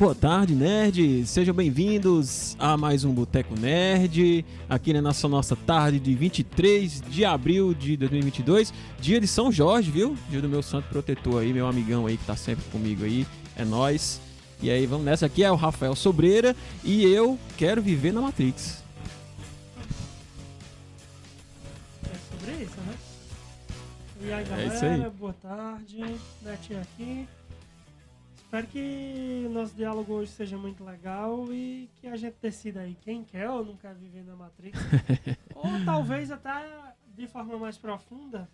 Boa tarde, nerds! Sejam bem-vindos a mais um Boteco Nerd, aqui na nossa, nossa tarde de 23 de abril de 2022, dia de São Jorge, viu? Dia do meu santo protetor aí, meu amigão aí que tá sempre comigo aí, é nós. E aí, vamos nessa. Aqui é o Rafael Sobreira e eu quero viver na Matrix. É sobre isso, né? E aí, É galera, isso aí. boa tarde. Netinho aqui. Espero que o nosso diálogo hoje seja muito legal e que a gente decida aí quem quer ou não quer viver na Matrix. ou talvez até de forma mais profunda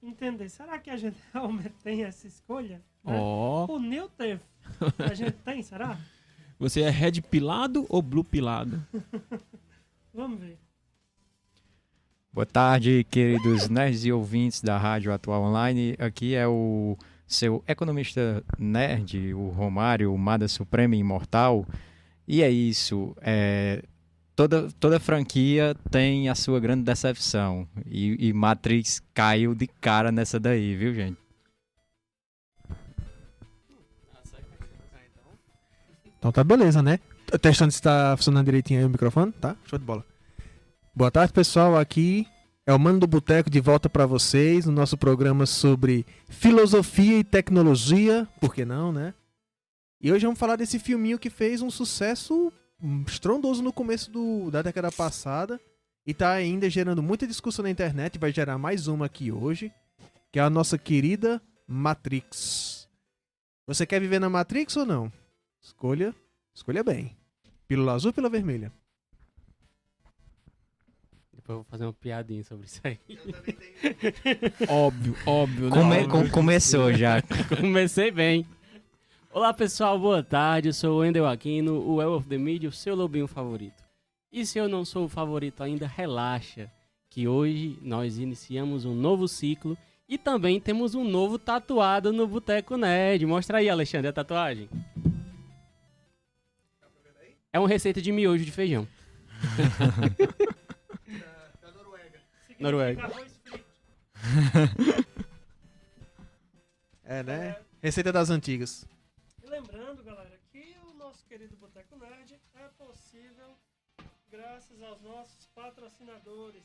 entender, será que a gente realmente tem essa escolha? né? Ó, O Neil teve. A gente tem, será? você é red pilado ou blue pilado? Vamos ver. Boa tarde, queridos nerds e ouvintes da Rádio Atual Online. Aqui é o seu economista nerd, o Romário, o Mada Suprema Imortal. E é isso. é, toda, toda franquia tem a sua grande decepção. E, e Matrix caiu de cara nessa daí, viu, gente? Então tá beleza, né? Testando se tá funcionando direitinho aí o microfone, tá? Show de bola. Boa tarde, pessoal. Aqui é o Mano do Boteco de volta pra vocês no nosso programa sobre filosofia e tecnologia, por que não, né? E hoje vamos falar desse filminho que fez um sucesso hum, estrondoso no começo do- da década passada e tá ainda gerando muita discussão na internet, vai gerar mais uma aqui hoje, que é a nossa querida Matrix. Você quer viver na Matrix ou não? Escolha, escolha bem. Pílula azul ou pílula vermelha? Depois eu vou fazer uma piadinha sobre isso aí. Óbvio, óbvio, né? Come- Óbvio. com- começou já. Comecei bem. Olá pessoal, boa tarde. Eu sou o Wendel Aquino, o El of the Media, o seu lobinho favorito. E se eu não sou o favorito ainda, relaxa, que hoje nós iniciamos um novo ciclo e também temos um novo tatuado no Boteco Nerd. Mostra aí, Alexandre, a tatuagem. É uma receita de miojo de feijão. Noruega. É, né? Receita das antigas. E lembrando, galera, que o nosso querido Boteco Nerd é possível graças aos nossos patrocinadores.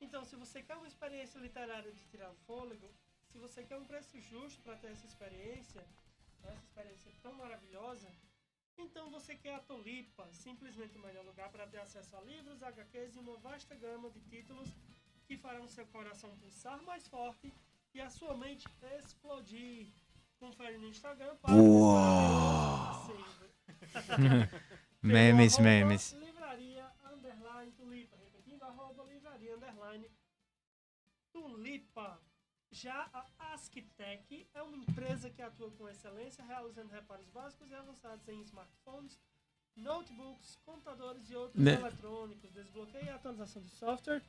Então, se você quer uma experiência literária de tirar o fôlego, se você quer um preço justo para ter essa experiência, essa experiência tão maravilhosa, então você quer a Tolipa, simplesmente o melhor lugar para ter acesso a livros, HQs e uma vasta gama de títulos que farão seu coração pulsar mais forte e a sua mente explodir. Confere no Instagram para memes, Pelo arroba memes. Livraria underline tulipa. Repetindo, arroba livraria underline tulipa. Já a Asktec é uma empresa que atua com excelência, realizando reparos básicos e avançados em smartphones, notebooks, computadores e outros Né? eletrônicos. Desbloqueio e atualização de software,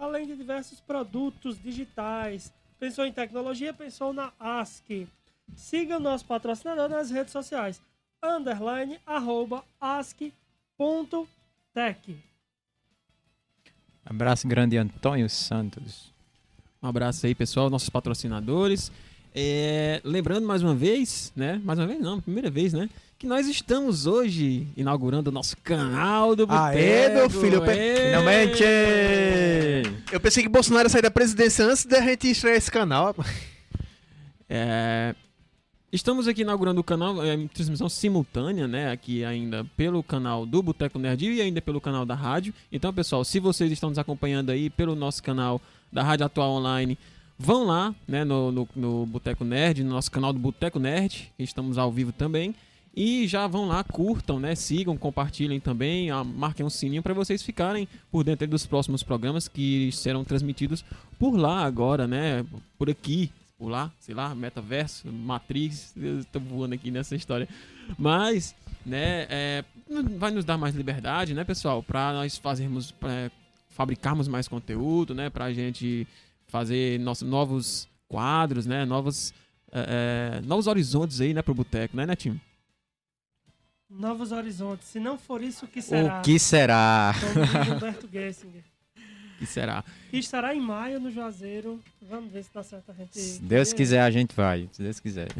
além de diversos produtos digitais. Pensou em tecnologia? Pensou na ASC. Siga o nosso patrocinador nas redes sociais. Underline, arroba, ask.tech. Abraço grande, Antônio Santos. Um abraço aí, pessoal, nossos patrocinadores. É, lembrando mais uma vez, né? Mais uma vez não, primeira vez, né? Que nós estamos hoje inaugurando o nosso canal do Boteco. Aê, meu filho, eu pe-! Finalmente! Eu pensei que Bolsonaro ia sair da presidência antes da gente estrear esse canal. É, estamos aqui inaugurando o canal é, em transmissão simultânea, né? Aqui ainda pelo canal do Boteco Nerd e ainda pelo canal da rádio. Então, pessoal, se vocês estão nos acompanhando aí pelo nosso canal da Rádio Atual Online, vão lá, né? No, no, no Boteco Nerd, no nosso canal do Boteco Nerd, que estamos ao vivo também. E já vão lá, curtam, né? Sigam, compartilhem também, ah, marquem um sininho para vocês ficarem por dentro dos próximos programas que serão transmitidos por lá agora, né? Por aqui, por lá, sei lá, metaverso, Matrix, tô voando aqui nessa história. Mas, né, é, vai nos dar mais liberdade, né, pessoal, para nós fazermos, é, fabricarmos mais conteúdo, né, pra gente fazer nossos novos quadros, né, novos, é, é, novos horizontes aí, né, pro boteco, né, Netinho? Novos horizontes. Se não for isso, o que será? O que será? Humberto Gessinger. Que será? E estará em maio no Juazeiro. Vamos ver se dá certo a gente. Se Deus quiser, a gente vai. Se Deus quiser.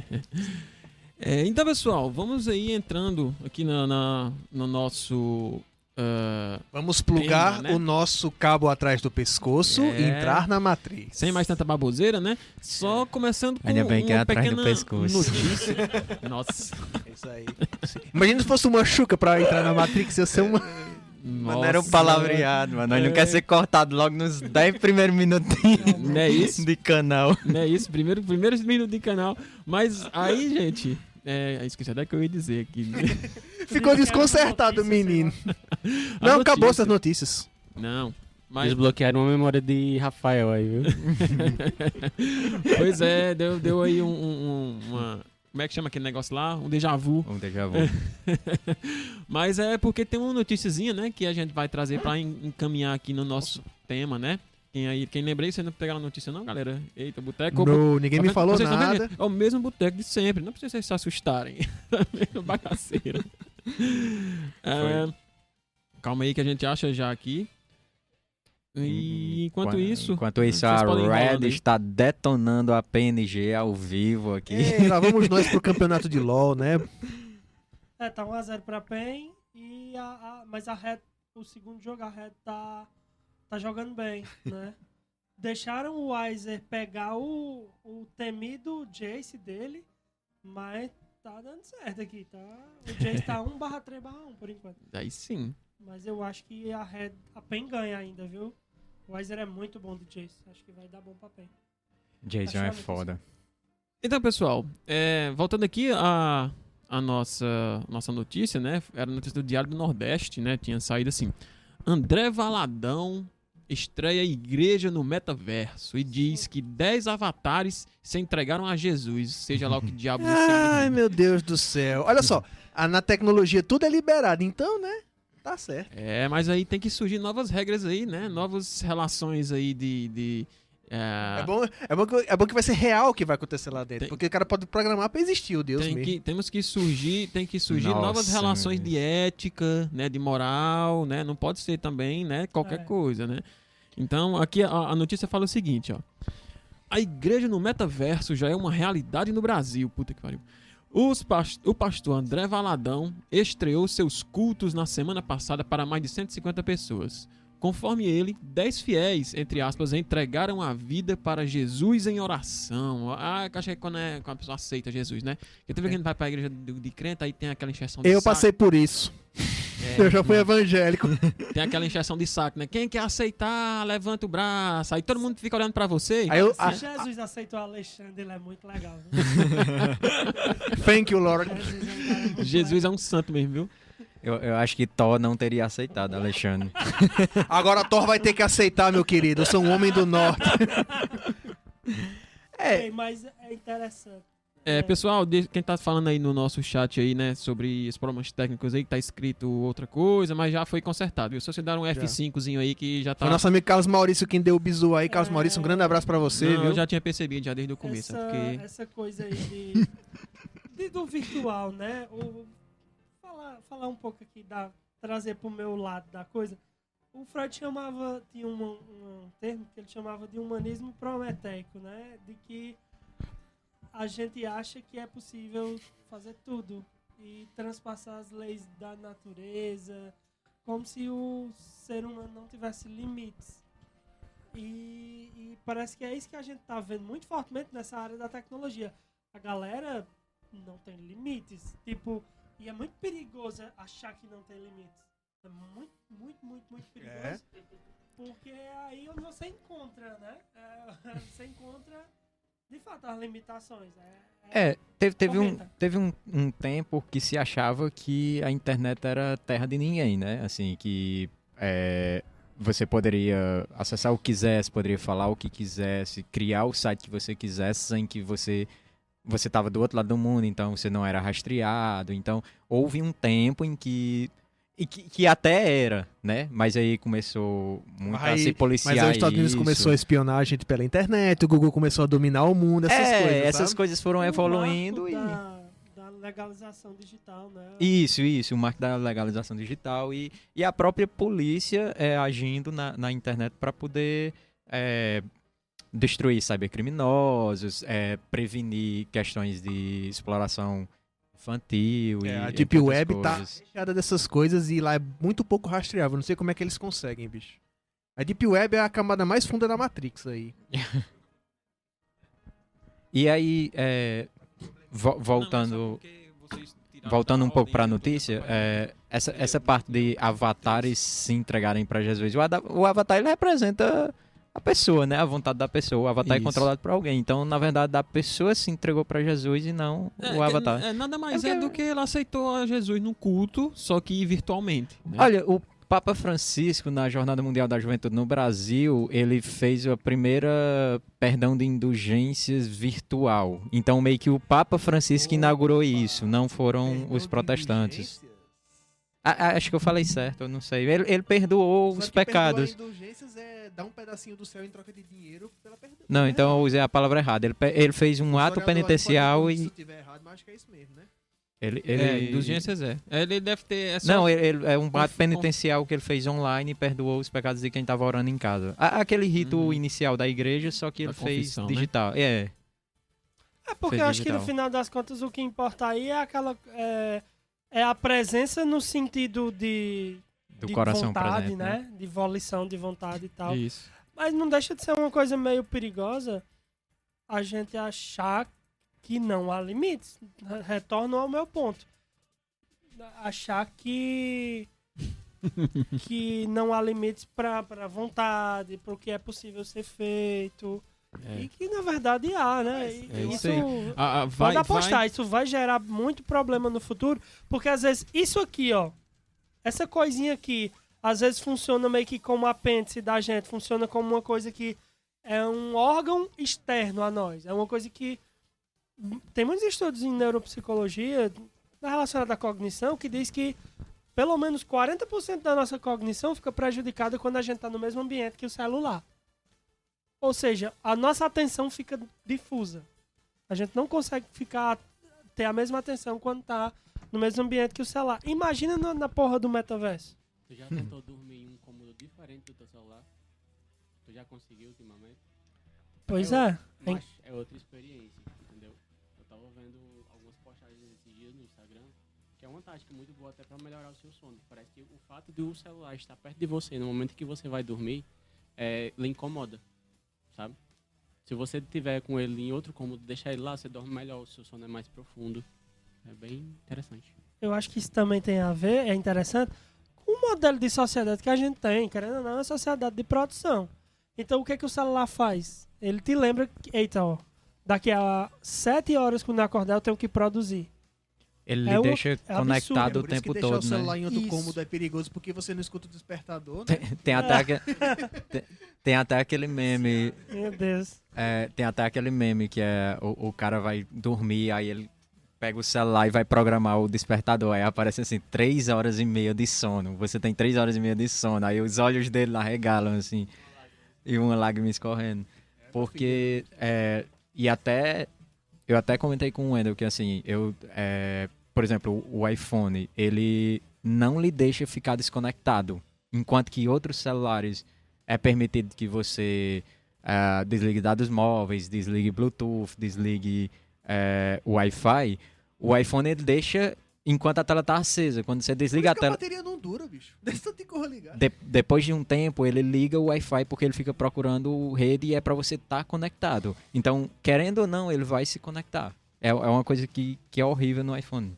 É, então, pessoal, vamos aí entrando aqui na, na- no nosso. Ah, Vamos plugar Tema, né? o nosso cabo atrás do pescoço É. e entrar na matriz. sem mais tanta baboseira, né? Só começando com Ainda bem que é atrás do pescoço. notícia. Nossa. É isso aí. Imagina se fosse uma chuca pra entrar na Matrix, ia ser uma. Mano, era um Nossa. palavreado, mano. Não É. quer ser cortado logo nos 10 primeiros minutinhos Não é isso? de canal. Não é isso? Primeiro, primeiro minuto de canal. Mas aí, gente. É, esqueci até que eu ia dizer aqui. Ficou desconcertado, menino. A Não, acabou notícia. essas notícias. Não. Mas, Desbloquearam uma memória de Rafael aí, viu? pois é, deu, deu aí um, um- um- uma. Como é que chama aquele negócio lá? Um déjà vu. Um déjà vu. Mas é porque tem uma noticiazinha, né? Que a gente vai trazer pra en- encaminhar aqui no nosso tema, né? Quem aí, quem lembrei, vocês não pegaram a notícia, não, galera? Eita, boteco. No, ninguém Tá me vendo? falou vendo? nada. É o mesmo boteco de sempre, não precisa vocês se assustarem. Mesma bagaceira. É, calma aí que a gente acha já aqui. E enquanto Enqu- isso. Enquanto isso, a Red está detonando a PNG ao vivo aqui. Ei, lá vamos nós pro campeonato de LOL, né? É, tá 1x0 pra PEN, e a, a- mas a Red, o segundo jogo, a Red tá, tá jogando bem, né? Deixaram o Weiser pegar o, o temido Jace dele, mas tá dando certo aqui, tá? O Jace tá 1 barra 3 barra 1 por enquanto. Aí sim. Mas eu acho que a Red, a PEN ganha ainda, viu? O Weiser é muito bom do Jace, acho que vai dar bom pra PEN. Jason é foda. Então, pessoal, é, voltando aqui a, a nossa, nossa notícia, né? Era a notícia do Diário do Nordeste, né? Tinha saído assim: André Valadão estreia igreja no metaverso e diz que 10 avatares se entregaram a Jesus, seja lá o que diabos isso Ai, meu Deus do céu. Olha só, a- na tecnologia tudo é liberado, então, né? Tá certo. É, mas aí tem que surgir novas regras aí, né? Novas relações aí de. de é, É bom, é, bom que, é bom que vai ser real o que vai acontecer lá dentro. Tem- Porque o cara pode programar pra existir, o Deus tem mesmo. que, temos que surgir, tem que surgir Nossa, novas relações de ética, né, de moral, né? Não pode ser também, né, qualquer É. coisa, né? Então, aqui a, a notícia fala o seguinte, ó. A igreja no metaverso já é uma realidade no Brasil, puta que pariu. Os pas- o pastor André Valadão estreou seus cultos na semana passada para mais de 150 pessoas. Conforme ele, 10 fiéis, entre aspas, entregaram a vida para Jesus em oração. Ah, acho que é quando, é, quando a pessoa aceita Jesus, né? Porque que a gente vai pra igreja de, de crente, aí tem aquela injeção de Eu saco. passei por isso. É, Eu já fui evangélico. Tem aquela injeção de saco, né? Quem quer aceitar, levanta o braço. Aí todo mundo fica olhando pra você. Aí eu, Se ah, Jesus aceitou o Alexandre, ele é muito legal. thank you, Lord. Jesus é um Jesus é um santo mesmo, viu? Eu, eu acho que Thor não teria aceitado, Alexandre. Agora Thor vai ter que aceitar, meu querido. Eu sou um homem do norte. Ok, mas é interessante. É, pessoal, de- quem tá falando aí no nosso chat aí, né, sobre os problemas técnicos aí, que tá escrito outra coisa, mas já foi consertado, viu? Só você dar um F5zinho aí que já tá... Foi nosso amigo Carlos Maurício quem deu o bisu aí. Carlos É. Maurício, um grande abraço pra você, Não, viu? eu já tinha percebido já desde o começo, essa, é porque... essa coisa aí de, de- do virtual, né? O, falar, falar um pouco aqui, da, trazer pro meu lado da coisa. O Freud chamava, tinha um, um termo que ele chamava de humanismo prometeico, né? De que a gente acha que é possível fazer tudo e transpassar as leis da natureza, como se o ser humano não tivesse limites. E, e parece que é isso que a gente tá vendo muito fortemente nessa área da tecnologia. A galera não tem limites. Tipo, e é muito perigoso achar que não tem limites. É muito, muito, muito, muito perigoso. Porque é aí onde você encontra, né? É, você encontra, de fato, as limitações. É, É, teve, teve, um, teve um, um tempo que se achava que a internet era terra de ninguém, né? Assim, que é, você poderia acessar o que quisesse, poderia falar o que quisesse, criar o site que você quisesse sem que você você estava do outro lado do mundo, então você não era rastreado. Então, houve um tempo em que e que, que até era, né? Mas aí começou muito a Aí- se policiar Mas aí os Estados Unidos isso. começou a espionar a gente pela internet, o Google começou a dominar o mundo, essas é, coisas. essas sabe? coisas foram o evoluindo marco e Da, da legalização digital, né? Isso, isso, o marco da legalização digital e, e a própria polícia é, agindo na, na internet para poder é, destruir cybercriminosos, é, prevenir questões de exploração infantil. É, e, a Deep Web tá coisas. recheada dessas coisas e lá é muito pouco rastreável. Não sei como é que eles conseguem, bicho. A Deep Web é a camada mais funda da Matrix aí. E aí, é, vo- voltando. Voltando um pouco para a notícia, é, essa, essa parte de avatares se entregarem para Jesus, o, o avatar ele representa a pessoa, né? A vontade da pessoa. O avatar Isso. é controlado por alguém. Então, na verdade, a pessoa se entregou para Jesus e não o avatar. É, nada mais É é, do que ele aceitou a Jesus no culto, só que virtualmente. né? Olha, o Papa Francisco, na Jornada Mundial da Juventude no Brasil, ele fez a primeira perdão de indulgências virtual. Então, meio que o Papa Francisco inaugurou isso, não foram os protestantes. Ah, ah, acho que eu falei certo, eu não sei. Ele, ele perdoou os pecados. indulgências é dar um pedacinho do céu em troca de dinheiro pela perdão. Não, então eu usei a palavra errada. Ele, ele fez um ato penitencial Se e. tiver errado, mas acho que é isso mesmo, né? Ele, ele... É, indulgências é. Ele deve ter. É só- Não, ele, ele- é um ato penitencial que ele fez online e perdoou os pecados de quem estava orando em casa. A- Aquele rito Uhum. inicial da igreja, só que ele fez né? digital. É. É porque Fez eu acho que no digital. final das contas o que importa aí é aquela. É, é a presença no sentido de. Do de coração vontade, presente. né? De volição de vontade e tal. Isso. Mas não deixa de ser uma coisa meio perigosa a gente achar que não há limites. Retorno ao meu ponto. Achar que que não há limites para vontade, para o que é possível ser feito. É. E que na verdade há, né? E- É isso isso ah, vai, Pode apostar, vai- isso vai gerar muito problema no futuro, porque às vezes isso aqui, ó, essa coisinha aqui, às vezes funciona meio que como apêndice da gente, funciona como uma coisa que é um órgão externo a nós, é uma coisa que tem muitos estudos em neuropsicologia relacionada à cognição que diz que pelo menos 40% da nossa cognição fica prejudicada quando a gente está no mesmo ambiente que o celular. Ou seja, a nossa atenção fica difusa. A gente não consegue ficar ter a mesma atenção quando tá no mesmo ambiente que o celular. Imagina na, na porra do metaverso. Tu já tentou dormir em um cômodo diferente do teu celular? Tu já conseguiu ultimamente? Pois é. Hein? Mas é outra experiência, entendeu? Eu tava vendo algumas postagens esses dias no Instagram, que é uma tática muito boa até pra melhorar o seu sono. Parece que o fato do celular estar perto de você no momento que você vai dormir, é, lhe incomoda, sabe? Se você tiver com ele em outro cômodo, deixar ele lá, você dorme melhor, o seu sono é mais profundo. É bem interessante. Eu acho que isso também tem a ver, é interessante, com o modelo de sociedade que a gente tem, querendo ou não, é uma sociedade de produção. Então o que, que o celular faz? Ele te lembra que, eita, ó, daqui a sete horas quando eu acordar eu tenho que produzir. Ele É lhe um- deixa é conectado absurdo. o por isso que tempo deixar todo, o celular né? em outro Isso. cômodo é perigoso porque você não escuta o despertador, né? Tem, tem até, aque- tem, tem até aquele meme. Meu Deus. é, tem até aquele meme que é o, o cara vai dormir, aí ele pega o celular e vai programar o despertador. Aí aparece assim, três horas e meia de sono. Você tem três horas e meia de sono. Aí os olhos dele lá regalam, assim. E uma lágrima escorrendo. Porque. é, e até. Eu até comentei com o Wendel que assim, eu. é, por exemplo, o iPhone, ele não lhe deixa ficar desconectado. Enquanto que outros celulares é permitido que você ah, desligue dados móveis, desligue Bluetooth, desligue eh, Wi-Fi. O iPhone ele deixa enquanto a tela tá acesa. Quando você Por desliga isso a que a tela. bateria não dura, bicho. Tanto de ligado. de- depois de um tempo, ele liga o Wi-Fi porque ele fica procurando rede e é para você estar conectado. Então, querendo ou não, ele vai se conectar. É, é uma coisa que, que é horrível no iPhone.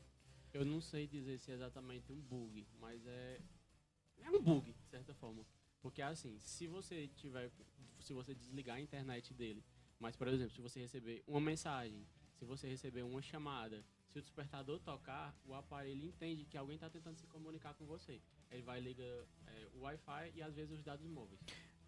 Eu não sei dizer se é exatamente um bug, mas é é um bug de certa forma, porque assim, se você tiver, se você desligar a internet dele, mas por exemplo, se você receber uma mensagem, se você receber uma chamada, se o despertador tocar, o aparelho entende que alguém está tentando se comunicar com você. Ele vai ligar é, o Wi-Fi e às vezes os dados móveis.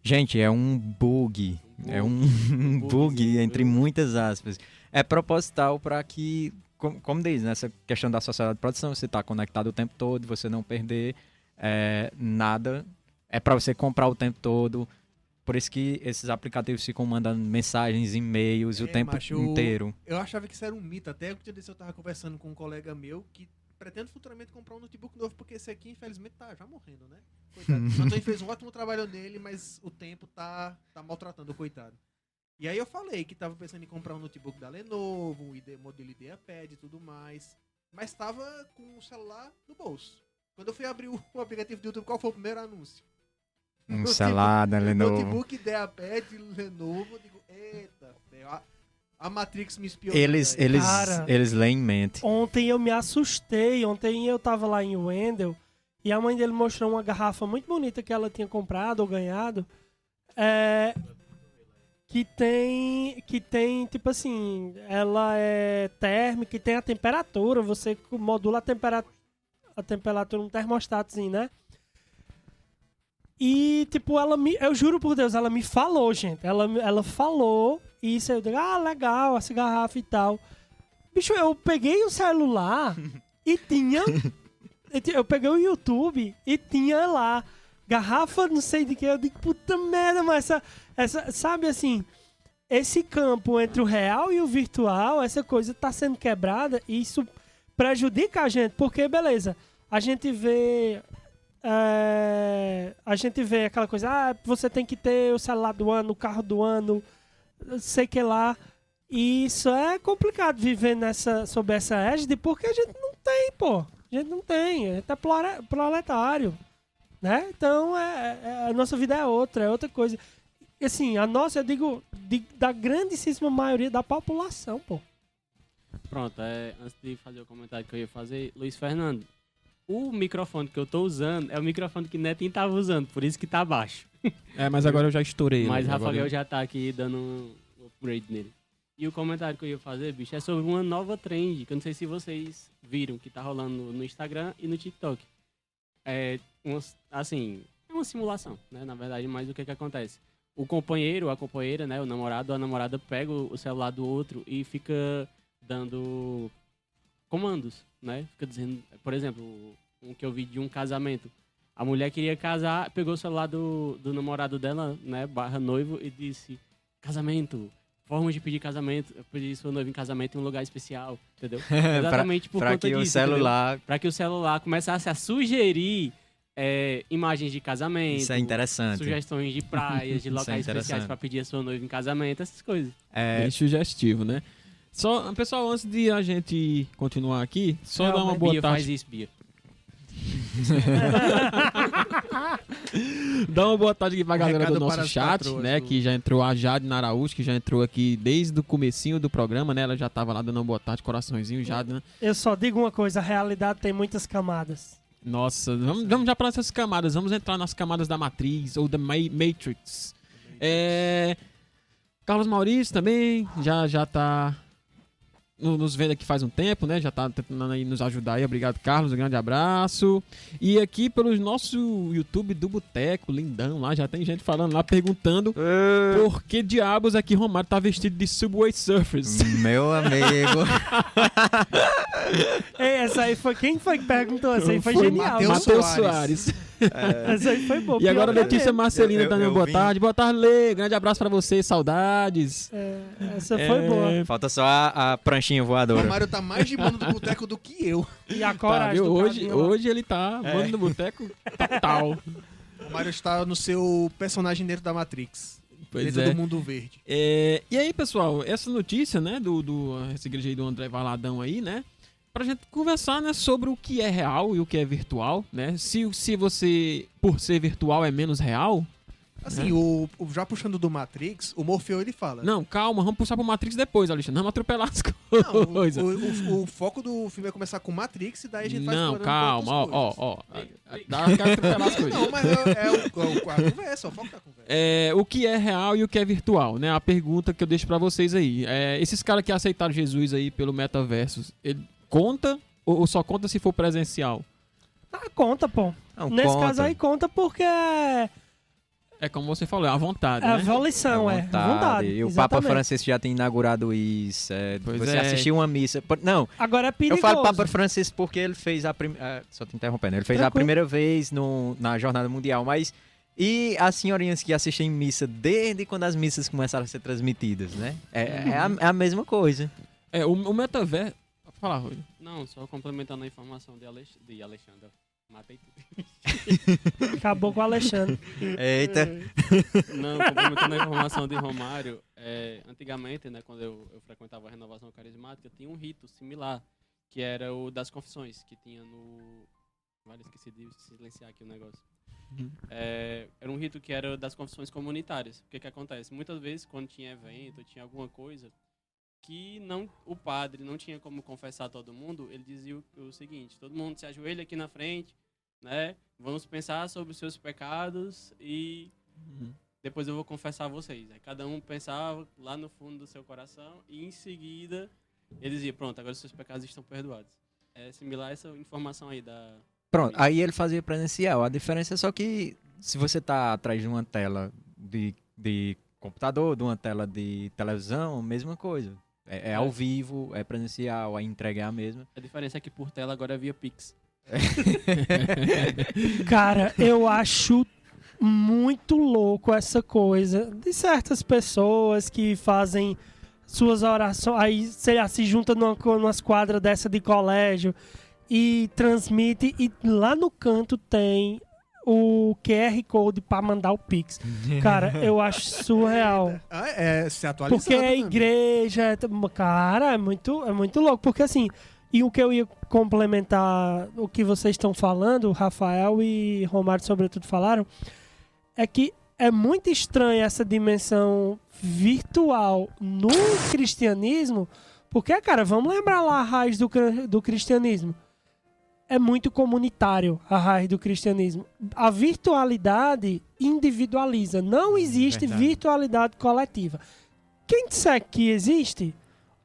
Gente, é um bug. Um É um, Um bug, bugzinho, entre muitas aspas. É proposital para que, como, como diz, nessa questão da sociedade de produção, você está conectado o tempo todo, você não perder é, nada. É para você comprar o tempo todo. Por isso que esses aplicativos ficam mandando mensagens, e-mails o É, tempo macho, inteiro. Eu achava que isso era um mito. Até o dia desse eu tava conversando com um colega meu que pretende futuramente comprar um notebook novo, porque esse aqui, infelizmente, tá já morrendo, né? Coitado. O Antônio fez um ótimo trabalho nele, mas o tempo tá, tá maltratando o coitado. E aí eu falei que tava pensando em comprar um notebook da Lenovo, um ID, modelo IdeaPad e tudo mais. mas estava com o celular no bolso. Quando eu fui abrir o, o aplicativo do YouTube, qual foi o primeiro anúncio? Um Notebook- celular da Lenovo. Notebook Ideapad Lenovo. Eu digo, eita, a, a Matrix me espiou. Eles, eles, Cara. eles leem em mente. Ontem eu me assustei. Ontem eu tava lá em Wendell e a mãe dele mostrou uma garrafa muito bonita que ela tinha comprado ou ganhado. É, que tem que tem tipo assim, ela é térmica e tem a temperatura, você modula a temperatura a temperatura num termostatozinho, né? E tipo, ela me, eu juro por Deus, ela me falou, gente. Ela ela falou isso eu digo, ah, legal, essa garrafa e tal. Bicho, eu peguei o celular e tinha eu peguei o YouTube e tinha lá garrafa, não sei de que. Eu digo, puta merda, mas essa, essa, sabe assim, esse campo entre o real e o virtual, essa coisa tá sendo quebrada e isso prejudica a gente, porque beleza, a gente vê. É, a gente vê aquela coisa, ah, você tem que ter o celular do ano, o carro do ano, sei que lá. E isso é complicado viver nessa, sob essa égide, porque a gente não tem, pô. A gente não tem, a gente é proletário, né? Então, é, é- a nossa vida é outra, é outra coisa. Assim, a nossa, eu digo, de- da grandíssima maioria da população, pô. Pronto, é, antes de fazer o comentário que eu ia fazer, Luiz Fernando, o microfone que eu tô usando é o microfone que Netinho tava usando, por isso que tá baixo. É, mas agora eu já estourei. Mas né? Rafael Agora- já tá aqui dando um upgrade nele. E o comentário que eu ia fazer, bicho, é sobre uma nova trend, que eu não sei se vocês viram, que tá rolando no, Instagram e no TikTok. É, umas- assim, é uma simulação, né, na verdade, mas o que que acontece? O companheiro, a companheira, né, o namorado a namorada pega o celular do outro e fica dando comandos, né? Fica dizendo, por exemplo, um que eu vi de um casamento. A mulher queria casar, pegou o celular do, do namorado dela, né, barra noivo, e disse, casamento, formas de pedir casamento, pedir sua noiva em casamento em um lugar especial, entendeu? Exatamente por pra conta que o disso, entendeu? celular. Pra que o celular começasse a sugerir é, imagens de casamento, Isso é interessante. sugestões de praias, de é locais especiais interessante. pra pedir a sua noiva em casamento, essas coisas. É, Bem sugestivo, né? Só, pessoal, antes de a gente continuar aqui, só dar uma boa Bia faz tarde. isso, Bia. Dá uma boa tarde aqui pra Um galera do nosso chat, patroas né? do- Que já entrou a Jade Naraújo, que já entrou aqui desde o comecinho do programa, né? Ela já tava lá dando uma boa tarde, coraçãozinho, Jade, né? Eu só digo uma coisa, a realidade tem muitas camadas. Nossa, vamos, vamos já para essas camadas. Vamos entrar nas camadas da Matriz ou da Ma- Matrix. É... Carlos Maurício também já, já tá nos vendo aqui faz um tempo, né? Já tá tentando aí nos ajudar aí. Obrigado, Carlos. Um grande abraço. E aqui pelo nosso YouTube do Boteco, lindão lá, já tem gente falando lá, perguntando por que diabos aqui Romário tá vestido de Subway Surfers. Meu amigo. Ei, essa aí foi. Quem foi que perguntou? Essa aí foi, Foi genial. Matheus Soares. Soares. Essa aí foi boa. E agora é Letícia. Marcelina Eu- eu- dando eu boa vim- tarde. Boa tarde, Lê. Grande abraço pra você, saudades. É, essa foi É, boa. Falta só a, a pranchinha O voadora. Romário tá mais de bando do boteco do que eu. E a Tá, coragem do hoje, hoje ele tá mano no boteco total. O Romário está no seu personagem dentro da Matrix. Pois dentro é. do mundo verde. É, E aí, pessoal, essa notícia, né, do, do essa igreja aí do André Valadão aí, né, pra gente conversar, né, sobre o que é real e o que é virtual, né, se, se você, por ser virtual, é menos real. Assim, o, o- já puxando do Matrix, o Morfeu ele fala. Não, calma, vamos puxar pro Matrix depois, Alexandre, vamos atropelar as Não, o, coisas. o- o- o foco do filme é começar com Matrix e daí a gente vai Não, explorando calma, ó, outras ó, coisas. ó, dá quero atropelar as coisas. Não, mas é, é o, é o- a conversa, o foco da conversa. É, o que é real e o que é virtual, né? A pergunta que eu deixo pra vocês aí. É, esses caras que aceitaram Jesus aí pelo metaverso, ele conta ou, ou só conta se for presencial? Ah, conta, pô. Não, Nesse conta. caso aí conta porque é É como você falou, é a vontade, é né? evolução, é. Vontade. E o Papa exatamente. Francisco já tem inaugurado isso. é, Pois você é. assistiu uma missa. Não, Agora é eu perigoso. falo Papa Francisco porque ele fez a primeira. Só te interrompendo. Ele fez a Tranquilo. primeira vez no, na Jornada Mundial, mas. E as senhorinhas que assistem missa desde quando as missas começaram a ser transmitidas, né? É, é a, é a mesma coisa. É, o, o metaverso. Pode falar, Rui. Não, só complementando a informação de, Alex... de Alexandre. Matei tudo. Acabou com o Alexandre. Eita. Não, complementando a informação de Romário, é, antigamente, né, quando eu, eu frequentava a renovação carismática, tinha um rito similar, que era o das confissões, que tinha no. Vale, esqueci de silenciar aqui o negócio. Uhum. É, era um rito que era das confissões comunitárias. O que que acontece? Muitas vezes, quando tinha evento, tinha alguma coisa que não o padre não tinha como confessar todo mundo, ele dizia o, o seguinte: todo mundo se ajoelha aqui na frente, né? Vamos pensar sobre os seus pecados e Uhum. depois eu vou confessar a vocês. Aí cada um pensava lá no fundo do seu coração e em seguida ele dizia: pronto, agora os seus pecados estão perdoados. É similar essa informação aí da. Pronto, aí ele fazia presencial. A diferença é só que se você tá atrás de uma tela de, de computador, de uma tela de televisão, mesma coisa. É, é ao vivo, é presencial, a entrega é a mesma. A diferença é que por tela agora é via Pix. Cara, eu acho muito louco essa coisa de certas pessoas que fazem suas orações, aí sei lá, se junta numa, numas quadras dessa de colégio e transmite e lá no canto tem o QR Code pra mandar o Pix. Cara, eu acho surreal. Ah, é, se atualizando. Porque é né? igreja, é cara, é muito, é muito louco. Porque assim, e o que eu ia complementar o que vocês estão falando, Rafael e Romário sobretudo falaram, é que é muito estranha essa dimensão virtual no cristianismo, porque, cara, vamos lembrar lá a raiz do, do cristianismo. É muito comunitário a raiz do cristianismo. A virtualidade individualiza. Não existe verdade. virtualidade coletiva. Quem disser que existe,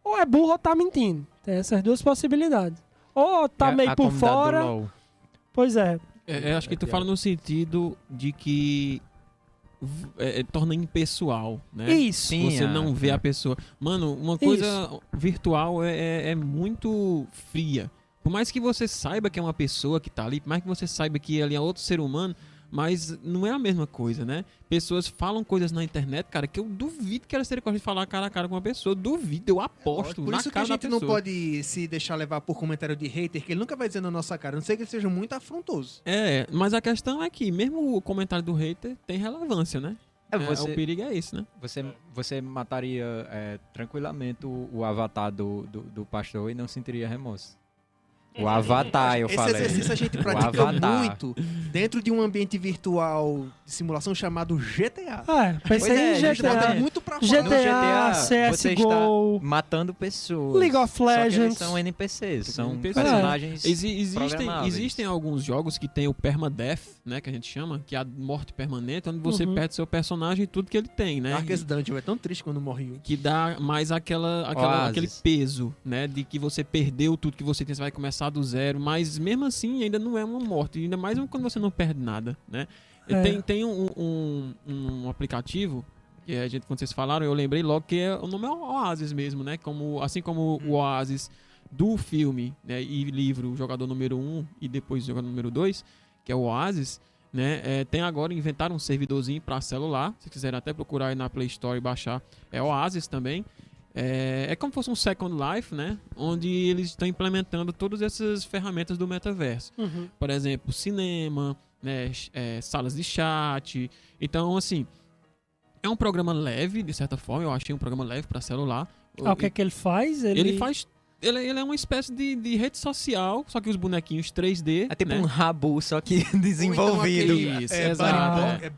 ou é burro ou tá mentindo. Tem essas duas possibilidades. Ou tá É meio a por fora. Pois é. É, eu acho que tu É fala no sentido de que é, é, torna impessoal, né? Isso. Sim, Você a- não vê é. a pessoa. Mano, uma coisa virtual é, é- é muito fria. Por mais que você saiba que é uma pessoa que tá ali, por mais que você saiba que ali é outro ser humano, mas não é a mesma coisa, né? Pessoas falam coisas na internet, cara, que eu duvido que elas teriam coragem de falar cara a cara com uma pessoa. Eu duvido, eu aposto Por na isso que cara a gente não pode se deixar levar por comentário de hater, que ele nunca vai dizer na nossa cara, a não sei que ele seja muito afrontoso. É, mas a questão é que mesmo o comentário do hater tem relevância, né? É, É, você, o perigo é esse, né? você, você mataria é, tranquilamente o, o avatar do, do, do pastor e não sentiria remorso. O avatar, eu Esse falei. exercício a gente pratica muito dentro de um ambiente virtual de simulação chamado GTA. Ah, é, pensei Pois é, em GTA. muito pra fora. GTA, GTA, você CSGO, Matando pessoas. League of Só que eles Legends. são NPCs, são NPCs. personagens. Exi- existem, programáveis. existem alguns jogos que tem o permadeath, né, que a gente chama, que é a morte permanente, onde você Uhum. perde seu personagem e tudo que ele tem, né? Darkest Dungeon é tão triste quando morre um. que dá mais aquela, aquela aquele peso, né, de que você perdeu tudo que você tem, você vai começar do zero, mas mesmo assim ainda não é uma morte, ainda mais quando você não perde nada, né? É. Tem, tem um, um, um aplicativo que a gente, quando vocês falaram, eu lembrei logo que é, o nome é Oasis mesmo, né? Como, assim como o Oasis do filme né, e livro Jogador Número 1 e depois Jogador Número 2, que é o Oasis, né? é, tem agora, inventaram um servidorzinho para celular, se quiserem até procurar aí na Play Store e baixar, é Oasis também. É, é como se fosse um Second Life, né? Onde eles estão implementando todas essas ferramentas do metaverso Uhum. por exemplo, cinema, né, é, salas de chat. Então, assim, é um programa leve, de certa forma. Eu achei um programa leve para celular. Ah, o que é que ele faz? Ele, Ele faz. Ele, ele é uma espécie de, de rede social, só que os bonequinhos 3D. É tipo né? um rabu, só que então desenvolvido. aquele, Isso, é, exato, é. Pop- é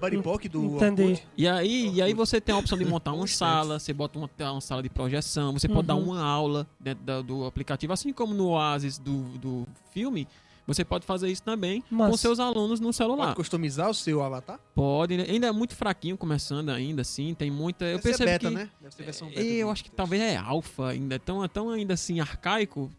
do Entendi. E aí, e aí você tem a opção de montar uma sala, você bota uma, uma sala de projeção, você pode dar Uhum. uma aula dentro da- do aplicativo, assim como no Oasis do, do filme, você pode fazer isso também com Mas- seus alunos no celular. Pode customizar o seu avatar? Pode, né? ainda é muito fraquinho começando ainda, assim, tem muita... Eu Deve ser percebo beta, que... né? Deve ser versão beta. Eu acho que talvez é alfa ainda, é tão, tão ainda assim arcaico.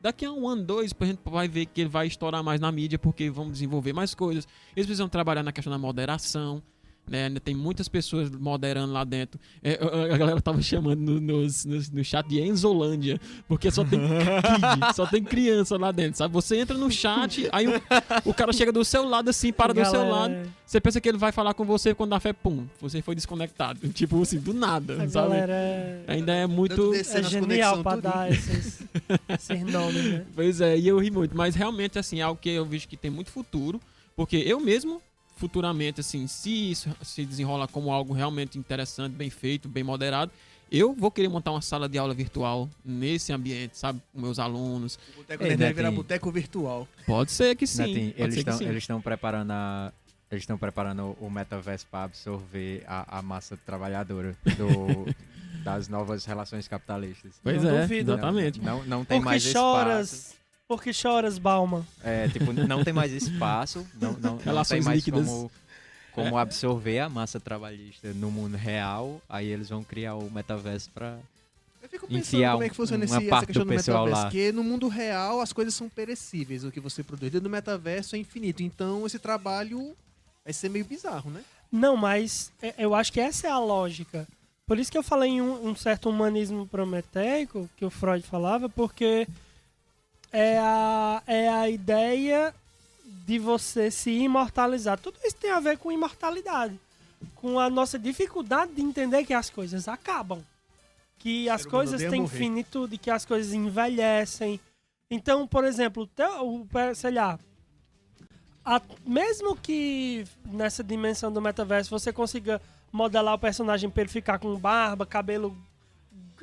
Daqui a um ano, dois, a gente vai ver que ele vai estourar mais na mídia, porque vão desenvolver mais coisas. Eles precisam trabalhar na questão da moderação, né? Ainda tem muitas pessoas moderando lá dentro. É, a- a galera tava chamando no, nos- nos- no chat de Enzolândia, porque só tem kid, só tem criança lá dentro, sabe? Você entra no chat, aí o, o cara chega do seu lado assim, para do seu lado, você pensa que ele vai falar com você quando dá fé, pum, você foi desconectado. Tipo assim, do nada, A sabe? galera é, Ainda é muito. é genial pra dar esses, esses nomes, né? Pois é, e eu ri muito. Mas realmente, assim, é algo que eu vejo que tem muito futuro. Porque eu mesmo, futuramente, assim, se isso se desenrola como algo realmente interessante, bem feito, bem moderado, Eu vou querer montar uma sala de aula virtual nesse ambiente, sabe? Com meus alunos. O boteco Ei, Netinho. virar boteco virtual. Pode ser que sim. Netinho, eles estão sim. eles estão preparando a eles estão preparando o metaverso para absorver a, a massa trabalhadora do, das novas relações capitalistas. Pois Não é, duvido. exatamente. Não, não tem Por mais que espaço. Choras? Por que choras, Bauman? É, tipo, não tem mais espaço, não, não, não tem mais líquidas. como, como absorver a massa trabalhista no mundo real. Aí eles vão criar o metaverso para Eu fico pensando Enfiar como é que funciona esse, essa questão do do pessoal metaverso. lá. Porque no mundo real as coisas são perecíveis, o que você produz. Dentro do metaverso é infinito. Então esse trabalho vai ser meio bizarro, né? Não, mas é- eu acho que essa é a lógica. Por isso que eu falei em um, um certo humanismo prometeico, que o Freud falava, porque é a, é a ideia de você se imortalizar. Tudo isso tem a ver com imortalidade. Com a nossa dificuldade de entender que as coisas acabam. Que as coisas têm morrer. finitude, que as coisas envelhecem. Então, por exemplo, o sei lá, a- mesmo que nessa dimensão do metaverso você consiga modelar o personagem pra ele ficar com barba, cabelo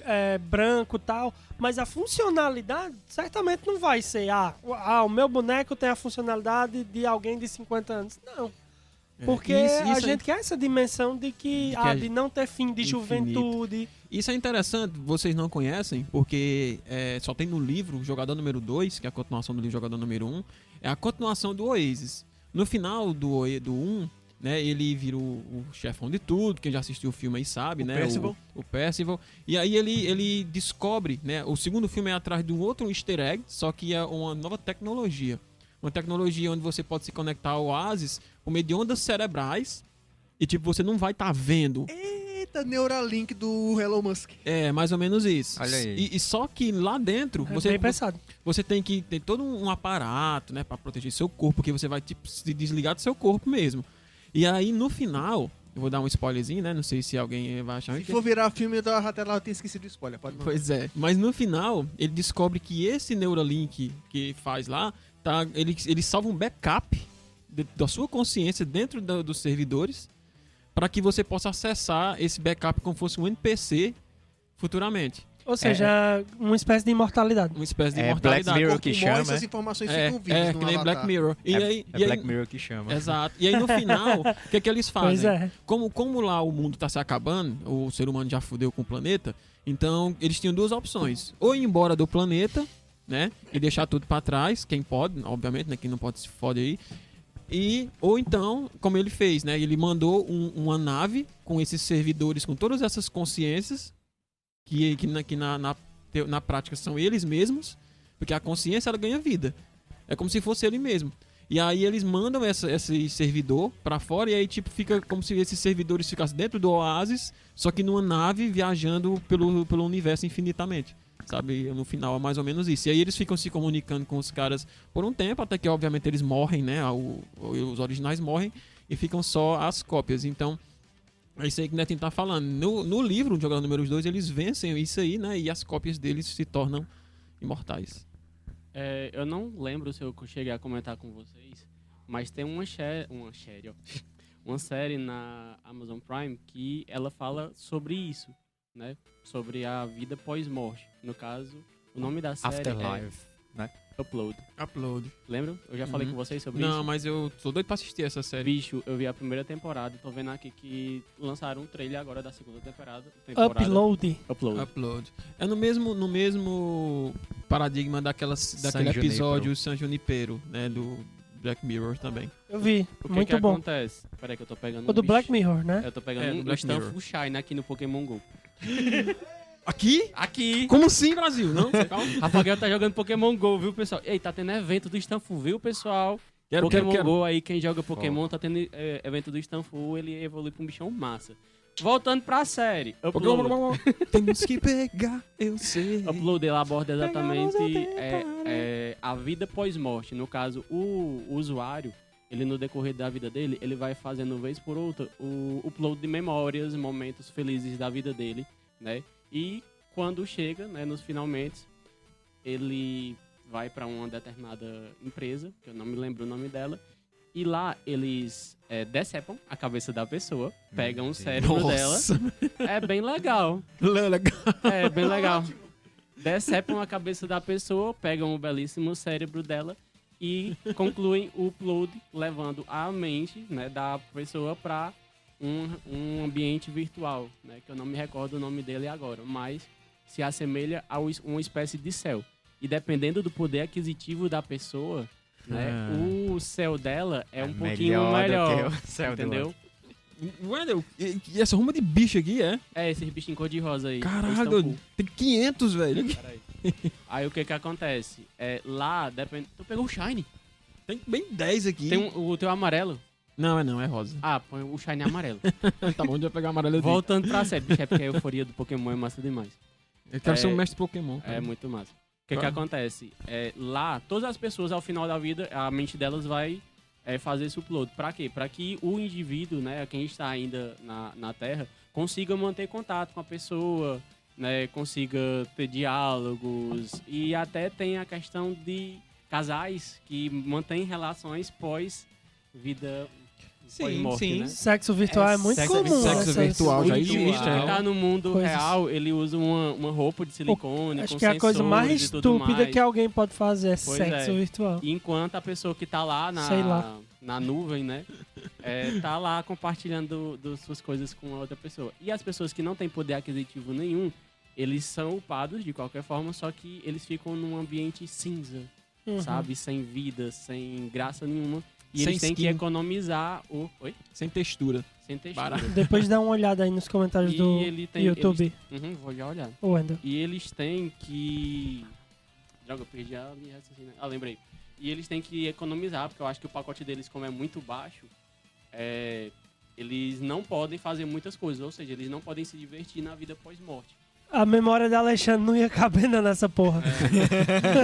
é, branco e tal, mas a funcionalidade certamente não vai ser, ah, o- ah, o meu boneco tem a funcionalidade de alguém de 50 anos. Não. É, Porque isso- a isso é- gente quer essa dimensão de que, De que ah, a de não ter fim de infinito. juventude. Isso é interessante, vocês não conhecem, porque é, só tem no livro Jogador Número 2, que é a continuação do livro Jogador Número 1, é a continuação do Oasis. No final do, do 1, né, ele vira o, o chefão de tudo, quem já assistiu o filme aí sabe, O né? Percival. O, o Percival. E aí ele, ele descobre, né? O segundo filme é atrás de um outro easter egg, só que é uma nova tecnologia. Uma tecnologia onde você pode se conectar ao Oasis por meio de ondas cerebrais. E tipo, você não vai estar vendo Eita, Neuralink do Elon Musk. é, mais ou menos isso. Olha aí. E, e só que lá dentro, É você, bem pensado. você tem que ter todo um aparato, né, para proteger seu corpo, porque você vai tipo, se desligar do seu corpo mesmo. E aí no final, eu vou dar um spoilerzinho, né? Não sei se alguém vai achar Se que for virar filme da Ratela, eu tenho esquecido o spoiler. Pode mandar. Pois é. Mas no final, ele descobre que esse Neuralink que faz lá, tá, ele, ele salva um backup de- da sua consciência dentro da- dos servidores para que você possa acessar esse backup como fosse um NPC futuramente. Ou seja, uma espécie de imortalidade. Uma espécie de É imortalidade. Black Mirror que chama, essas é? informações É, ficam vivas é que nem. Black Mirror. E é, aí, é e aí- Black Mirror que chama. Exato. E aí no final, o que é que eles fazem? Pois é. Como, como lá o mundo tá se acabando, o ser humano já fudeu com o planeta, então eles tinham duas opções. Ou ir embora do planeta, né? E deixar tudo pra trás, quem pode, obviamente, né? Quem não pode se fode aí. E, ou então, como ele fez, né? Ele mandou um- uma nave com esses servidores, com todas essas consciências, que, que, na, que na, na, na prática são eles mesmos, porque a consciência ela ganha vida. É como se fosse ele mesmo. E aí eles mandam essa, esse servidor pra fora e aí tipo fica como se esses servidores ficassem dentro do oásis, só que numa nave viajando pelo, pelo universo infinitamente. Sabe, no final é mais ou menos isso. E aí eles ficam se comunicando com os caras por um tempo, até que obviamente eles morrem, né? o- os originais morrem e ficam só as cópias. Então, é isso aí que o Netinho tá falando. No, no livro, Jogador Número 2, eles vencem isso aí, né? E as cópias deles se tornam imortais. É, eu não lembro se eu cheguei a comentar com vocês, mas tem uma, uma série, ó, uma série na Amazon Prime que ela fala sobre isso, né? Sobre a vida pós-morte. No caso, o nome da série Afterlife. é Upload. Upload. Lembra? Eu já falei Uhum. com vocês sobre Não, isso. mas eu tô doido pra assistir essa série. Bicho, eu vi a primeira temporada, tô vendo aqui que lançaram um trailer agora da segunda temporada. temporada. Upload. Upload. Upload. É no mesmo, no mesmo paradigma daquelas, daquele San episódio San Junipero, né? Do Black Mirror também. Eu vi. O que Muito que bom. acontece? Peraí que eu tô pegando O do um Black bicho. Mirror, né? Eu tô pegando É, do um Black Mirror. Stanford Shine aqui no Pokémon GO. Aqui? Aqui! Como assim, Brasil? Não, calma. Rafael tá jogando Pokémon GO, viu, pessoal? Ei, tá tendo evento do Stanford, viu, pessoal? Quero, Pokémon quero, quero. GO aí, quem joga Pokémon tá tendo é, evento do Stanford, ele evolui pra um bichão massa. Voltando pra série. Upload. Temos que pegar, eu sei. Upload ela aborda exatamente é, é, a vida pós-morte. No caso, o, o usuário, ele no decorrer da vida dele, ele vai fazendo vez por outra o upload de memórias, momentos felizes da vida dele, né? E quando chega, né, nos finalmente, ele vai para uma determinada empresa, que eu não me lembro o nome dela, E lá eles é, decepam a cabeça da pessoa, pegam o cérebro dela. É bem legal. Legal. É bem legal. Decepam a cabeça da pessoa, pegam o belíssimo cérebro dela e concluem o upload, levando a mente né, da pessoa para um, um ambiente virtual, né, que eu não me recordo o nome dele agora, mas se assemelha a um- uma espécie de céu. E dependendo do poder aquisitivo da pessoa, né, Ah. o céu dela é um É pouquinho melhor do melhor, que o céu entendeu? Wendel, e- e essa ruma de bicho aqui é? É, esses bichinhos cor-de-rosa aí. Caralho, tem 500, velho. Peraí. Aí o que que acontece? É, lá, depende... Tu pegou o Shine. Tem bem 10 aqui. Tem um- o teu amarelo. Não, é não, é rosa. Ah, põe o Shine amarelo. tá bom, onde vai pegar amarelo eu digo. Voltando pra série, bicho, é porque a euforia do Pokémon é massa demais. Eu quero É- ser um mestre Pokémon. É cara. muito massa. O que que Ah. acontece? É, lá, todas as pessoas, ao final da vida, a mente delas vai é, fazer esse upload. Pra quê? Pra que o indivíduo, né, quem está ainda na, na Terra, consiga manter contato com a pessoa, né, consiga ter diálogos e até tem a questão de casais que mantêm relações pós vida Sim, pós-morte, sim. né? Sexo virtual é, É, muito sexo- comum. sexo virtual já existe, indivíduo é. que tá no mundo Coisas- real, ele usa uma, uma roupa de silicone, Acho com que é a coisa mais estúpida mais. que alguém pode fazer é Pois sexo é. virtual. Enquanto a pessoa que tá lá Sei na, lá. na nuvem, né? é, tá lá compartilhando do- suas coisas com a outra pessoa. E as pessoas que não têm poder aquisitivo nenhum, eles são upados de qualquer forma, só que eles ficam num ambiente cinza, Uhum. sabe? Sem vida, sem graça nenhuma. E Sem eles têm que skin. economizar o. Oi? Sem textura. Sem textura. Barato. Depois dá uma olhada aí nos comentários E do ele tem. YouTube. Eles, Uhum, vou já olhar. O Wendel. E eles têm que. Droga, eu perdi a minha raciocínio. Ah, lembrei. E eles têm que economizar, porque eu acho que o pacote deles, como é muito baixo, é, eles não podem fazer muitas coisas. Ou seja, eles não podem se divertir na vida pós-morte. A memória da Alexandre não ia caber nessa porra.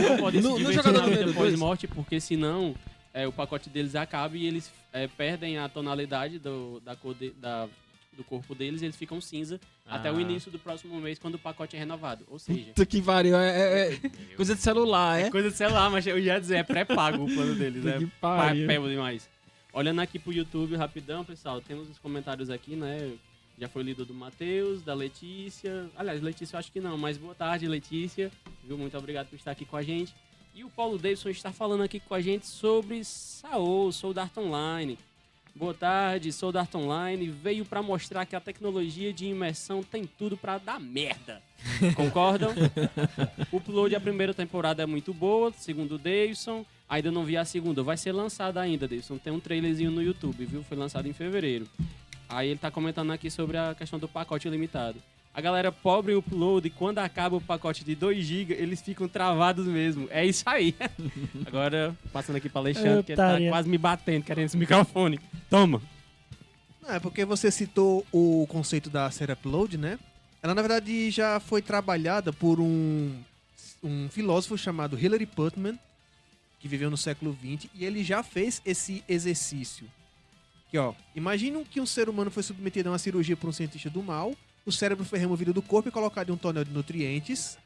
Não podem No- se no divertir jogador na vida número dois. pós-morte, porque senão é, o pacote deles acaba e eles é, perdem a tonalidade do, da cor de- da- do corpo deles e eles ficam cinza até o Ah. início do próximo mês, quando o pacote é renovado. Ou seja. Puta que pariu. É, é- é coisa de celular, é? Coisa de celular, mas eu já ia dizer, é pré-pago o plano deles, é papel demais. Olhando aqui pro YouTube rapidão, pessoal, temos os comentários aqui, né? Já foi lido do Matheus, da Letícia. Aliás, Letícia eu acho que não, mas boa tarde, Letícia. Viu? Muito obrigado por estar aqui com a gente. E o Paulo Davidson está falando aqui com a gente sobre Saô, Sou Dart Online. Boa tarde, sou Dart Online. Veio para mostrar que a tecnologia de imersão tem tudo para dar merda. Concordam? O upload da primeira temporada é muito boa, segundo o Davidson. Ainda não vi a segunda. Vai ser lançada ainda, Davidson. Tem um trailerzinho no YouTube, viu? Foi lançado em fevereiro. Aí ele tá comentando aqui sobre a questão do pacote ilimitado. A galera pobre upload, e quando acaba o pacote de 2 GB, eles ficam travados mesmo. É isso aí. Agora, passando aqui pra Alexandre, que ele tá quase me batendo, querendo esse microfone. Toma. Não, é porque você citou o conceito da série Upload, né? Ela, na verdade, já foi trabalhada por um, um filósofo chamado Hilary Putnam, que viveu no século XX, e ele já fez esse exercício. Que, ó, imagine que um ser humano foi submetido a uma cirurgia por um cientista do mal, o cérebro foi removido do corpo e colocado em um tonel de nutrientes,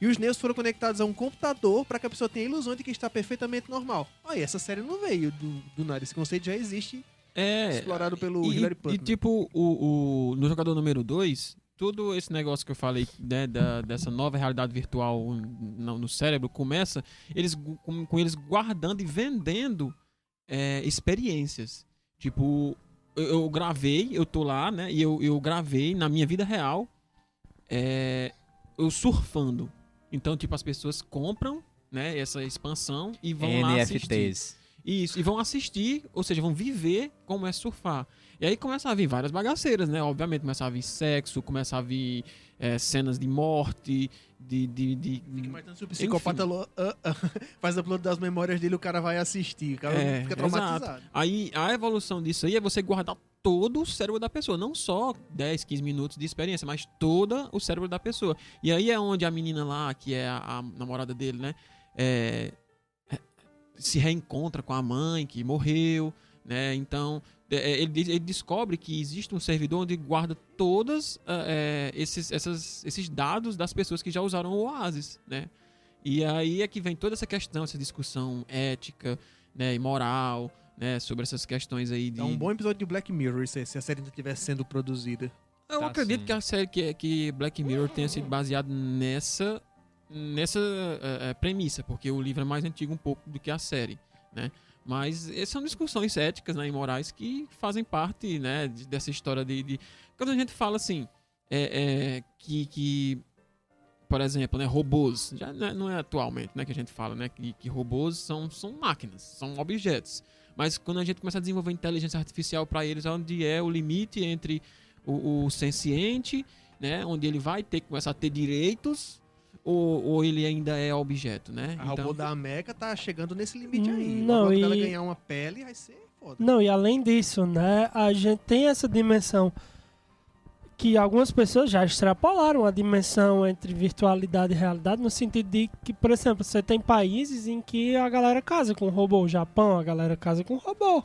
e os nervos foram conectados a um computador para que a pessoa tenha a ilusão de que está perfeitamente normal. Olha, essa série não veio do, do nada, esse conceito já existe, É. explorado pelo E, Hilary e Putnam. tipo, o, o- no jogador número 2, todo esse negócio que eu falei, né, da- dessa nova realidade virtual no, no cérebro, começa eles, com, com eles guardando e vendendo é, experiências. Tipo, eu, eu gravei, eu tô lá, né, e eu, eu gravei na minha vida real, é, eu surfando. Então, tipo, as pessoas compram, né, essa expansão e vão lá assistir. NFTs. Isso, e vão assistir, ou seja, vão viver como é surfar. E aí começa a vir várias bagaceiras, né? Obviamente, começa a vir sexo, começa a vir é, cenas de morte, de. de, de- Fica imaginando se o psicopata lo- faz upload das memórias dele, o cara vai assistir. O cara É, fica traumatizado. Aí a evolução disso aí é você guardar todo o cérebro da pessoa, não só 10, 15 minutos de experiência, mas todo o cérebro da pessoa. E aí é onde a menina lá, que é a, a namorada dele, né, é, se reencontra com a mãe que morreu, né? Então é, ele, ele descobre que existe um servidor onde guarda todos esses, essas- esses dados das pessoas que já usaram o Oasis, né? E aí é que vem toda essa questão, essa discussão ética, né, e moral, né, sobre essas questões aí de... É um bom episódio de Black Mirror, aí, se a série ainda estivesse sendo produzida. Eu Tá acredito sim. que a série que, que Black Mirror tenha sido baseado nessa nessa eh, premissa, porque o livro é mais antigo um pouco do que a série, né? Mas essas são discussões éticas né, e morais que fazem parte né, de- dessa história de, de- Quando a gente fala assim, é, é, que, que, por exemplo, né, robôs, já não é, não é atualmente né, que a gente fala né, que, que robôs são, são máquinas, são objetos. Mas quando a gente começa a desenvolver inteligência artificial para eles, onde é o limite entre o, o senciente, né, onde ele vai ter que começar a ter direitos, ou, ou ele ainda é objeto, né? A robô da Mecha tá chegando nesse limite Hum, aí. não, Logo quando ela e- ganhar uma pele, vai ser foda. Não, e além disso, né, a gente tem essa dimensão que algumas pessoas já extrapolaram a dimensão entre virtualidade e realidade, no sentido de que, por exemplo, você tem países em que a galera casa com robô. O Japão, a galera casa com robô.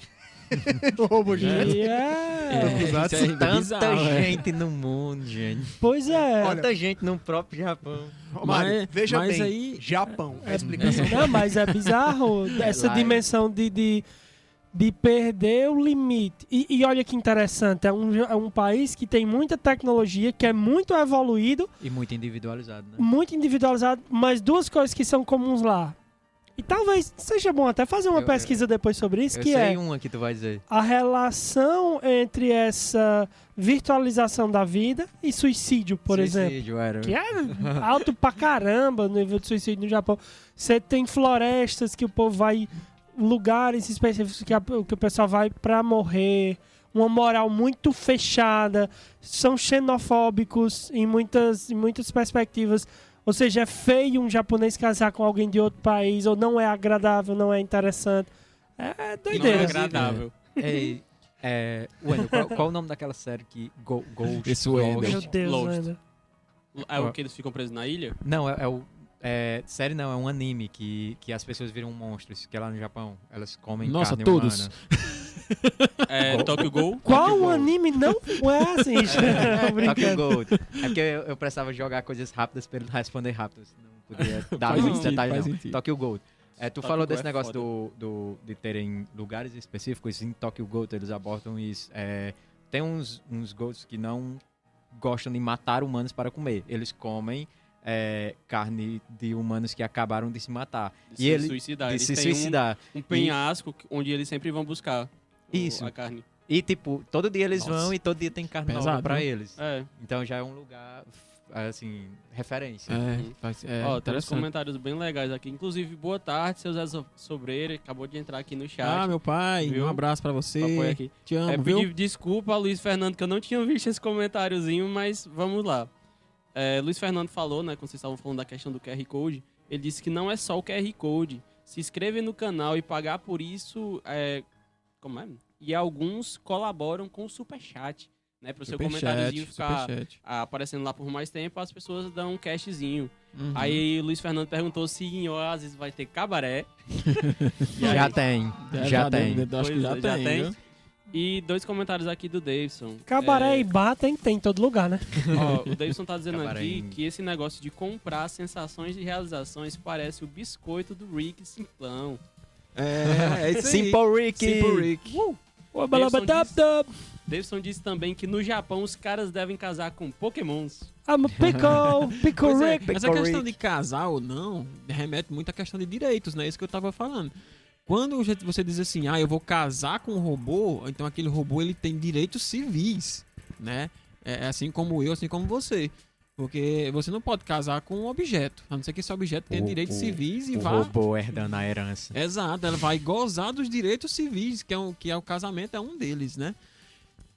O robô gigante. E é... É, é Tanta bizarro, é. gente no mundo, gente. Pois é. Olha, Tanta gente no próprio Japão. Mário, Mas- veja mas bem, aí- Japão, é a É, explicação. não, mas é bizarro essa dimensão de, de, de perder o limite. E, e olha que interessante, é um, é um país que tem muita tecnologia, que é muito evoluído, E muito individualizado, né? muito individualizado, mas duas coisas que são comuns lá. E talvez seja bom até fazer uma Eu- pesquisa depois sobre isso, Eu que sei é uma que tu vai dizer. a relação entre essa virtualização da vida e suicídio, por exemplo. Suicídio, era. Que é alto pra caramba no nível de suicídio no Japão. Você tem florestas que o povo vai. lugares específicos que, a- que o pessoal vai pra morrer. Uma moral muito fechada. São xenofóbicos em muitas, em muitas perspectivas. Ou seja, é feio um japonês casar com alguém de outro país, ou não é agradável, não é interessante. É Não é doideira. agradável. Ei, é, Wendel, qual, qual o nome daquela série que Go, Ghost? Esse Wendel. Meu? Deus, Lost. É o que eles ficam presos na ilha? Não, é, é o. É, série não, é um anime que, que as pessoas viram monstros, que é lá no Japão. Elas comem Nossa, carne todos. humana. É Tokyo Ghoul? Qual Tokyo anime não é assim? Tô Tokyo. Gold. É porque eu, eu precisava jogar coisas rápidas pra ele responder rápido. Não podia dar Faz muitos sentido, detalhes, não. Tokyo Gold. É, tu Tokyo falou desse é negócio do, do, de terem lugares específicos. Em Tokyo Gold eles abordam isso. É, tem uns, uns Golds que não gostam de matar humanos para comer. Eles comem é, carne de humanos que acabaram de se matar. De E se ele- suicidar. de Eles se têm um- suicidar. Um, penhasco que- onde eles sempre vão buscar Isso. a carne. E, tipo, todo dia eles Nossa. vão e todo dia tem carne nova Pesado, pra né? eles. É. Então já é um lugar, assim, referência. É, faz- é Ó, tem uns comentários bem legais aqui. Inclusive, boa tarde, seu Zé So- Sobreira. Acabou de entrar aqui no chat. Ah, meu pai, Viu? um abraço pra você. Aqui. Te amo, É, viu? pedir desculpa Luiz Fernando, que eu não tinha visto esse comentáriozinho, mas vamos lá. É, Luiz Fernando falou, né, quando vocês estavam falando da questão do QR Code, ele disse que não é só o QR Code. Se inscrever no canal e pagar por isso, é, como é? E alguns colaboram com o Superchat, né, pro seu comentáriozinho ficar superchat. aparecendo lá por mais tempo, as pessoas dão um cashzinho. Uhum. Aí o Luiz Fernando perguntou se em Oasis vai ter cabaré. Já aí- tem, já deu- tem. Acho que Pois já, é, já tem. tem. E dois comentários aqui do Davidson. Cabaré É, e bar tem, tem em todo lugar, né? Ó, o Davidson tá dizendo Cabaré aqui em- que esse negócio de comprar sensações e realizações parece o biscoito do Rick Simplão. É, é isso aí. Simple Rick! Simple Rick. Ô, Davidson. Davidson disse também que no Japão os caras devem casar com pokémons. I'm a pickle, pickle é, Rick. essa Pickle questão de casar ou não remete muito à questão de direitos, né? Isso que eu tava falando. Quando você diz assim, ah, eu vou casar com um robô, então aquele robô ele tem direitos civis, né? É assim como eu, assim como você. Porque você não pode casar com um objeto, a não ser que esse objeto tenha O- direitos o- civis e O vá. robô herdando a herança. Exato, ela vai gozar dos direitos civis, que é, o, que é o casamento, é um deles, né?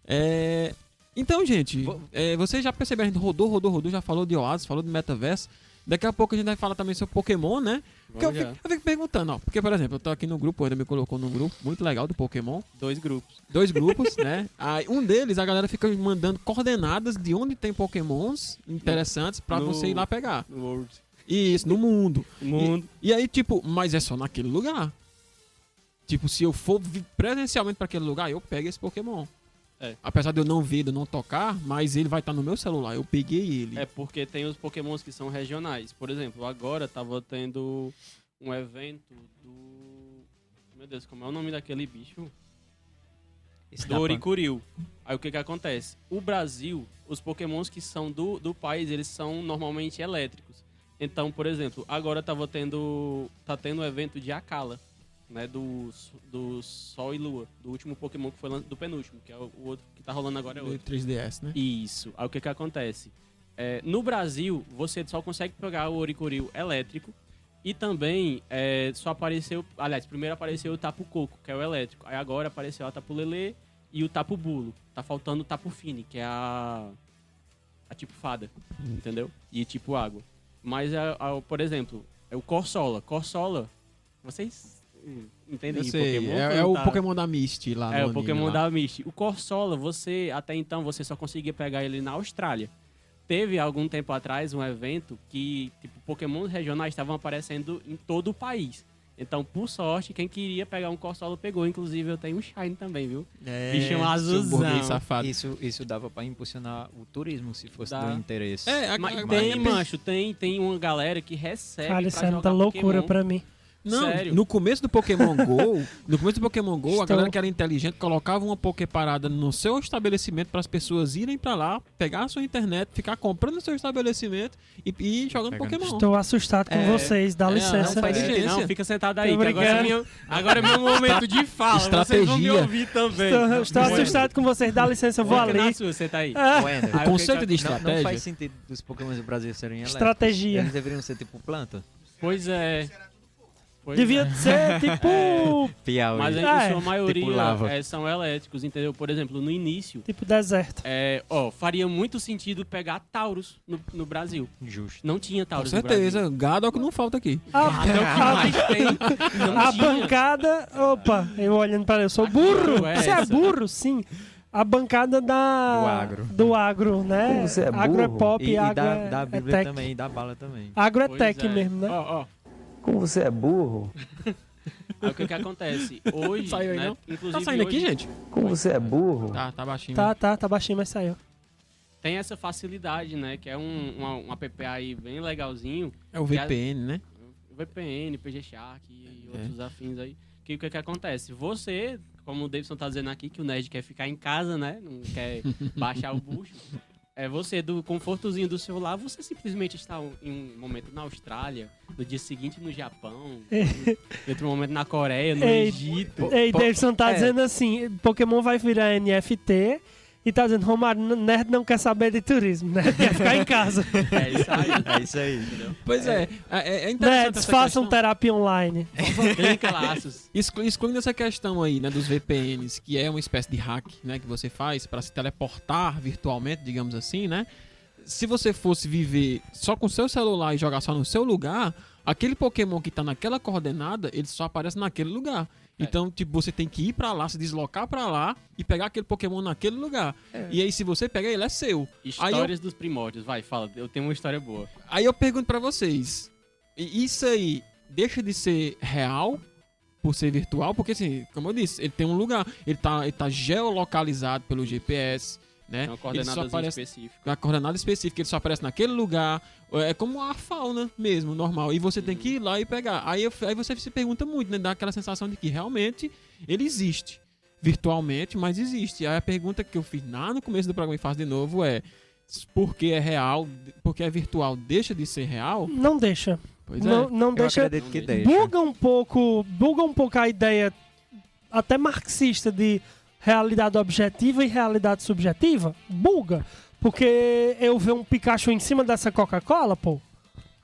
É, Então, gente, Vou- é, vocês já perceberam, a gente rodou, rodou, rodou, já falou de Oasis, falou de metaverso. Daqui a pouco a gente vai falar também sobre Pokémon, né? Porque eu fico, eu fico perguntando, ó. Porque, por exemplo, eu tô aqui no grupo, ainda me colocou num grupo muito legal do Pokémon. Dois grupos. Dois grupos, né? Aí, um deles, a galera fica mandando coordenadas de onde tem Pokémons interessantes pra No- você ir lá pegar. No World. Isso, no mundo. Mundo. E aí, tipo, mas é só naquele lugar. Tipo, se eu for presencialmente pra aquele lugar, eu pego esse Pokémon. É. Apesar de eu não ver, de eu não tocar, mas ele vai estar no meu celular. Eu peguei ele. É porque tem os pokémons que são regionais. Por exemplo, agora tava tendo um evento do... Meu Deus, como é o nome daquele bicho? Esse do Oricuril. Aí o que que acontece? O Brasil, os pokémons que são do, do país, eles são normalmente elétricos. Então, por exemplo, agora tava tendo tá tendo o evento de Akala, né, do, do Sol e Lua, do último pokémon que foi do penúltimo, que é o, o outro que tá rolando agora é outro. 3DS, né? Isso. Aí o que que acontece? É, no Brasil, você só consegue pegar o Oricuril elétrico e também é, só apareceu... Aliás, primeiro apareceu o Tapu Coco, que é o elétrico. Aí agora apareceu a Tapu Lele e o Tapu Bulo. Tá faltando o Tapu Fini, que é a... A tipo fada, entendeu? E tipo água. Mas, a, a- por exemplo, é o Corsola. Corsola, vocês hum, de sei, Pokémon? é, é o tá? Pokémon da Misty lá É, no o Pokémon lá. da Misty. O Corsola, você, até então, você só conseguia pegar ele na Austrália. Teve, algum tempo atrás, um evento que, tipo, Pokémons regionais estavam aparecendo em todo o país. Então, por sorte, quem queria pegar um Corsola pegou. Inclusive, eu tenho um Shine também, viu? É, Bichão azulzão. safado. Isso, isso dava pra impulsionar o turismo, se fosse Dá. do interesse. É, a- Mas a- tem, mancho, tem, tem uma galera que recebe Cara, isso é muita loucura Pokémon. pra mim. Não, Sério? no começo do Pokémon GO, no começo do Pokémon GO, a Estou- galera que era inteligente colocava uma Poké parada no seu estabelecimento para as pessoas irem pra lá, pegar a sua internet, ficar comprando no seu estabelecimento e, e ir jogando Pegando. Pokémon. Estou assustado com É, vocês, dá é, licença. não faz É, não, fica sentado aí, agora é, meu, agora é meu momento de fala. Vocês vão me Estratégia. ouvir também. Estou, estou assustado com vocês, dá licença, eu vou ali. sua, senta aí. Ah, Wender, O Aí, conceito de não, não estratégia. faz sentido dos Pokémon do Brasil serem elétricos. Estratégia. Eles deveriam ser tipo planta. Pois é. Pois devia é. ser tipo. Piauí. Mas em É, sua maioria tipo é, são elétricos, entendeu? Por exemplo, no início, tipo deserto. é, ó, faria muito sentido pegar Taurus no, no Brasil. Justo. Não tinha Com Taurus no Brasil. certeza, gado é o que não falta aqui. A, Ah, é o que mais tem. Não a tinha. bancada. Opa, eu olhando pra ele, eu sou burro. é Você é burro, sim. A bancada da. Do agro. Do agro, né? Você é agro é burro. pop, E, e agro da, é, da é Bíblia também, e da bala também. Agro é Pois tech é. mesmo, né? Ó, ó. Como você é burro? Aí o que que acontece? Hoje, Saiu aí, né? não? Inclusive, Tá saindo aqui, hoje gente? Como você é burro? Tá, tá baixinho. Tá, tá, tá baixinho, mas saiu. tem essa facilidade, né? Que é um, uma- um app aí bem legalzinho. É o VPN, né? VPN, PG Shark e É. outros afins aí. Que o que, que acontece? Você, como o Davidson tá dizendo aqui, que o Nerd quer ficar em casa, né? Não quer baixar o bucho. É você, do confortozinho do celular, você simplesmente está em um momento na Austrália, no dia seguinte no Japão, em outro momento na Coreia, no Ei, Egito. Ei, Davidson tá é. dizendo assim: Pokémon vai virar NFT. E tá dizendo, Romário, nerd não quer saber de turismo, nerd quer ficar em casa. É isso aí. É isso aí. Pois é, é, é interessante Nerds, essa façam questão. terapia online. Clica laços. Exclu- Excluindo essa questão aí, né, dos VPNs, que é uma espécie de hack, né, que você faz para se teleportar virtualmente, digamos assim, né? Se você fosse viver só com seu celular e jogar só no seu lugar, aquele Pokémon que tá naquela coordenada, ele só aparece naquele lugar. É. Então, tipo, você tem que ir pra lá, se deslocar pra lá e pegar aquele Pokémon naquele lugar. E aí, se você pegar, ele é seu. Histórias dos primórdios. Vai, fala. Eu tenho uma história boa. Aí eu pergunto pra vocês, isso aí deixa de ser real por ser virtual? Porque assim, como eu disse, ele tem um lugar, ele tá, ele tá geolocalizado pelo GPS, né? Tem uma ele só coordenada aparece específica. na coordenada específica, ele só aparece naquele lugar, é como a fauna mesmo, normal, e você tem que ir lá e pegar. Aí, eu- aí você se pergunta muito, né? Dá aquela sensação de que realmente ele existe. Virtualmente, mas existe. Aí a pergunta que eu fiz lá no começo do programa e faço de novo é porque é real, porque é virtual, deixa de ser real? Não deixa. Pois é. Não, não Eu deixa. acredito que deixa. Buga um pouco. Buga um pouco a ideia até marxista de realidade objetiva e realidade subjetiva. Buga. Porque eu ver um Pikachu em cima dessa Coca-Cola, pô.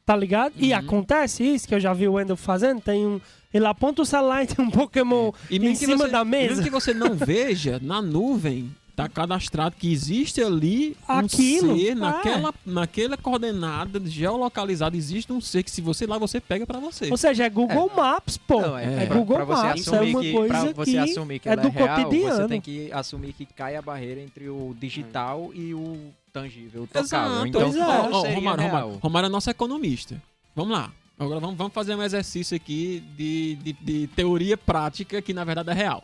Tá ligado? E Uhum. acontece isso, que eu já vi o Wendel fazendo. Tem um. Ele aponta o celular e tem um Pokémon E em mesmo cima você- da Mesmo mesa. que você não veja, na nuvem tá cadastrado que existe ali um Aquilo, ser, é. naquela, naquela coordenada geolocalizada, existe um ser que se você ir lá, você pega pra você. Ou seja, é Google Maps, pô. Não, é é pra- Google pra você Maps, é assumir uma que, coisa pra você que assumir que é ela do é real, cotidiano. você tem que assumir que cai a barreira entre o digital e o tangível, o tocável. Exato. Então, Pois é. ó, seria Romário? Romário, Romário é nosso economista. Vamos lá. Agora vamos, vamos fazer um exercício aqui de, de, de teoria prática que na verdade é real.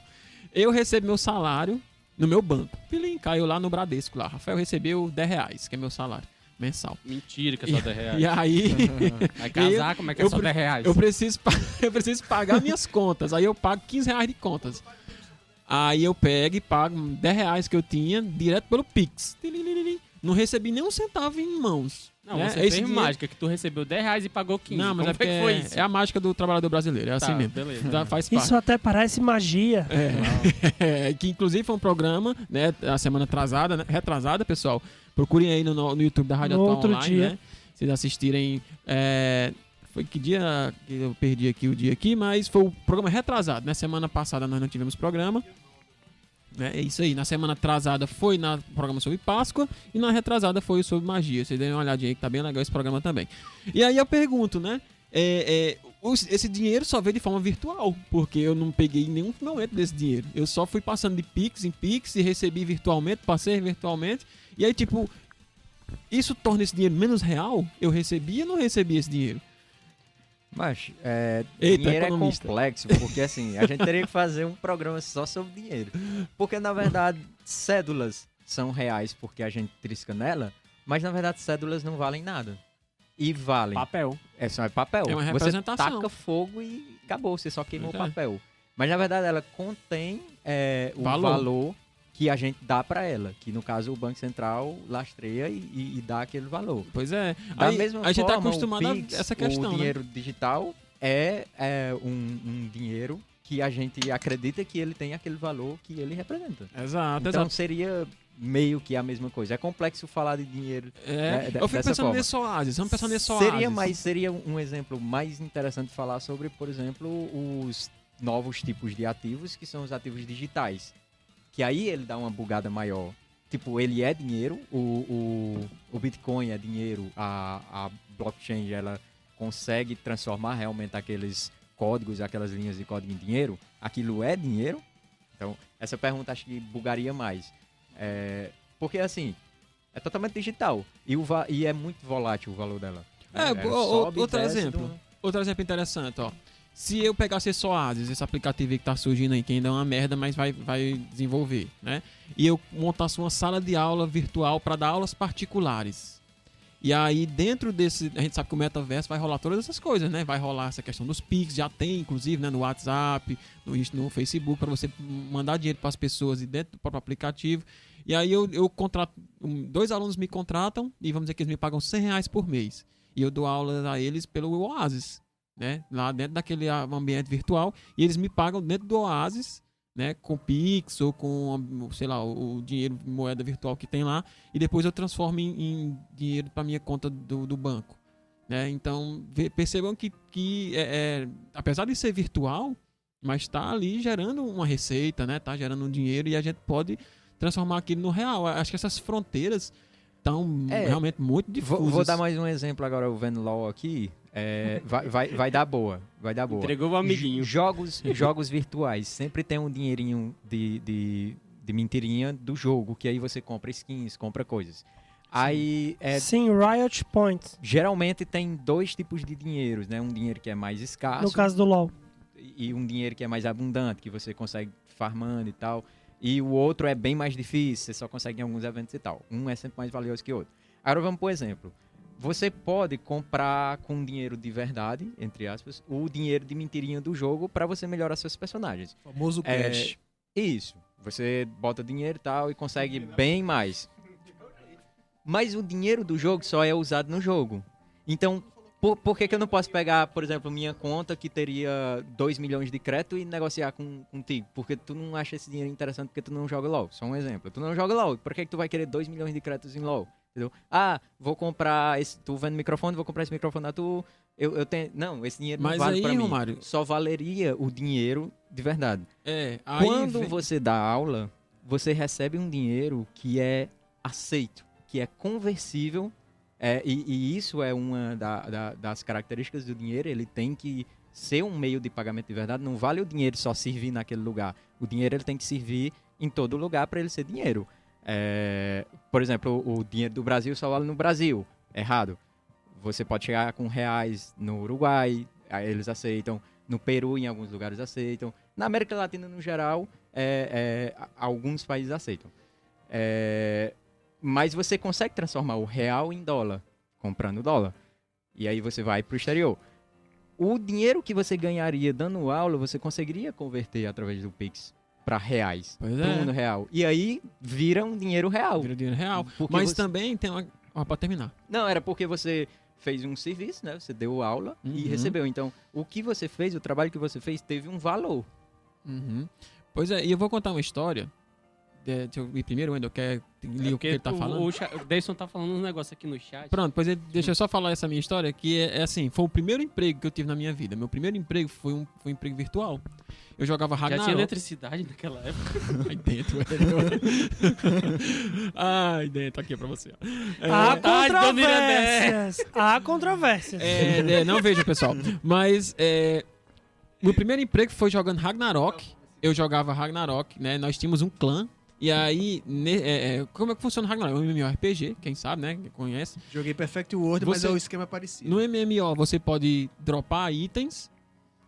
Eu recebo meu salário no meu banco. Pilim, caiu lá no Bradesco lá. Rafael recebeu 10 reais, que é meu salário. mensal. Mentira que é só 10 reais. E aí, Vai casar, como é que é eu só pre- 10 reais? eu preciso, eu preciso pagar minhas contas. Aí eu pago 15 reais de contas. Aí eu pego e pago 10 reais que eu tinha direto pelo Pix. Não recebi nem um centavo em mãos. Não, né? você Esse fez dinheiro- mágica, que tu recebeu 10 reais e pagou 15. Não, mas Como é porque foi que foi é, isso? é a mágica do trabalhador brasileiro. É assim Tá, mesmo. beleza. Já faz parte. Isso até parece magia. É, que inclusive foi um programa, né, a semana atrasada, né, retrasada, pessoal. Procurem aí no, no YouTube da Rádio No Atual outro Online, dia. né? Vocês assistirem. é, foi que dia que eu perdi aqui o dia aqui, mas foi o programa retrasado, né? Semana passada nós não tivemos programa. Né? É isso aí. Na semana atrasada foi na programa sobre Páscoa e na retrasada foi sobre magia. Vocês deem uma olhadinha aí que tá bem legal esse programa também. E aí eu pergunto, né? É, é, esse dinheiro só veio de forma virtual, porque eu não peguei nenhum momento desse dinheiro. Eu só fui passando de Pix em Pix e recebi virtualmente, passei virtualmente. E aí, tipo, isso torna esse dinheiro menos real? Eu recebi ou não recebi esse dinheiro? Mas é, Eita, dinheiro é economista. complexo, porque assim, a gente teria que fazer um programa só sobre dinheiro. Porque na verdade, cédulas são reais porque a gente trisca nela, mas na verdade cédulas não valem nada. E valem. Papel. É só papel. É uma você representação. taca fogo e acabou, você só queimou o é. papel. Mas na verdade ela contém é, o Valor. valor. Que a gente dá para ela, que no caso o Banco Central lastreia e, e- dá aquele valor. Pois é. Da Aí, mesma a gente tá forma, acostumado a essa questão, O né? dinheiro digital é, é um, um dinheiro que a gente acredita que ele tem aquele valor que ele representa. Exato, Então exato. seria meio que a mesma coisa. É complexo falar de dinheiro. É, né, eu fico pensando nesse oásis. Vamos pensar nesse oásis. Seria, mais, seria um exemplo mais interessante falar sobre, por exemplo, os novos tipos de ativos, que são os ativos digitais. Que aí ele dá uma bugada maior. Tipo, ele é dinheiro, o, o, o Bitcoin é dinheiro, a, a blockchain ela consegue transformar realmente aqueles códigos, aquelas linhas de código em dinheiro. Aquilo é dinheiro? Então, essa pergunta acho que bugaria mais. É, porque assim, é totalmente digital e, o, e é muito volátil o valor dela. É, É, sobe outro exemplo. do- Outro exemplo interessante, ó. Se eu pegasse esse Oasis, esse aplicativo que tá surgindo aí, que ainda é uma merda, mas vai, vai desenvolver, né? E eu montasse uma sala de aula virtual para dar aulas particulares. E aí, dentro desse. A gente sabe que o metaverso vai rolar todas essas coisas, né? Vai rolar essa questão dos Pix, já tem, inclusive, né? No WhatsApp, no, no Facebook, para você mandar dinheiro para as pessoas e dentro do próprio aplicativo. E aí eu, eu contrato. dois alunos me contratam e vamos dizer que eles me pagam 100 reais por mês. E eu dou aulas a eles pelo Oasis, né? Lá dentro daquele ambiente virtual. E eles me pagam dentro do Oasis, né? Com Pix ou com, sei lá, o, dinheiro, moeda virtual que tem lá. E depois eu transformo em, em dinheiro para minha conta do, do banco. Né? Então, percebam que, que é, é, apesar de ser virtual, mas está ali gerando uma receita, né? Tá gerando um dinheiro e a gente pode transformar aquilo no real. Acho que essas fronteiras estão É, realmente muito difusas. Vou, vou dar mais um exemplo agora, o Venlaw aqui. É, vai, vai, vai dar boa. Vai dar boa. Entregou o amiguinho. Jogos, jogos virtuais sempre tem um dinheirinho de, de, de mentirinha do jogo, que aí você compra skins, compra coisas. Aí, é, Sim, Riot Points. geralmente tem dois tipos de dinheiros, né? Um dinheiro que é mais escasso No caso do LoL. e um dinheiro que é mais abundante, que você consegue farmando e tal. E o outro é bem mais difícil, você só consegue em alguns eventos e tal. Um é sempre mais valioso que o outro. Agora vamos por exemplo. Você pode comprar com dinheiro de verdade, entre aspas, o dinheiro de mentirinha do jogo para você melhorar seus personagens. famoso É, cash. Isso. Você bota dinheiro e tal e consegue bem mais. Mas o dinheiro do jogo só é usado no jogo. Então, por, por que, que eu não posso pegar, por exemplo, minha conta que teria 2 milhões de crédito e negociar com, contigo? Porque tu não acha esse dinheiro interessante porque tu não joga LOL. Só um exemplo. Tu não joga LOL. Por que, que tu vai querer 2 milhões de créditos em LOL? Entendeu? Ah, vou comprar esse. Tu vendo microfone, vou comprar esse microfone a tu. Eu, eu tenho. Não, esse dinheiro Mas não vale aí, pra mim. Romário- Só valeria o dinheiro de verdade. É, Quando vem- você dá aula, você recebe um dinheiro que é aceito, que é conversível, é, e, e isso é uma da- da- das características do dinheiro. Ele tem que ser um meio de pagamento de verdade. Não vale o dinheiro só servir naquele lugar. O dinheiro ele tem que servir em todo lugar para ele ser dinheiro. É, por exemplo, o, o dinheiro do Brasil só vale no Brasil. Errado. Você pode chegar com reais no Uruguai, eles aceitam. No Peru, em alguns lugares aceitam. Na América Latina, no geral, é, é, alguns países aceitam. É, Mas você consegue transformar o real em dólar, comprando dólar. E aí você vai pro exterior. O dinheiro que você ganharia dando aula, você conseguiria converter através do Pix para reais, Pois pro é. mundo real. E aí vira um dinheiro real. Vira dinheiro real. Porque Mas você- também tem uma. Ó, pra terminar. Não, era porque você fez um serviço, né? Você deu aula e Uhum. recebeu. Então, o que você fez, o trabalho que você fez, teve um valor. Uhum. Pois é, e eu vou contar uma história. É, deixa eu ir primeiro, Wendel, quer ler o que ele tá o, falando? O, o tá falando um negócio aqui no chat. Pronto, pois é, deixa eu só falar essa minha história, que é, é assim, foi o primeiro emprego que eu tive na minha vida. Meu primeiro emprego foi um, foi um emprego virtual. Eu jogava Já tinha Ragnarok. eletricidade naquela época. Aí dentro, velho. Ai, dentro, aqui é pra você. É, Há controvérsias. Há controvérsias. É, é, não veja, pessoal. Mas é, meu primeiro emprego foi jogando Ragnarok. Eu jogava Ragnarok, né? Nós tínhamos um clã. E aí, ne- é, é, como é que funciona o Ragnarok? É um MMORPG, quem sabe, né? Quem conhece. Joguei Perfect World, mas Você- é o esquema parecido. No MMO você pode dropar itens,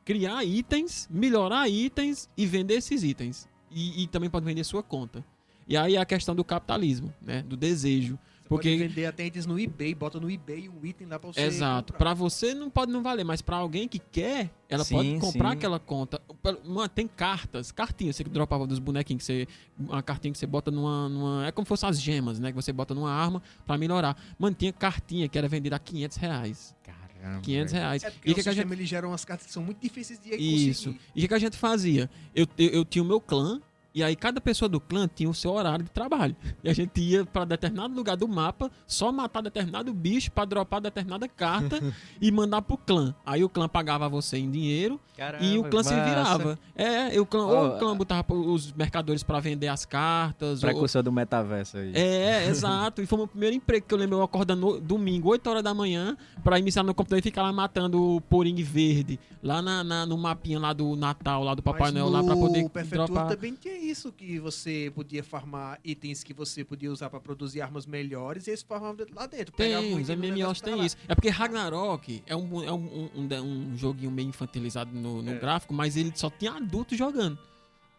criar itens, melhorar itens e vender esses itens. E, e também pode vender sua conta. E aí é a questão do capitalismo, né? Do desejo. Porque pode vender até itens no eBay, bota no eBay um item lá pra você Exato. Pra você não pode não valer, mas pra alguém que quer, ela Sim, pode comprar sim. aquela conta. Mano, tem cartas, cartinhas, você que dropava dos bonequinhos que você. Uma cartinha que você bota numa, numa. É como se fossem as gemas, né? Que você bota numa arma pra melhorar. Mano, tinha cartinha que era vendida a 500 reais. Caramba. 500 reais. É porque E o que, que a gente. sistema ele gera umas cartas que são muito difíceis de Isso. conseguir. E o que, que a gente fazia? Eu, eu, eu tinha o meu clã. E aí cada pessoa do clã tinha o seu horário de trabalho. E a gente ia pra determinado lugar do mapa, só matar determinado bicho pra dropar determinada carta e mandar pro clã. Aí o clã pagava você em dinheiro e o clã se virava. É, o clã, ou Oh, o clã botava os mercadores pra vender as cartas. ou- Precursor do metaverso aí. é, exato. E foi o meu primeiro emprego que eu lembro eu acordando no domingo, 8 horas da manhã, pra iniciar no computador e ficar lá matando o poringue verde, lá na, na- no mapinha lá do Natal, lá do Papai Mas Noel, lá pra poder dropar. também tinha isso, que você podia farmar itens que você podia usar pra produzir armas melhores e eles farmavam lá dentro. Tem, os MMOs tem isso. É porque Ragnarok é um, é um, um, um- joguinho meio infantilizado no, no É. gráfico, mas ele só tinha adulto jogando.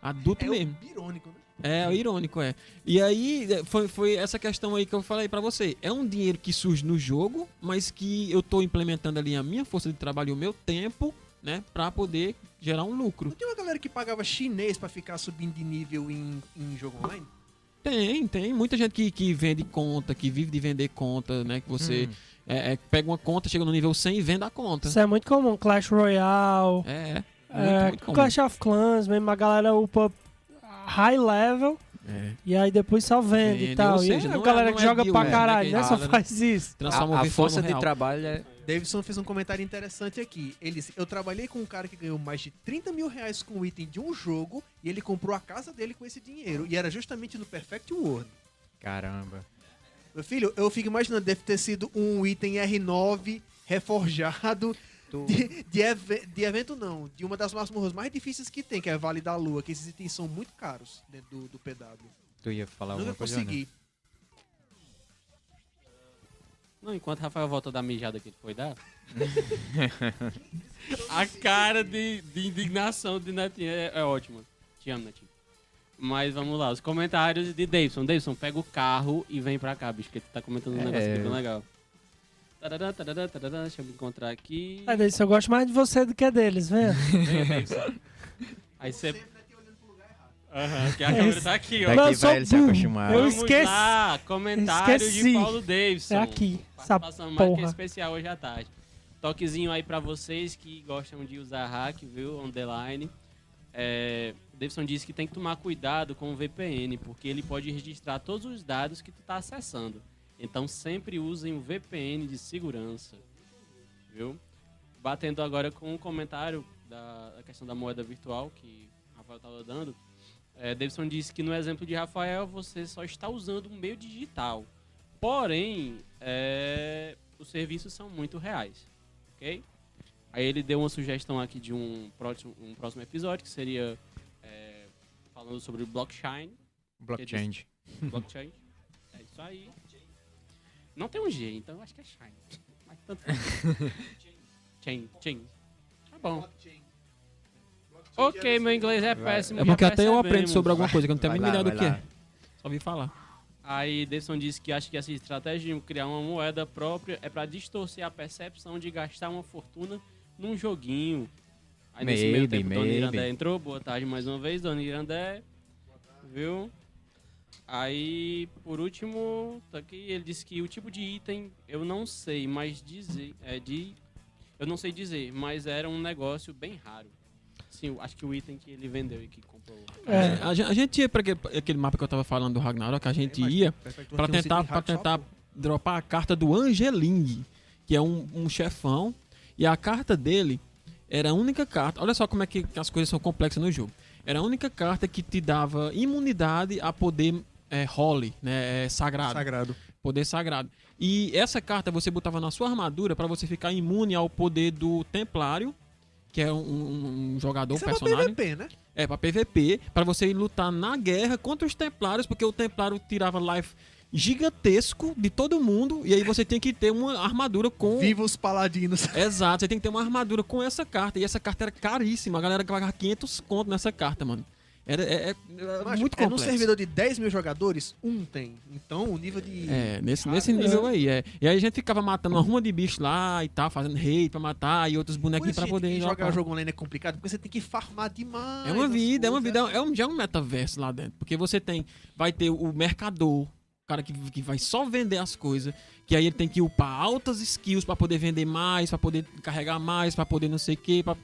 Adulto É mesmo. irônico, né? É, irônico, é. E aí, é, foi, foi essa questão aí que eu falei pra você. É um dinheiro que surge no jogo, mas que eu tô implementando ali a minha força de trabalho e o meu tempo, né, pra poder gerar um lucro. Não tinha uma galera que pagava chinês pra ficar subindo de nível em, em jogo online? Tem, tem. Muita gente que, que vende conta, que vive de vender conta, né, que você é, é, pega uma conta, chega no nível 100 e vende a conta. Isso é muito comum. Clash Royale, É, muito, é, muito comum. Clash of Clans, mesmo a galera upa high level É. e aí depois só vende Vende, e tal. seja, e a é- galera que é joga pra né, caralho, né? Só faz isso. A, a força de real. trabalho é. Davidson fez um comentário interessante aqui. Ele disse: Eu trabalhei com um cara que ganhou mais de 30 mil reais com o item de um jogo e ele comprou a casa dele com esse dinheiro. E era justamente no Perfect World. Caramba. Meu filho, eu fico imaginando, deve ter sido um item R9 reforjado de, de, eve- de evento, não. De uma das masmorras mais difíceis que tem, que é Vale da Lua, que esses itens são muito caros dentro do, do PW. Tu ia falar Nunca alguma coisa? né? consegui. Não, enquanto Rafael volta da mijada que ele foi dar. a cara de, de indignação de Netinho é, é ótima. Te amo, Netinho. Mas vamos lá, os comentários de Davidson. Davidson, pega o carro e vem pra cá, bicho, que tu tá comentando um É. negócio aqui bem legal. Tarará, tarará, tarará, deixa eu me encontrar aqui. É, Denis, eu gosto mais de você do que deles, Davidson. Aí você. Aham, que a câmera tá aqui, ó. Daqui vai sou ele se acostumar. Eu Vamos esqueci. lá, comentário Esqueci. de Paulo Davidson. É aqui, essa que porra. especial hoje à tarde. Toquezinho aí pra vocês que gostam de usar hack, viu? On the line. É, Davidson disse que tem que tomar cuidado com o VPN, porque ele pode registrar todos os dados que tu tá acessando. Então sempre usem o VPN de segurança. Viu? Batendo agora com um comentário da, da questão da moeda virtual que o Rafael estava dando. É, Davidson disse que no exemplo de Rafael você só está usando um meio digital. Porém, é, os serviços são muito reais. Ok? Aí ele deu uma sugestão aqui de um próximo, um próximo episódio que seria é, falando sobre o blockchain. Blockchain. Blockchain. É isso aí. Não tem um G, então eu acho que é Shine. Mas tanto faz. Chain, chain. Tá bom. Ok, meu inglês é péssimo. É porque até eu aprendo sobre alguma coisa que eu não tenho a mínima ideia do que é. Só ouvi falar. Aí Davidson disse que acha que essa estratégia de criar uma moeda própria é pra distorcer a percepção de gastar uma fortuna num joguinho. Aí nesse meio Maybe, tempo, Dona maybe. Irandé entrou. Boa tarde mais uma vez, Dona Irandé. Viu? Aí, por último, tá aqui, ele disse que o tipo de item eu não sei, mas dizer. É de. Eu não sei dizer, mas era um negócio bem raro. Sim, eu acho que o item que ele vendeu e que comprou. É. A, gen- a gente ia pra aquele, aquele mapa que eu tava falando do Ragnarok, a gente ia pra tentar, pra tentar dropar a carta do Angeling, que é um, um chefão. E a carta dele era a única carta. Olha só como é que as coisas são complexas no jogo. Era a única carta que te dava imunidade a poder é, holy, né? É, sagrado. Sagrado. Poder sagrado. E essa carta você botava na sua armadura pra você ficar imune ao poder do Templário, que é um, um- jogador, um Isso é pra personagem. PVP, né? É, pra PVP, pra você lutar na guerra contra os Templários, porque o Templário tirava life gigantesco de todo mundo, e aí você tem que ter uma armadura com. Viva os paladinos. Exato, você tem que ter uma armadura com essa carta, e essa carta era caríssima, a galera pagava 500 conto nessa carta, mano. Era, é, é- é Macho, muito é num complexo. servidor de 10 mil jogadores, um tem. Então o nível de. É, nesse, nesse nível aí, é. E aí a gente ficava matando uma ruma de bicho lá e tal, fazendo raid pra matar, e outros bonequinhos pra poder jogar o jogo online é complicado, porque você tem que farmar demais. É uma vida, é uma vida, é um, já é um metaverso lá dentro. Porque você tem, vai ter o mercador, o cara que, que vai só vender as coisas, que aí ele tem que upar altas skills pra poder vender mais, pra poder carregar mais, pra poder não sei o que, pra...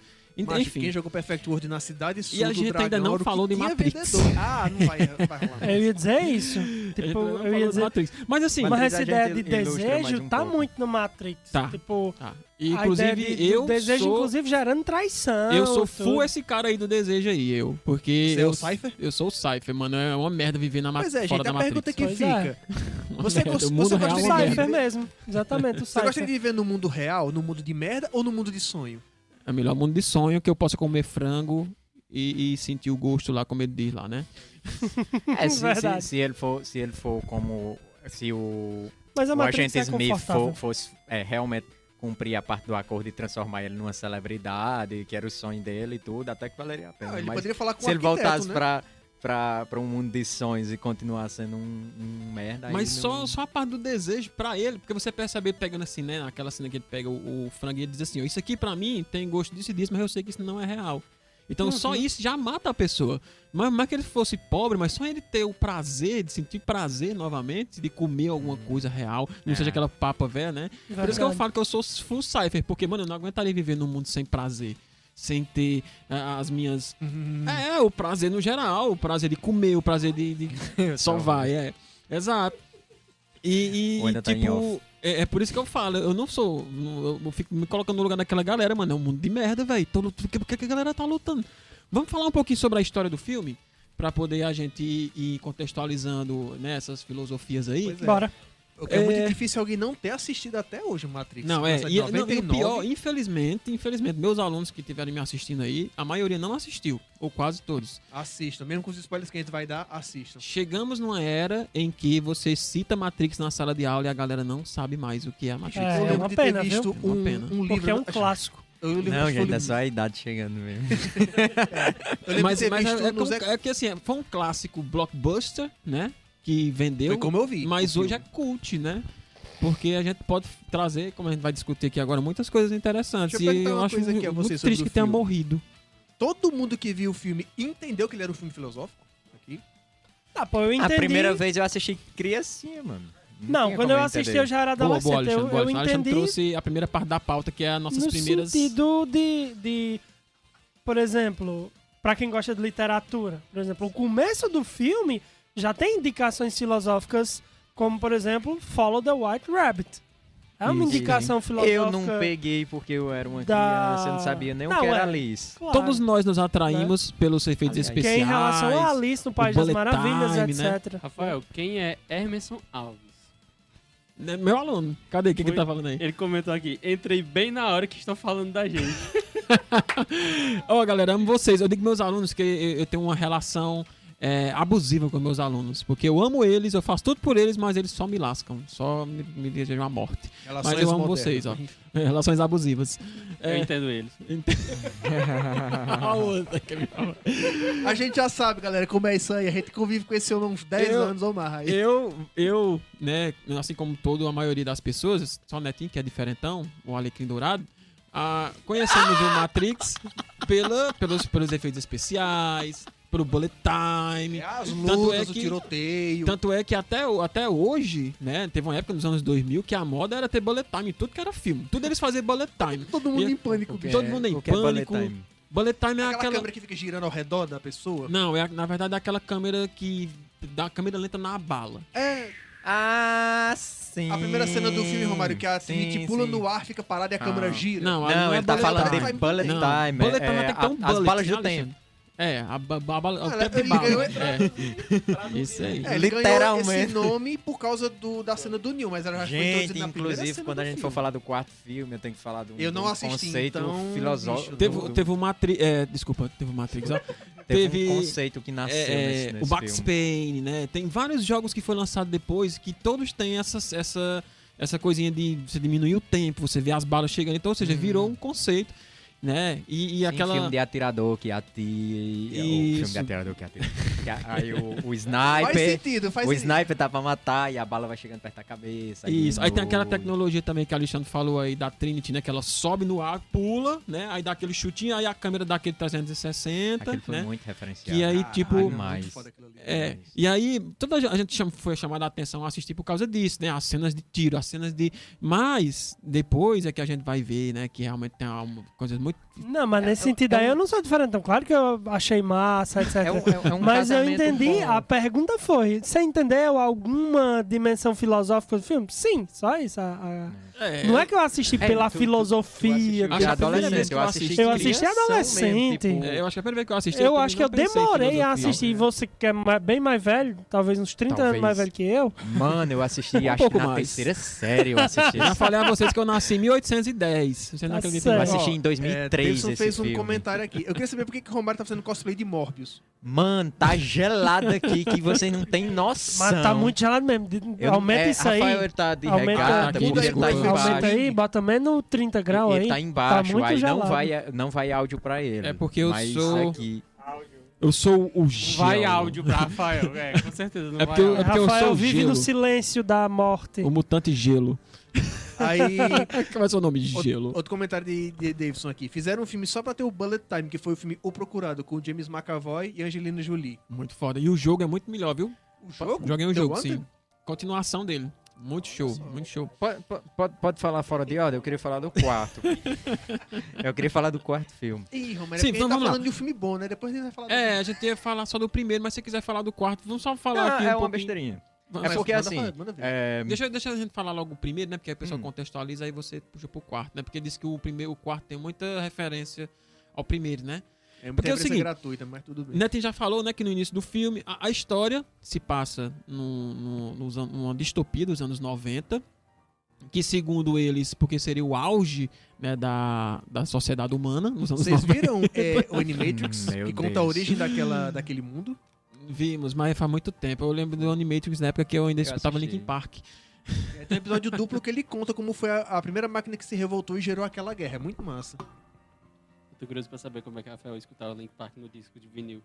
Macho, enfim. quem jogou Perfect World na cidade sul E a gente ainda não falou de Matrix. Ah, não vai, vai rolar. Eu ia dizer isso. A Tipo, eu ia dizer. Matrix. Mas assim, Mas- Mas Matrix essa a ideia de desejo um tá pouco. muito no Matrix. Tá. Tipo, tá. a inclusive de, eu desejo, sou inclusive, gerando traição. eu sou tudo. full esse cara aí do desejo aí, eu, porque Você é eu o Cypher? Eu sou o Cypher, mano, é uma merda viver na ma- Pois é, fora gente, da a Matrix. pergunta que Pois é. fica. Você merda. gosta- você gosta é de-. Cypher mesmo. Exatamente, o Você gosta de Cypher. viver no mundo real, no mundo de merda ou no mundo de sonho? É o melhor mundo de sonho que eu possa comer frango e, e sentir o gosto lá, como ele diz lá, né? É, se, se, Verdade. se ele for, se ele for como se o, Mas a o Matrix agente é Smith for, fosse é, realmente cumprir a parte do acordo e transformar ele numa celebridade, que era o sonho dele e tudo, até que valeria a pena. Ah, ele Mas poderia falar com se o ele voltasse né? pra, pra, pra um mundo de sonhos e continuar sendo um, um merda, aí Mas só, não- só a parte do desejo pra ele, porque você percebe ele pegando assim, né? Naquela cena que ele pega o, o frango e ele diz assim: ó, Isso aqui pra mim tem gosto disso e disso, mas eu sei que isso não é real. Então só isso já mata a pessoa. Mas é que ele fosse pobre, mas só ele ter o prazer, de sentir prazer novamente, de comer alguma coisa real, não É. seja aquela papa velha, né? Por isso que eu Verdade. falo que eu sou full cypher, porque, mano, eu não aguentaria viver num mundo sem prazer. Sem ter ah, as minhas. Hum, É, o prazer no geral, o prazer de comer, o prazer de. de... Só vai, é. Exato. E, e, tá tipo, é, é por isso que eu falo, eu não sou. Eu, eu fico me colocando no lugar daquela galera, mano. É um mundo de merda, velho. Por que, que a galera tá lutando? Vamos falar um pouquinho sobre a história do filme? Pra poder a gente ir, ir contextualizando né, essas filosofias aí. Pois é. Bora. Porque é, muito É. difícil alguém não ter assistido até hoje o Matrix. Não, é. E, não, e o 99. pior, infelizmente, infelizmente, meus alunos que estiverem me assistindo aí, a maioria não assistiu. Ou quase todos. Assistam. Mesmo com os spoilers que a gente vai dar, assistam. Chegamos numa era em que você cita Matrix na sala de aula e a galera não sabe mais o que é a Matrix. É, lembro uma pena, viu? um, Uma pena. um livro... Porque é um clássico. Eu lembro, Não, gente, é só a idade chegando mesmo. eu lembro mas mas é, é, como- é que assim, foi um clássico blockbuster, né? Que vendeu, Foi como eu vi. mas hoje é filme. cult, né? Porque a gente pode trazer, como a gente vai discutir aqui agora, muitas coisas interessantes. Deixa eu e eu uma acho coisa aqui a muito triste que tenha morrido. Todo mundo que viu o filme entendeu que ele era um filme filosófico? Aqui. Ah, pô, eu entendi. A primeira vez eu assisti criancinha, mano. Não, tinha quando eu assisti entender. eu já era Boa, boa. Alexandre. eu, boa, eu. Alexandre entendi trouxe a primeira parte da pauta, que é as nossas no primeiras... sentido de, de, por exemplo, pra quem gosta de literatura, por exemplo, o começo do filme já tem indicações filosóficas, como por exemplo, Follow the White Rabbit. É uma Isso. indicação filosófica. Eu não peguei porque eu era uma da- criança, eu não sabia nem Não, o que era é. Alice. Claro. Todos nós nos atraímos pelos efeitos Aliás. que é especiais. em relação a Alice no País das Maravilhas, time, né? etc. Rafael, quem é Emerson Alves? Né, Meu aluno. Cadê? O que, que ele tá falando aí? Ele comentou aqui, entrei bem na hora que estão falando da gente. Ó, galera, amo vocês. Eu digo meus alunos que eu tenho uma relação é, abusiva com meus alunos. Porque eu amo eles, eu faço tudo por eles, mas eles só me lascam, só me, me desejam a morte. Relações Mas eu amo modernas. vocês, ó. Relações abusivas. Eu É, entendo eles. fala. A gente já sabe, galera, como é isso aí. A gente convive com esse homem uns 10 Eu- anos ou mais. Eu, eu, né, assim como toda a maioria das pessoas, só o Netinho, que é diferentão, o Alecrim Dourado, ah, conhecemos o Matrix pela, pelos, pelos efeitos especiais, pelo bullet time. É as Tanto lutas, é o que- tiroteio. Tanto é que até, o- até hoje, né, teve uma época nos anos 2000 que a moda era ter bullet time tudo que era filme. Tudo eles faziam bullet time. Todo mundo E- em pânico. O que Todo é- mundo em o é bullet pânico. time? Bullet time é Aquela, aquela... câmera que fica girando ao redor da pessoa. Não, é, na verdade é aquela câmera que dá a câmera lenta na bala. É Ah, sim. a primeira cena do filme, Romário, que a Trinity pula sim. no ar, fica parada e a câmera Ah. gira. Não, Não, não é ele tá bullet falando time. de bullet Não, time. bullet time é, tem que ter um a- As bullet, balas do Alexandre. tempo. É, a, ba- ba- bala- o Ah, tempo de ele bala. ganhou- É. Isso aí. É, ele ganhou Literalmente. esse nome por causa do, da cena do Neil, mas ela já foi Gente, introduzida na inclusive, cena quando do a gente for filme. falar do quarto filme, eu tenho que falar do Eu não do assisti, conceito então, filosófico. bicho, Teve, do- teve o Matrix. É, desculpa, teve o Matrix, ó. teve teve, um conceito que nasceu É, nesse, nesse o Max filme. Payne, né? Tem vários jogos que foram lançados depois que todos têm essa, essa, essa coisinha de você diminuir o tempo, você vê as balas chegando. Então, ou seja, virou um conceito, né? E, e Sim, aquela. filme de atirador que atira. O Isso. filme de atirador que atira. Aí o, o Faz sniper. sentido, faz O sentido. sniper tá pra matar e a bala vai chegando perto da cabeça. Isso, aí tem aquela no- tecnologia também que a Alexandre falou aí da Trinity, né? Que ela sobe no ar, pula, né? Aí dá aquele chutinho, aí a câmera dá aquele 360, Aquele foi né? muito referenciado. Que aí, Ah, tipo, ali. É, e aí toda a gente chama- foi chamada a atenção a assistir por causa disso, né? As cenas de tiro, as cenas de. Mas depois é que a gente vai ver, né? Que realmente tem uma, coisas muito. Não, mas nesse é- sentido é aí eu não sou diferente. Então, claro que eu achei massa, etc. É um, é, é um mas eu entendi, bom. a pergunta foi: você entendeu alguma dimensão filosófica do filme? Sim, só isso. a- a- Não é que eu assisti É, pela tu- tu- filosofia. Tu que vez adolescente, que eu eu assisti Eu assisti adolescente. mesmo, tipo, É, eu acho que a primeira vez que eu assisti. Eu também acho que eu demorei a assistir. Você que é bem mais velho, talvez uns 30 anos Talvez. mais velho que eu. Mano, eu assisti Um acho pouco que na mais. terceira série eu assisti. Já falei a vocês que eu nasci em 1810. Você não Tá acredita Eu certo. nisso? assisti em É, 2003 Davidson esse fez um filme. comentário aqui. Eu queria saber por que que o Romário tá fazendo cosplay de Morbius. Mano, tá gelado aqui que vocês não têm noção. Mas tá muito gelado mesmo. Eu- aumenta é, isso aí. Rafael, tá de regata, ele tá. Embaixo. Aumenta aí, bota menos 30 graus ele aí. tá embaixo, muito aí não vai, não vai áudio pra ele. É porque eu Mas sou- Aqui, Eu sou o gelo. Vai áudio pra Rafael, é, com certeza. Não É vai porque eu- áudio. é porque Rafael sou o vive gelo. no silêncio da morte. O mutante gelo. Aí, Qual é o seu nome? Gelo. outro, outro comentário de, de Davidson aqui. Fizeram um filme só pra ter o Bullet Time, que foi o filme O Procurado, com o James McAvoy e Angelina Jolie. Muito foda. E o jogo é muito melhor, viu? O jogo? Joguei o The jogo, sim. Continuação dele. Muito show, muito show. Pode, pode, pode falar fora de ordem? Eu queria falar do quarto. eu queria falar do quarto filme. Ih, Romário, Sim, é porque então tá vamos lá. falando de um filme bom, né? Depois a gente vai falar do É, a gente ia falar só do primeiro, mas se você quiser falar do quarto, vamos só falar Não, aqui é um uma pouquinho. besteirinha. Vamos- É porque manda assim, falar, manda ver. é, Deixa, deixa a gente falar logo o primeiro, né? Porque aí o pessoal Hum. contextualiza aí você puxa pro quarto, né? Porque diz que o primeiro, o quarto tem muita referência ao primeiro, né? É porque é o seguinte, gratuita, mas tudo bem. Netin já falou, né, que no início do filme a, a história se passa num- num- nos an- numa distopia dos anos 90, que segundo eles, porque seria o auge né, da, da sociedade humana nos anos Vocês 90. viram é, o Animatrix, que conta a origem daquela, daquele mundo? Vimos, mas faz muito tempo. Eu lembro do Animatrix na época que eu ainda Eu escutava assisti. Linkin Park. É, tem um episódio duplo que ele conta como foi a, a primeira máquina que se revoltou e gerou aquela guerra. É muito massa. Tô curioso pra saber como é que Rafael escutava Link Park no disco de vinil.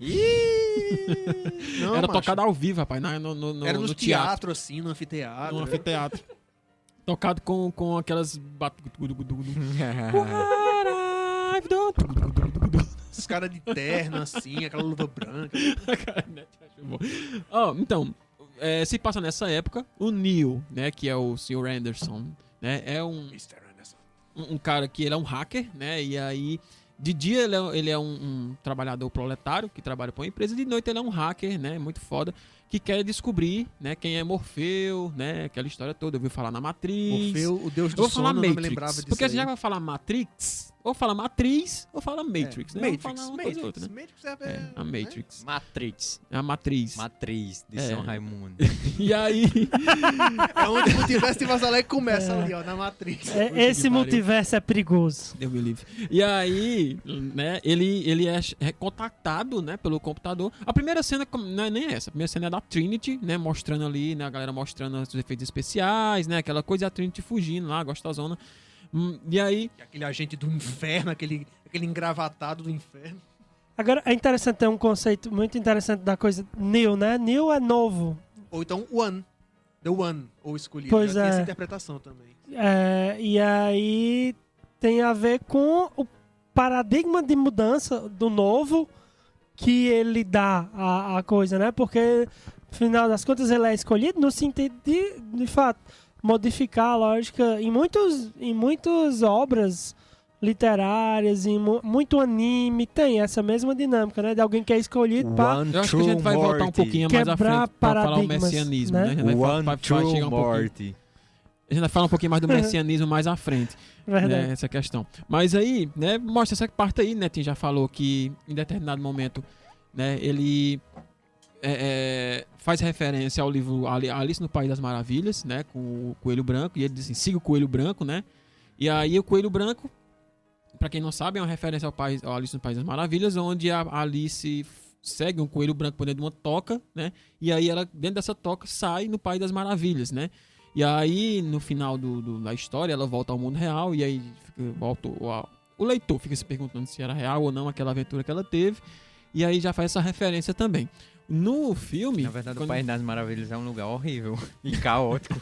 Não, Era macho. tocado ao vivo, rapaz, na- no, no, no, Era no no teatro. teatro, assim, no anfiteatro. No anfiteatro. Tocado com, com aquelas. Esses caras de terno, assim, aquela luva branca. Ó, então, é, se passa nessa época, o Neil, né, que é o Sr. Anderson, né, é um, Mr. Um um cara que ele é um hacker, né, e aí de dia ele é, ele é um, um trabalhador proletário que trabalha para uma empresa, e de noite ele é um hacker, né, muito foda, que quer descobrir, né, quem é Morfeu, né, aquela história toda, eu ouvi falar na Matrix. Morfeu, o deus Eu do vou falar sono, não me Matrix, lembrava disso porque a gente aí. já vai falar Matrix, ou fala matriz ou fala Matrix, É, né? Matrix, fala uma Matrix, coisa ou outra, né? Matrix é, É, a né? Matrix. Matrix. É a matriz. Matriz de É. São Raimundo. E aí. É onde o multiverso de Vasalé começa É. ali, ó, na Matrix. É, esse multiverso é perigoso. Deus me livre. E aí, né, ele, ele é é contactado, né, pelo computador. A primeira cena não é nem essa. A primeira cena é da Trinity, né, mostrando ali, né, a galera mostrando os efeitos especiais, né, aquela coisa e a Trinity fugindo lá, gostosona. Hum, E aí, Aquele agente do inferno, aquele, aquele engravatado do inferno. Agora, é interessante ter um conceito muito interessante da coisa new, né? New é novo. Ou então One. The One, ou escolhido. Pois Já tem é. essa interpretação também. É, e aí tem a ver com o paradigma de mudança do novo que ele dá à, à coisa, né? Porque, no final das contas, ele é escolhido no sentido de, de fato, modificar a lógica em, muitos, em muitas obras literárias, em mu- muito anime, tem essa mesma dinâmica, né? De alguém que é escolhido para eu acho que a gente vai voltar um pouquinho mais à frente pra falar o messianismo, né? né? A gente vai, One true um. Morty. A gente vai falar um pouquinho mais do messianismo mais à frente. Verdade. né, essa questão. Mas aí, né, mostra essa parte aí, né, Tim já falou que em determinado momento, né, ele é, é, faz referência ao livro Ali- Alice no País das Maravilhas, né, com o Coelho Branco, e ele diz assim, siga o Coelho Branco, né, e aí o Coelho Branco, pra quem não sabe, é uma referência ao, país, ao Alice no País das Maravilhas, onde a Alice segue um coelho branco por dentro de uma toca, né, e aí ela, dentro dessa toca, sai no País das Maravilhas, né, e aí, no final do, do- da história, ela volta ao mundo real e aí fica, autor- o, o leitor fica se perguntando se era real ou não aquela aventura que ela teve. E aí já faz essa referência também. No filme, Na verdade, quando- o País das Maravilhas é um lugar horrível e caótico.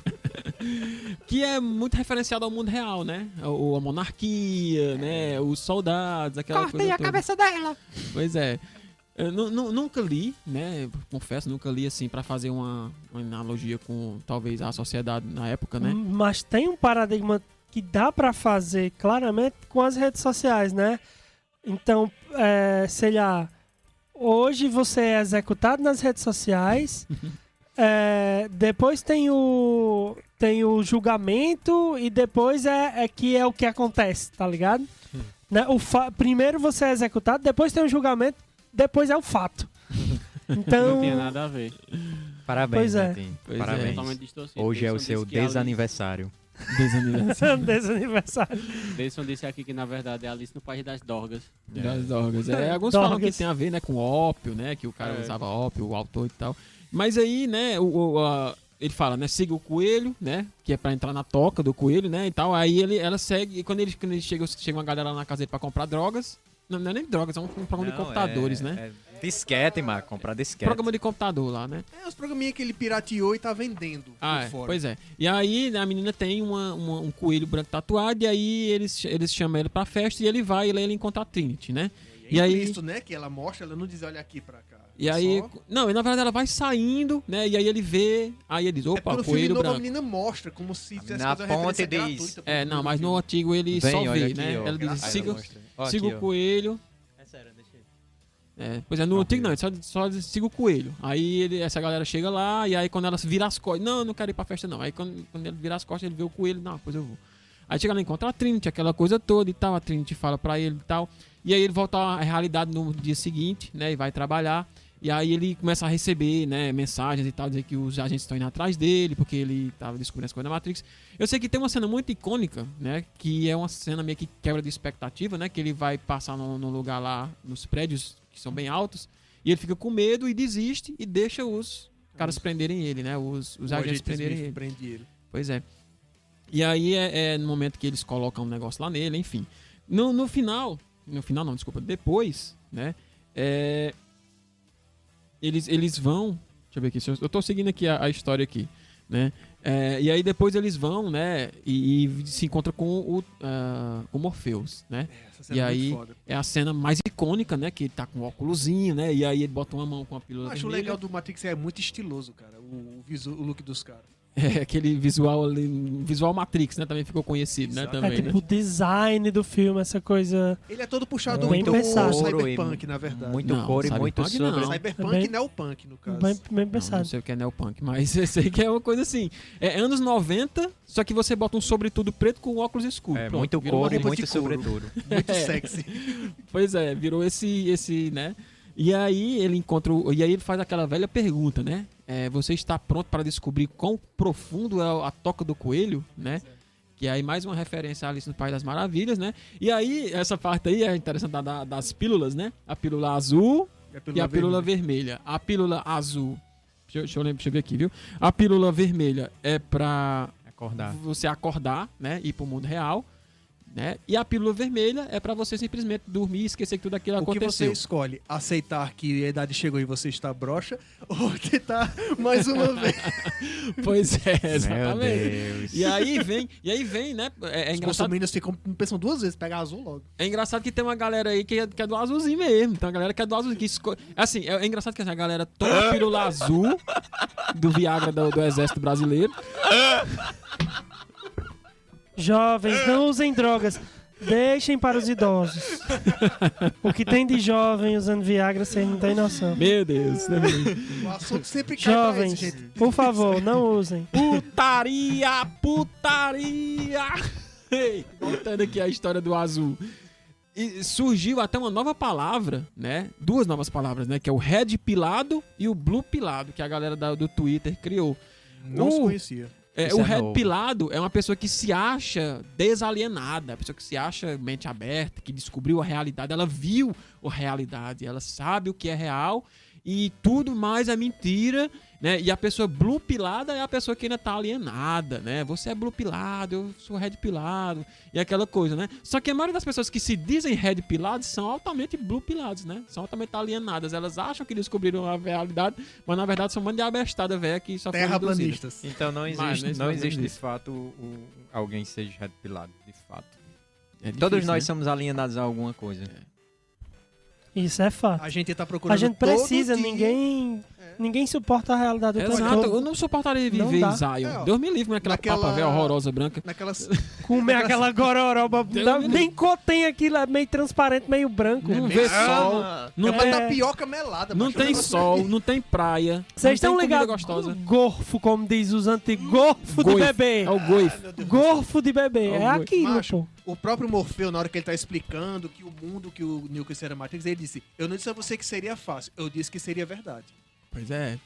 que é muito referenciado ao mundo real, né? O, a monarquia, né? Os soldados, aquela coisa toda. dela! Pois é. Eu nu- nu- nunca li, né? Confesso, nunca li assim pra fazer uma, uma analogia com talvez a sociedade na época, né? Mas tem um paradigma que dá pra fazer claramente com as redes sociais, né? Então, é, sei lá, hoje você é executado nas redes sociais, é, depois tem o tem o julgamento e depois é, é que é o que acontece, tá ligado? Né? O fa- primeiro você é executado, depois tem o julgamento, depois é o fato. Então, Não tinha nada a ver. Parabéns, Pois é. Pois é. Parabéns. Distorcido. Hoje é o seu Alice- desaniversário. Desaniversário. Deison disse aqui que na verdade é Alice no País das Dorgas. das drogas. É, É, alguns falam que tem a ver, né, com ópio, né, que o cara É. usava ópio, o autor e tal. Mas aí, né, o, o- a- ele fala, né, siga o coelho, né, que é pra entrar na toca do coelho, né, e tal. Aí ele, ela segue, e quando ele, quando ele chega, chega uma galera lá na casa dele pra comprar drogas, não, não é nem drogas, é um, um programa de computadores, é- né? é disquete, mano. Comprar disquete. Programa de computador lá, né? É os programinha que ele pirateou e tá vendendo Ah, é, fora. pois é. E aí né, a menina tem uma, uma- um coelho branco tatuado, e aí eles, eles chamam ele pra festa e ele vai e lá ele encontra a Trinity, né? E, E é aí- implícito, né? Que ela mostra, ela não diz, olha aqui pra cá. E É aí, só- não, e na verdade ela vai saindo, né? E aí ele vê, aí ele diz, É opa, filme coelho novo a branco. menina mostra, como se tivesse menina fazer uma aponta referência e diz. É, não, mas no antigo ele Vem, só vê, aqui, né? ó. Ela diz, siga, siga aqui, o coelho. É, pois é, no Não, antigo não, ele só, só siga o coelho. Aí ele, essa galera chega lá, e aí quando ela vira as costas, não, eu não quero ir pra festa não. Aí quando, quando ele vira as costas, ele vê o coelho, não, pois eu vou. Aí chega lá, encontra a Trinity, aquela coisa toda e tal, a Trinity fala pra ele e tal. E aí ele volta à realidade no dia seguinte, né, e vai trabalhar. E aí ele começa a receber, né, mensagens e tal, dizer que os agentes estão indo atrás dele, porque ele tava descobrindo as coisas da Matrix. Eu sei que tem uma cena muito icônica, né, que é uma cena meio que quebra de expectativa, né, que ele vai passar num lugar lá, nos prédios que são bem altos, e ele fica com medo e desiste e deixa os caras prenderem ele, né, os, os agentes agente prenderem ele. prende ele. Pois é. E aí é, é no momento que eles colocam um negócio lá nele, enfim. No, no final, no final não, desculpa, depois, né? é, eles, eles vão. Deixa eu ver aqui, eu tô seguindo aqui a, a história aqui, né? É, e aí depois eles vão, né? E, e se encontram com o, ah, o Morpheus, né? É, essa cena E é aí. É a cena mais icônica, né? Que ele tá com um óculosinho, né? E aí ele bota uma mão com a pílula Eu acho vermelha. legal do Matrix é muito estiloso, cara. O, o, o look dos caras. É, aquele visual ali, visual Matrix, né? Também ficou conhecido, né? Exato. É Também, tipo né? o design do filme, essa coisa. Ele é todo puxado Bem muito pensado. cyberpunk, na verdade. Muito Não, cor e muito cyberpunk não. sobre. Cyberpunk Bem- e neopunk, no caso. Bem, bem Não, não pensado. sei o que é neopunk, mas eu sei que é uma coisa assim. É anos 90, só que você bota um sobretudo preto com óculos escuros. É, Pronto, muito cor e muito sobretudo. Muito É. sexy. Pois é, virou esse, esse, né? E aí ele encontra, o- e aí ele faz aquela velha pergunta, né? É, você está pronto para descobrir quão profundo é a toca do coelho, né? Que aí mais uma referência a Alice no País das Maravilhas, né? E aí essa parte aí é interessante da- da- das pílulas, né? A pílula azul e a pílula vermelha. A pílula azul, deixa eu, deixa eu lembrar- deixa eu ver aqui, viu? A pílula vermelha é pra Acordar. você acordar, né? Ir pro mundo real, né? E a pílula vermelha é pra você simplesmente dormir e esquecer que tudo aquilo O que você aconteceu. escolhe? Aceitar que a idade chegou e você está broxa? Ou tentar mais uma vez? Pois é, Meu exatamente. Deus. E aí vem, e aí vem, né? É, é Os engraçado, ficam pensam duas vezes, pega azul logo. é engraçado que tem uma galera aí que é, que é do azulzinho mesmo. Tem uma galera que é do azulzinho. Que esco... Assim, é, é engraçado que a galera toma a pílula azul do Viagra do, do Exército Brasileiro. Jovens, não usem drogas. Deixem para os idosos. O que tem de jovem usando Viagra, vocês não têm noção. Meu Deus, né? O assunto sempre cai Jovens, gente. por favor, não usem. Putaria, putaria! Ei, Voltando aqui à história do azul. E surgiu até uma nova palavra, né? Duas novas palavras, né? Que é o red pilado e o blue pilado, que a galera da- do Twitter criou. Não se Uh, conhecia. É, o é red pilado é uma pessoa que se acha desalienada, a pessoa que se acha mente aberta, que descobriu a realidade, ela viu a realidade, ela sabe o que é real e tudo mais é mentira, né? E a pessoa blue pilada é a pessoa que ainda tá alienada, né? Você é blue pilado, eu sou red pilado e aquela coisa, né? Só que a maioria das pessoas que se dizem red pilados são altamente blue pilados, né? São altamente alienadas, elas acham que descobriram a realidade, mas na verdade são um monte de abestada velha que só. Terraplanistas. Então não existe, mas não não existe de fato o- alguém seja redpilado, de fato. É Todos difícil, nós né? somos alienados a alguma coisa. Isso é fato. A gente tá procurando A gente todo precisa, dia- ninguém. É. Ninguém suporta a realidade do Exato, eu não suportaria Não viver dá. em Zion. É. Deus me livre com aquela Naquela- papa velha horrorosa branca. Naquelas... Comer aquela gororoba. Deus nem contém aquilo, é meio transparente, meio branco. Não vê sol, não é uma tem, tapioca melada. não tem sol, não tem praia. Vocês não estão ligados? Gorfo, como diz os antigos. Gorfo de bebê. É o goif. Meu Deus do céu. Gorfo de bebê. É É aquilo, Macho, pô. O próprio Morfeu, na hora que ele tá explicando que o mundo, que o Neo era Matrix, ele disse: Eu não disse a você que seria fácil, eu disse que seria verdade. Pois é,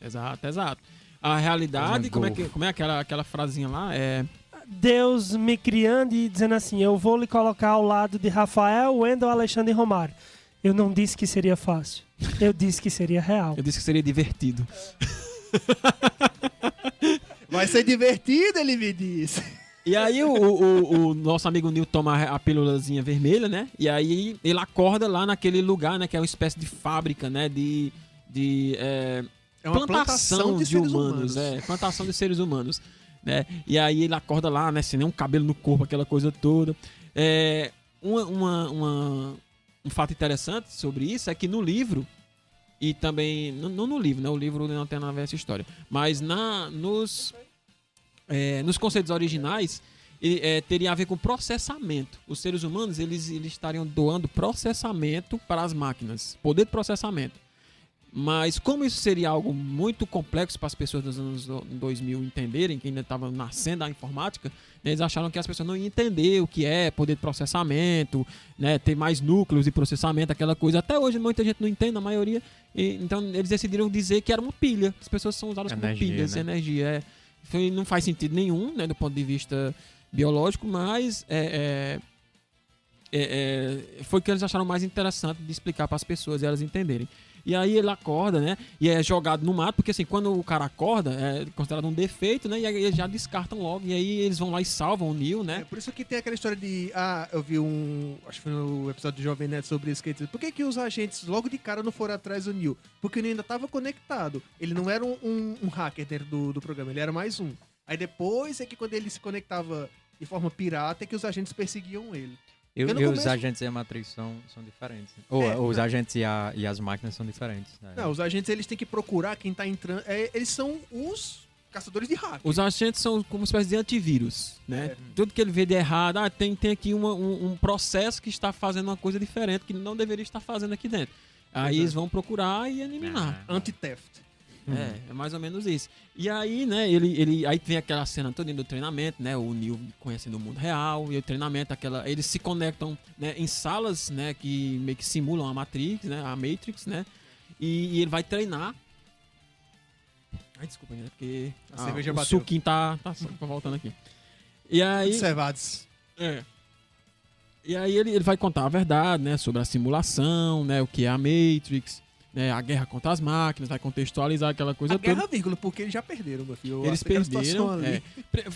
exato, exato. A realidade, como é, que, como é aquela, aquela frasinha lá? É. Deus me criando e dizendo assim: Eu vou lhe colocar ao lado de Rafael, Wendel, Alexandre e Romário. Eu não disse que seria fácil. Eu disse que seria real. Eu disse que seria divertido. Vai ser divertido, ele me disse. E aí o, o- o nosso amigo Neil toma a pílulazinha vermelha, né? E aí ele acorda lá naquele lugar, né? Que é uma espécie de fábrica, né? De. De é, É uma plantação de, seres humanos. é, plantação de seres humanos, né? E aí ele acorda lá, né, sem nenhum cabelo no corpo, aquela coisa toda. É, uma, uma- uma- um fato interessante sobre isso é que no livro e também não, não no livro, né? O livro não tem nada a ver essa história, mas na nos é, nos conceitos originais é, teria a ver com processamento. Os seres humanos eles, eles estariam doando processamento para as máquinas, poder de processamento. Mas como isso seria algo muito complexo para as pessoas dos anos 2000 entenderem, que ainda estavam nascendo a informática, né, eles acharam que as pessoas não iam entender o que é poder de processamento, né, ter mais núcleos de processamento, aquela coisa. Até hoje muita gente não entende, a maioria. E, então eles decidiram dizer que era uma pilha. As pessoas são usadas como Energia, pilhas, né? energia. É. Foi, não faz sentido nenhum, né, do ponto de vista biológico, mas é, é, é, é, foi o que eles acharam mais interessante de explicar para as pessoas e elas entenderem. E aí ele acorda, né? E é jogado no mato, porque assim, quando o cara acorda, é considerado um defeito, né? E aí eles já descartam logo. E aí eles vão lá e salvam o Neil, É né? por isso que tem aquela história de. Ah, eu vi um. Acho que foi no episódio do Jovem Neto sobre isso. Que ele por que, que os agentes logo de cara não foram atrás do Neil? Porque o Neil ainda estava conectado. Ele não era um, um- um hacker dentro do, do programa, ele era mais um. Aí depois é que quando ele se conectava de forma pirata é que os agentes perseguiam ele. E, Porque no e os começo- agentes e a Matrix são, são diferentes. Ou É, os agentes e, a- e as máquinas são diferentes. né? Não, os agentes eles têm que procurar quem tá entrando. é, eles são os caçadores de hack. Os agentes são como uma espécie de antivírus, né? Tudo que ele vê de errado, ah, tem, tem aqui uma- um, um processo que está fazendo uma coisa diferente que não deveria estar fazendo aqui dentro. Aí Pois é. eles vão procurar e eliminar. Anti-theft. É, é mais ou menos isso. E aí, né, ele, ele aí vem aquela cena toda do treinamento, né, o Neo conhecendo o mundo real e o treinamento, aquela, eles se conectam, né, em salas, né, que meio que simulam a Matrix, né, a Matrix, né, e, e ele vai treinar. Ai, desculpa, né, porque A ah, cerveja o bateu. suquinho tá, tá voltando aqui. E aí, Observados. é. E aí ele, ele vai contar a verdade, né, sobre a simulação, né, o que é a Matrix, né, a guerra contra as máquinas, vai contextualizar aquela coisa A toda. guerra, vírgula, porque eles já perderam, meu filho. Eles perderam. ali. é.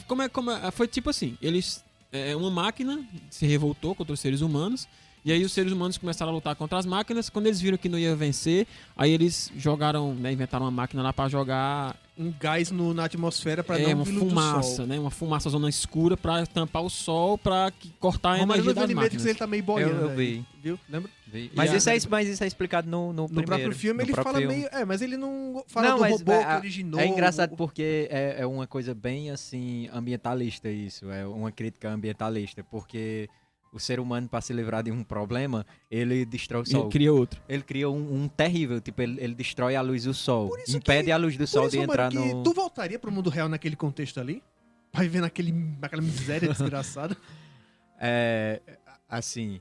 Como é, como é- foi tipo assim, eles. É, uma máquina se revoltou contra os seres humanos. E aí os seres humanos começaram a lutar contra as máquinas. Quando eles viram que não ia vencer, aí eles jogaram, né, inventaram uma máquina lá pra jogar Um gás no- na atmosfera pra é, não uma fumaça, né? Uma fumaça zona escura pra tampar o sol, pra que- cortar a energia das máquinas. ele tá meio boiando. Eu- eu vi. Viu? Lembra? Mas, E isso a- é, mas isso é explicado no, no, No primeiro. próprio filme no ele próprio fala filme. meio. É, mas ele não fala Não, do mas robô é, que originou. É engraçado porque é, é uma coisa bem assim ambientalista isso, é uma crítica ambientalista, porque o ser humano para se livrar de um problema, ele destrói o sol. ele cria outro. Ele cria um, um terrível, tipo, ele, ele destrói a luz do sol, Por isso impede que- a luz do Por sol isso, de entrar que no Tu voltaria pro mundo real naquele contexto ali? Pra viver naquele, naquela miséria desgraçada? É, assim,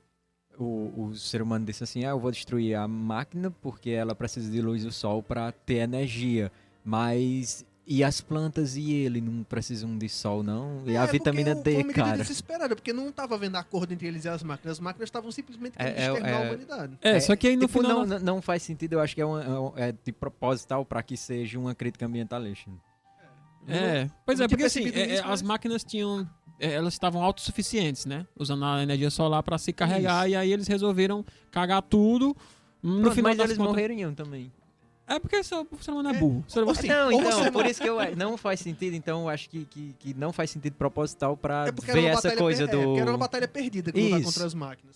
o, o ser humano disse assim: ah, eu vou destruir a máquina porque ela precisa de luz do sol para ter energia. Mas e as plantas e ele não precisam de sol, não? E a É, vitamina porque foi D, uma medida cara. desesperada, porque não tava vendo acordo entre eles e as máquinas. As máquinas estavam simplesmente querendo É, é, exterminar é. a humanidade. É, só que aí no tipo, final. não, não- não faz sentido, eu acho que é, uma, é um- é de proposital para que seja uma crítica ambientalista. É, pois é, porque assim, é, isso, as mas- máquinas tinham. É, elas estavam autossuficientes, né? Usando a energia solar pra se carregar, e aí eles resolveram cagar tudo. No Pronto, final mas das eles contas- morreriam também. É porque o ser humano é É. burro. Humano- Assim, não, então, você- por isso que eu não faz sentido, então eu acho que, que, que não faz sentido proposital pra É ver essa coisa per- é, do. porque era uma batalha perdida Isso. contra as máquinas.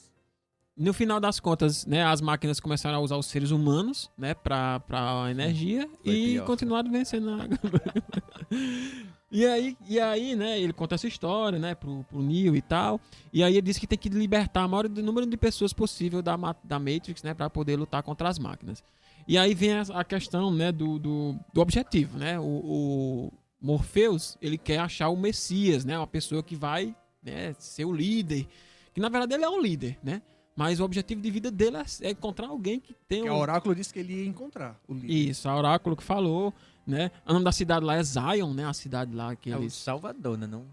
No final das contas, né, as máquinas começaram a usar os seres humanos, né, pra, pra energia Foi e pior. continuaram vencendo a... E aí, e aí, né, ele conta essa história, né, pro, pro Neo e tal. E aí ele disse que tem que libertar o maior número de pessoas possível da, da Matrix, né, pra poder lutar contra as máquinas. E aí vem a, a questão, né, do, do, do objetivo, né, o, o Morpheus, ele quer achar o Messias, né, uma pessoa que vai, né, ser o líder. Que na verdade ele é um líder, né. Mas o objetivo de vida dele é- é encontrar alguém que tenha Que um, a Oráculo disse que ele ia encontrar o livro. isso, a Oráculo que falou, né? O nome da cidade lá é Zion, né? A cidade lá que É o eles... Salvador, né? Não?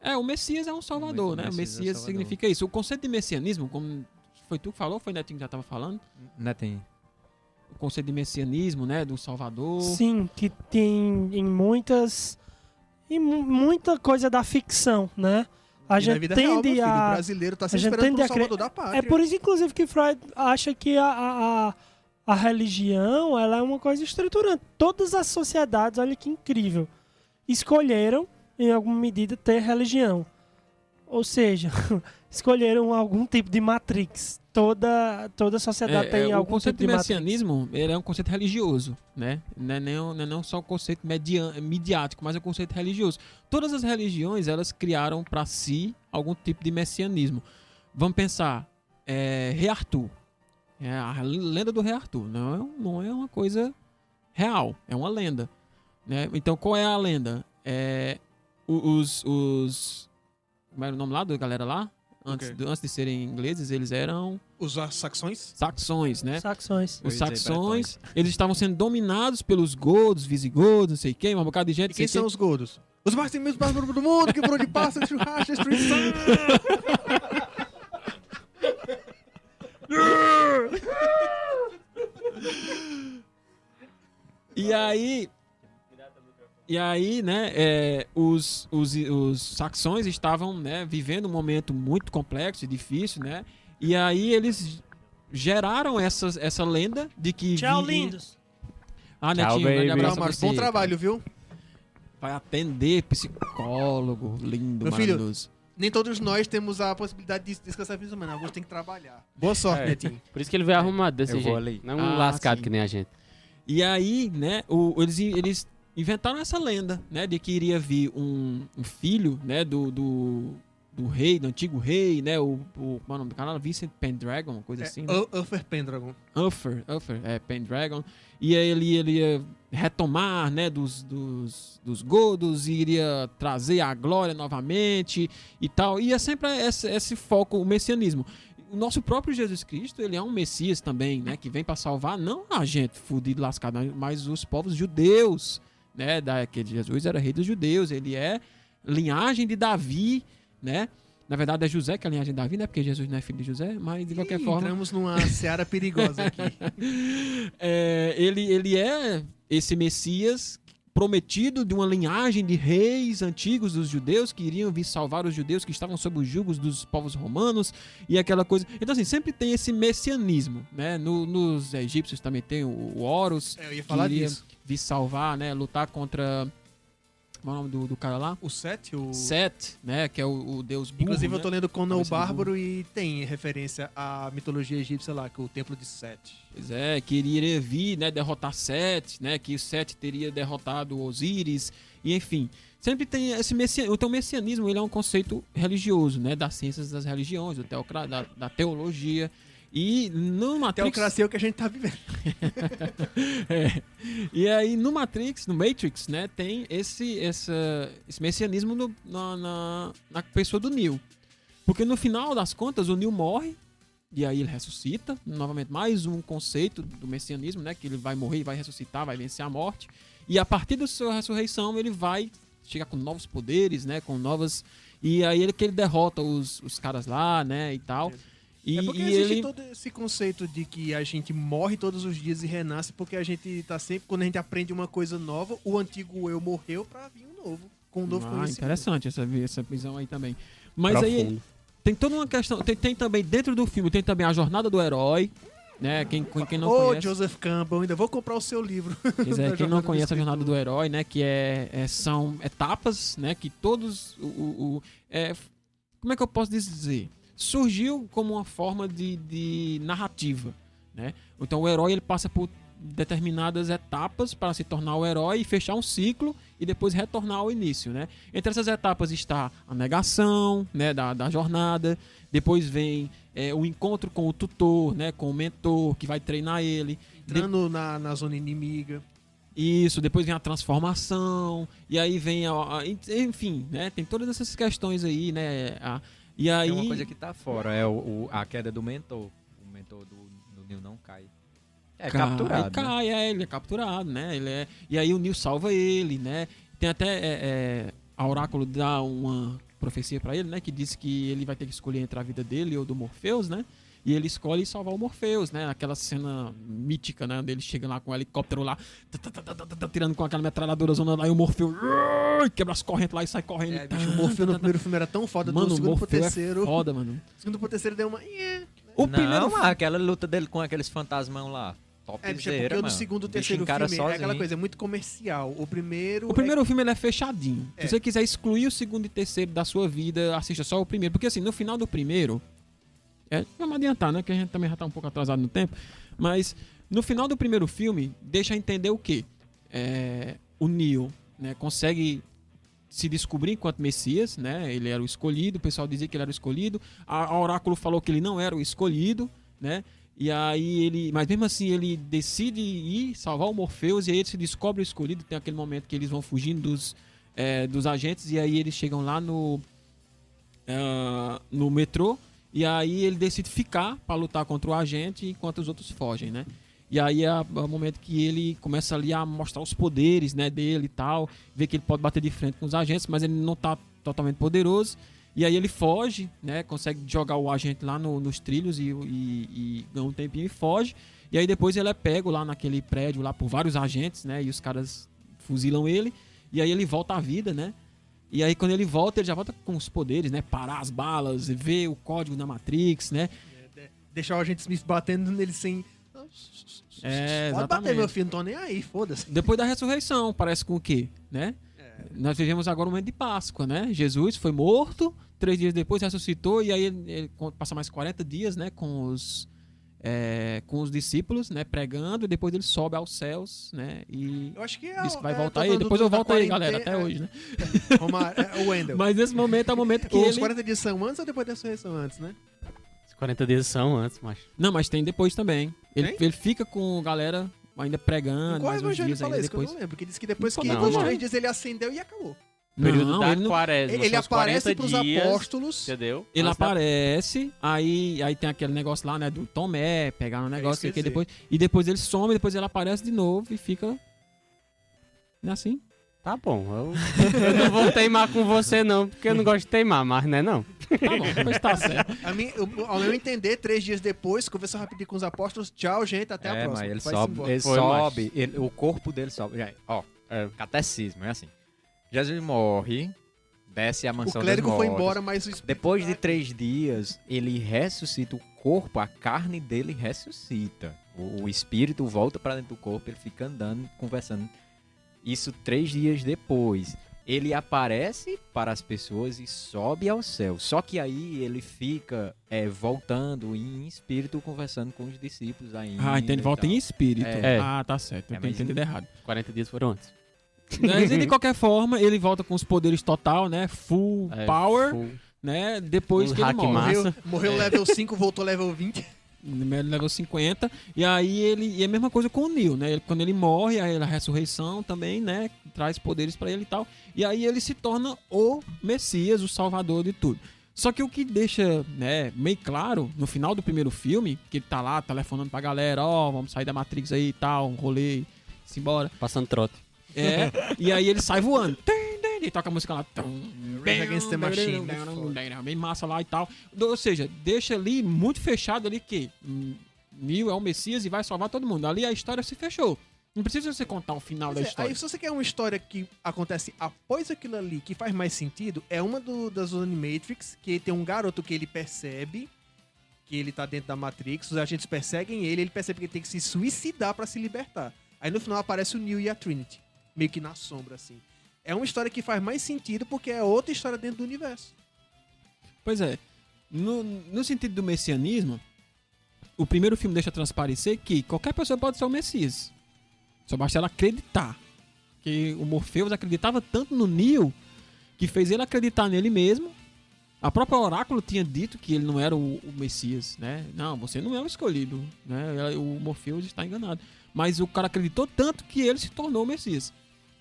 É, o Messias é um salvador, O né? O Messias é significa isso. O conceito de messianismo, como foi tu que falou, foi Netinho que já tava falando? Não tem. O conceito de messianismo, né? Do salvador. Sim, que tem em muitas. em mu- muita coisa da ficção, né? A E na gente vida real, tende filho, O a. brasileiro tá se a gente esperando tende por a crer- salvador da pátria. É por isso, inclusive, que Freud acha que a, a, a, a religião ela é uma coisa estruturante. Todas as sociedades, olha que incrível, escolheram, em alguma medida, ter religião. Ou seja, escolheram algum tipo de matrix. Toda, toda sociedade É, tem é, algum conceito tipo de de messianismo ele é um conceito religioso, né? Não é, nem, não é não só um conceito median, midiático, mas é um conceito religioso. Todas as religiões elas criaram para si algum tipo de messianismo. Vamos pensar, é, Rei Arthur, é a lenda do Rei Arthur, não é, não é uma coisa real, é uma lenda, né? Então qual é a lenda? É, os, os como era o nome lá da galera lá? Antes, quê? do- antes de serem ingleses, eles eram Os saxões? saxões, né? Saxões. Os dizer saxões, eles estavam sendo dominados pelos godos, visigodos, não sei quem, um bocado de gente. E quem são os gordos? Os mais temidos bárbaros do mundo, que por onde passa, churrasco, destruição. E aí. E aí, né, é, os, os, os saxões estavam, né, vivendo um momento muito complexo e difícil, né? E aí eles geraram essa, essa lenda de que... Tchau, vi- lindos. Ah, Tchau, Netinho, grande baby. mas você. bom trabalho, viu? Vai atender psicólogo, lindo, Meu filho, maravilhoso. Nem todos nós temos a possibilidade de descansar fim de semana. Alguns têm que trabalhar. Boa sorte, É. Netinho. Por isso que ele veio arrumado desse eu vou jeito. ali. Não um Ah, lascado sim. que nem a gente. E aí, né, o- eles, eles inventaram essa lenda, né, de que iria vir um, um filho, né, do, do, do rei, do antigo rei, né, o, o qual é o nome do canal? Vincent Pendragon, uma coisa É, assim. né? U- Uther Pendragon. Uther, Uther, é, Pendragon. E aí ele, ele ia retomar, né, dos, dos, dos godos, iria trazer a glória novamente e tal. E é sempre esse, esse foco, o messianismo. O nosso próprio Jesus Cristo, ele é um messias também, né, que vem para salvar não a gente fudido, lascado, mas os povos judeus, né, da, que Jesus era rei dos judeus, ele é linhagem de Davi, né, na verdade é José que é a linhagem de Davi, né, porque Jesus não é filho de José, mas de qualquer Ih, forma... Entramos numa seara perigosa aqui. É, ele, ele é esse Messias prometido de uma linhagem de reis antigos dos judeus que iriam vir salvar os judeus que estavam sob os julgos dos povos romanos e aquela coisa. Então, assim, sempre tem esse messianismo, né? No- nos egípcios também tem o, o Horus, É, eu ia falar Queria- disso. vir salvar, né? Lutar contra. Qual é o nome do, do cara lá? O Sete, o... Set, né? Que é o, o deus burro, Inclusive, eu né? tô lendo Conan o Bárbaro e tem referência à mitologia egípcia lá, que é o Templo de Sete. Pois é, que iria vir, né, derrotar Set, né, que o Set teria derrotado Osíris, e enfim. Sempre tem esse messianismo. Então, o messianismo ele é um conceito religioso, né, das ciências das religiões, do teocra- da, da teologia. E no Matrix. Teocracia é o que a gente tá vivendo. É. E aí, no Matrix, no Matrix, né, tem esse, essa, esse messianismo no- na, na, na pessoa do Neo. Porque no final das contas, o Neo morre, e aí ele ressuscita. Novamente, mais um conceito do messianismo, né, que ele vai morrer, vai ressuscitar, vai vencer a morte. E a partir da sua ressurreição, ele vai chegar com novos poderes, né, com novas... E aí ele que ele derrota os, os caras lá, né, e tal. E, é porque e existe ele... todo esse conceito de que a gente morre todos os dias e renasce, porque a gente tá sempre, quando a gente aprende uma coisa nova, o antigo eu morreu pra vir um novo, com um novo Ah, conhecimento. interessante essa, essa visão aí também. Mas aí tem toda uma questão. Tem, tem também dentro do filme, tem também a jornada do herói. Né? Quem, quem não Ô, conhece. Joseph Campbell, ainda vou comprar o seu livro. É, quem não conhece a jornada do herói, né? Que é, é- são etapas, né? Que todos. O, o- o- é, como é que eu posso dizer? Surgiu como uma forma de, de narrativa, né? Então o herói ele passa por determinadas etapas para se tornar o herói e fechar um ciclo e depois retornar ao início, né? Entre essas etapas está a negação, né, da, da jornada, depois vem é, o encontro com o tutor, né, com o mentor que vai treinar ele, Entrando na, na zona inimiga. isso, depois vem a transformação, e aí vem a, a- enfim, né? Tem todas essas questões aí, né? a- e aí É uma coisa que tá fora, é o, o- a queda do mentor. O mentor do, do Neo não cai. É cai, capturado. né? cai, é, ele é capturado, né? Ele é, e aí o Neo salva ele, né? Tem até é, é, a oráculo dá uma profecia pra ele, né? Que diz que ele vai ter que escolher entre a vida dele ou do Morpheus, né? E ele escolhe salvar o Morpheus, né? Aquela cena mítica, né? Onde ele chega lá com o helicóptero lá, tá, tá, tá, tirando com aquela metralhadora zona lá, e o Morpheus quebra as correntes lá e sai correndo. É, bicho, o Morfeu no primeiro filme era tão foda, Mano, do o segundo pro é terceiro. foda, mano. do segundo pro terceiro deu uma. "Nhê". O não, primeiro mas aquela luta dele com aqueles fantasmão lá. Top É, bicho, é porque o do segundo e terceiro filme é aquela coisa, é muito comercial. O primeiro. O primeiro filme ele é fechadinho. É. Se você quiser excluir o segundo e terceiro da sua vida, assista só o primeiro. Porque assim, no final do primeiro. É, vamos adiantar, né? Que a gente também já tá um pouco atrasado no tempo. Mas no final do primeiro filme, deixa entender o quê? É, o Neo né, consegue se descobrir enquanto Messias, né? Ele era o escolhido, o pessoal dizia que ele era o escolhido. A, a Oráculo falou que ele não era o escolhido, né? E aí ele, mas mesmo assim ele decide ir salvar o Morpheus e aí ele se descobre o escolhido. Tem aquele momento que eles vão fugindo dos, é, dos agentes e aí eles chegam lá no ah, no metrô e aí ele decide ficar para lutar contra o agente enquanto os outros fogem, né? E aí é o momento que ele começa ali a mostrar os poderes, né, dele e tal, vê que ele pode bater de frente com os agentes, mas ele não tá totalmente poderoso. E aí ele foge, né, consegue jogar o agente lá no- nos trilhos e, e- e ganha um tempinho e foge. E aí depois ele é pego lá naquele prédio lá por vários agentes, né, e os caras fuzilam ele. E aí ele volta à vida, né? E aí quando ele volta, ele já volta com os poderes, né? Parar as balas, ver o código da Matrix, né? Deixar o agente Smith batendo nele sem. É, Pode bater, meu filho, não tô nem aí, foda-se. Depois da ressurreição, parece com o quê? Né? É. Nós vivemos agora o momento de Páscoa, né? Jesus foi morto, três dias depois ressuscitou, e aí ele, ele passa mais 40 dias, né? Com os. É, com os discípulos, né? Pregando, e depois ele sobe aos céus, né? E Eu acho que é. diz que vai é, voltar aí. Depois eu volto aí, galera, até é, hoje, né? Romário, é, o Wendel. Mas nesse momento é o momento que Os ele... 40 dias são antes ou depois da ressurreição antes, né? Os 40 dias são antes, macho. Não, mas tem depois também. Ele, ele fica com a galera ainda pregando, Qual mais uns evangelho dias fala ainda isso? Que eu não lembro. Que diz que depois que Não, mano. três dias ele acendeu e acabou. Período Não, da ele não- quaresma. Ele, os aparece 40 pros dias, apóstolos. Entendeu? Ele Antes da- aparece, aí, aí tem aquele negócio lá, né, do Tomé, pegar um negócio É que ia depois, e depois ele some, depois ele aparece de novo e fica não é assim. Tá bom, eu, eu não vou teimar com você não, porque eu não gosto de teimar, mas não é não. Tá bom, depois tá certo. A mim, eu- ao meu entender, três dias depois, conversou rapidinho com os apóstolos. Tchau, gente, até a é, próxima. mas ele Vai-se sobe, ele Foi, sobe ele- o corpo dele sobe. Ó, É. catecismo, é assim. Jesus morre, desce a O mansão clérigo dos foi mortos. embora, mas o espírito Depois de três dias, ele ressuscita o corpo, a carne dele ressuscita. O, o espírito volta para dentro do corpo, ele fica andando, conversando. Isso três dias depois. Ele aparece para as pessoas e sobe ao céu. Só que aí ele fica é, voltando em espírito, conversando com os discípulos ainda. Ah, então ele e volta tal. em espírito. É. Ah, tá certo. Eu É, tenho entendido errado. 40 dias foram antes. Mas de qualquer forma, ele volta com os poderes total, né? Full É, power, full- né? Depois Um que ele morre. massa. Morreu, morreu level 5, voltou level 20. Ele level 50. E aí ele. E é a mesma coisa com o Neo, né? Ele- quando ele morre, aí a ressurreição também, né? Traz poderes pra ele e tal. E aí ele se torna o Messias, o Salvador de tudo. Só que o que deixa, né, meio claro no final do primeiro filme, que ele tá lá telefonando pra galera, ó, vamos sair da Matrix aí e tal, um rolê, se embora. Passando trote. É, e aí ele sai voando. E toca a música lá. tum, Rage Against the Machine, bem massa lá e tal. Ou seja, deixa ali muito fechado ali que Neo é o Messias e vai salvar todo mundo. Ali a história se fechou. Não precisa você contar o final Pois da é, história. aí se você quer uma história que acontece após aquilo ali, que faz mais sentido, é uma do, das Animatrix, que tem um garoto que ele percebe que ele tá dentro da Matrix, os agentes perseguem ele, ele percebe que ele tem que se suicidar pra se libertar. Aí no final aparece o Neo e a Trinity, meio que na sombra, assim. É uma história que faz mais sentido porque é outra história dentro do universo. Pois é. No, no sentido do messianismo, o primeiro filme deixa transparecer que qualquer pessoa pode ser o Messias. Só basta ela acreditar. Que o Morpheus acreditava tanto no Neo que fez ele acreditar nele mesmo. A própria Oráculo tinha dito que ele não era o, o Messias, né? Não, você não é o escolhido, né? O Morpheus está enganado. Mas o cara acreditou tanto que ele se tornou o Messias,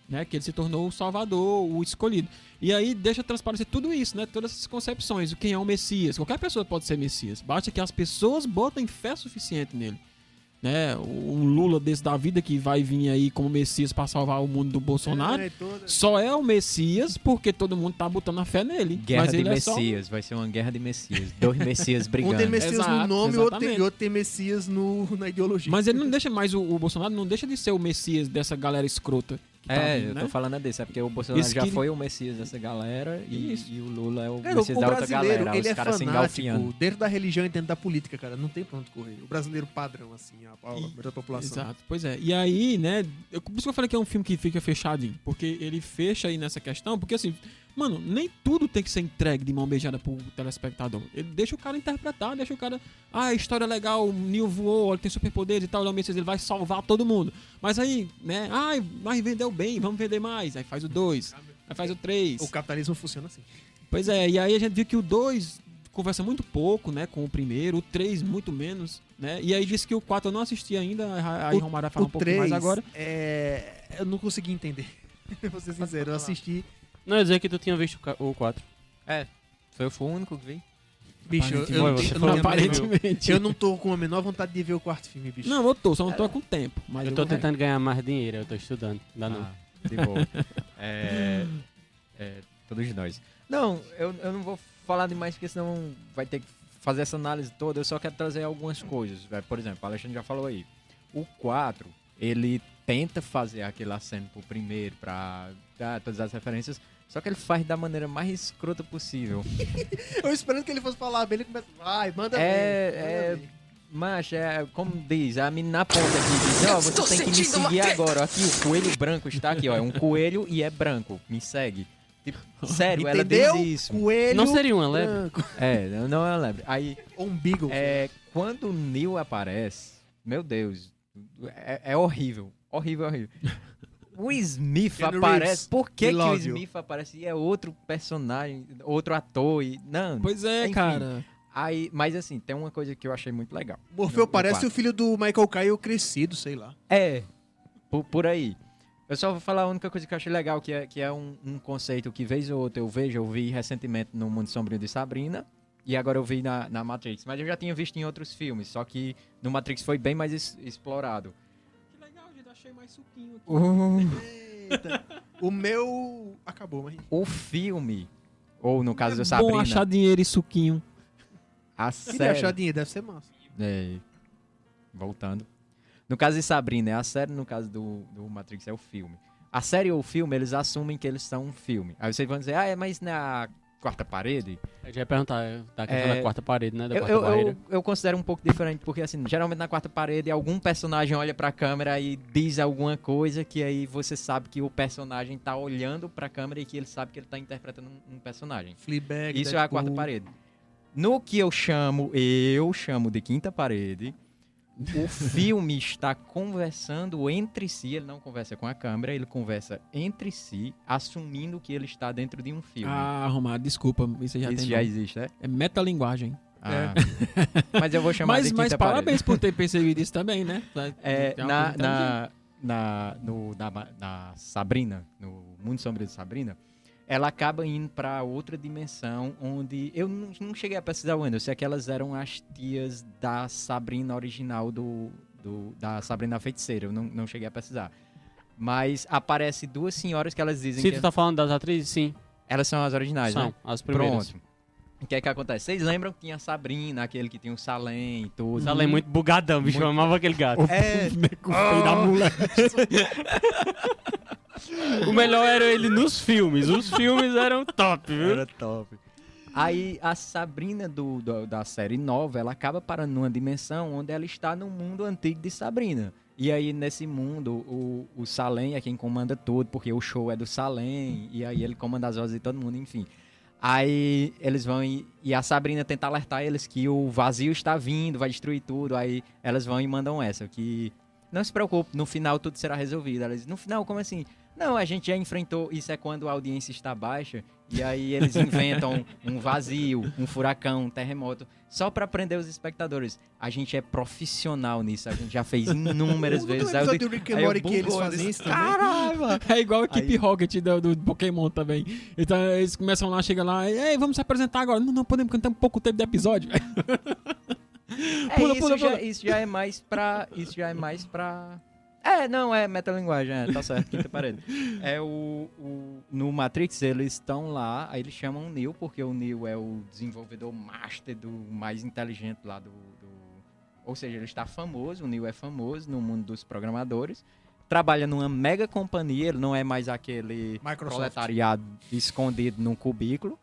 né? Que ele se tornou o Salvador, o escolhido. E aí deixa transparecer tudo isso, né? Todas essas concepções. O quem é o Messias? Qualquer pessoa pode ser Messias. Basta que as pessoas botem fé suficiente nele. Né? Um Lula desse da vida que vai vir aí como Messias para salvar o mundo do Bolsonaro. É, toda- Só é o Messias porque todo mundo tá botando a fé nele. Guerra Mas de ele é só... Messias, vai ser uma guerra de Messias. Dois Messias Um brigando. tem Messias no Exato, nome, outro tem, outro tem Messias no, na ideologia. Mas ele não deixa mais o, o Bolsonaro não deixa de ser o Messias dessa galera escrota. Tá É, vindo, eu né? tô falando desse, é porque o Bolsonaro Esse já que- foi o Messias dessa galera e, Isso. e o Lula é o Cara, o Messias da outra galera. ele os é caras se fanático dentro da religião e dentro da política, cara. Não tem pra onde correr. O brasileiro padrão, assim, a, a, E- da população. Exato, pois é. E aí, né, eu, por isso que eu falei que é um filme que fica fechadinho, porque ele fecha aí nessa questão, porque assim, mano, nem tudo tem que ser entregue de mão beijada pro telespectador. Ele deixa o cara interpretar, deixa o cara, ah, história é legal, o Neil voou, ele tem superpoderes e tal, ele é o ele vai salvar todo mundo. Mas aí, né, ai, mas vendeu bem, vamos vender mais. Aí faz o 2, aí faz o 3. O capitalismo funciona assim. Pois é, e aí a gente viu que o 2 conversa muito pouco, né, com o primeiro, o 3 muito menos, né? E aí disse que o 4 eu não assisti ainda, aí O- Romário vai falar um pouquinho mais 3, agora. É... Eu não consegui entender. Vou ser sincero, eu assisti. Não, eu ia dizer que tu tinha visto o ca- o 4. Foi o único que vi. Bicho, eu, eu, não- você eu não, Aparentemente. eu não tô com a menor vontade de ver o quarto filme, bicho. Não, eu tô, só não tô com tempo. Mas eu tô vou ver. tentando ganhar mais dinheiro, eu tô estudando. Ainda não. Ah, de boa. é, é, todos nós. Não, eu, eu não vou falar demais porque senão vai ter que fazer essa análise toda. Eu só quero trazer algumas coisas. Por exemplo, o Alexandre já falou aí. O 4, ele tenta fazer aquele aceno pro primeiro pra dar todas as referências. Só que ele faz da maneira mais escrota possível. Eu esperando que ele fosse falar bem, ele começa. Vai, manda É, bem. é-. Mas, é, como diz, a menina na ponta aqui diz, ó, você tem que me seguir agora. Aqui o coelho branco está aqui, ó. É um coelho e é branco. Me segue. Tipo, sério, ela Entendeu? diz isso. Coelho Não seria uma leve? branco. É, não- é lebre. Aí, Umbigo. é, quando o Neil aparece, meu Deus, é, é horrível. Horrível, horrível. O Smith Keanu aparece. Reeves, Por que, que o love you. Smith aparece e é outro personagem, outro ator? E, não. Pois é, Enfim. cara. Aí, mas assim, tem uma coisa que eu achei muito legal. Morfeu No- parece o filho do Michael Caine crescido, sei lá. É, por, por aí. Eu só vou falar a única coisa que eu achei legal, que é, que é um, um conceito que vez ou outra eu vejo, eu vi recentemente no Mundo Sombrio de Sabrina, e agora eu vi na, na Matrix. Mas eu já tinha visto em outros filmes, só que no Matrix foi bem mais es- explorado. Achei mais suquinho aqui. Eita. o meu acabou, mas O filme, ou no caso é da bom Sabrina, achar dinheiro e suquinho. a série... achar dinheiro, deve ser massa. É, voltando. No caso de Sabrina é a série, no caso do, do Matrix é o filme. A série ou o filme, eles assumem que eles são um filme. Aí vocês vão dizer, ah, é, mas na quarta parede? Eu já ia perguntar, é, da questão É, da quarta parede, né? Da Eu, quarta eu, barreira. eu, eu considero um pouco diferente, porque assim, geralmente na quarta parede algum personagem olha pra câmera e diz alguma coisa que aí você sabe que o personagem tá olhando pra câmera e que ele sabe que ele tá interpretando um, um personagem. Fleabag, Isso é a quarta Deadpool. parede. No que eu chamo, eu chamo de quinta parede, o filme está conversando entre si, ele não conversa com a câmera, ele conversa entre si, assumindo que ele está dentro de um filme. Ah, Romário, desculpa. Isso já Isso já existe, né? É metalinguagem. Ah. Mas eu vou chamar Mas, de mas parabéns parede. por ter percebido isso também, né? É, É na, na, na, no, na, na Sabrina, no Mundo Sombrio de Sabrina, ela acaba indo pra outra dimensão onde eu não, não cheguei a pesquisar ainda. Eu sei que elas eram as tias da Sabrina original do, do da Sabrina Feiticeira. Eu não, não cheguei a pesquisar. Mas aparece duas senhoras que elas dizem Se que tu tá falando das atrizes, sim. elas são as originais, São, né? as primeiras. Pronto. O que é que acontece? Vocês lembram que tinha a Sabrina, aquele que tinha o Salem e tudo? Ela é muito bugadão, bicho. Eu amava aquele gato. É, Feio da mulher. O melhor era ele nos filmes. Os filmes eram top, viu? Era top. Aí a Sabrina do, do- da série nova, ela acaba parando numa dimensão onde ela está no mundo antigo de Sabrina. E aí, nesse mundo, o, o Salem é quem comanda tudo, porque o show é do Salem, e aí ele comanda as vozes de todo mundo, enfim. Aí eles vão e, e a Sabrina tenta alertar eles que o vazio está vindo, vai destruir tudo. Aí elas vão e mandam essa, que não se preocupe, no final tudo será resolvido. Elas no final, como assim? Não, a gente já enfrentou, isso é quando a audiência está baixa, e aí eles inventam um vazio, um furacão, um terremoto, só pra prender os espectadores. A gente é profissional nisso, a gente já fez inúmeras tem vezes. Aí eu do Rick and Morty que eles fazem isso também. Mano. É igual a equipe Aí- Rocket do, do Pokémon também. Então eles começam lá, chega lá, ei, vamos se apresentar agora. Não, não podemos cantar um pouco tempo de episódio. É, Pula, isso, pula, já, pula. isso já é mais pra. Isso já é mais pra. É, não, é metalinguagem, é, tá certo, quinta parede. É o, o- No Matrix, eles estão lá, aí eles chamam o Neo, porque o Neo é o desenvolvedor master do mais inteligente lá do. do- Ou seja, ele está famoso, o Neo é famoso no mundo dos programadores. Trabalha numa mega companhia, ele não é mais aquele Microsoft. proletariado escondido num cubículo.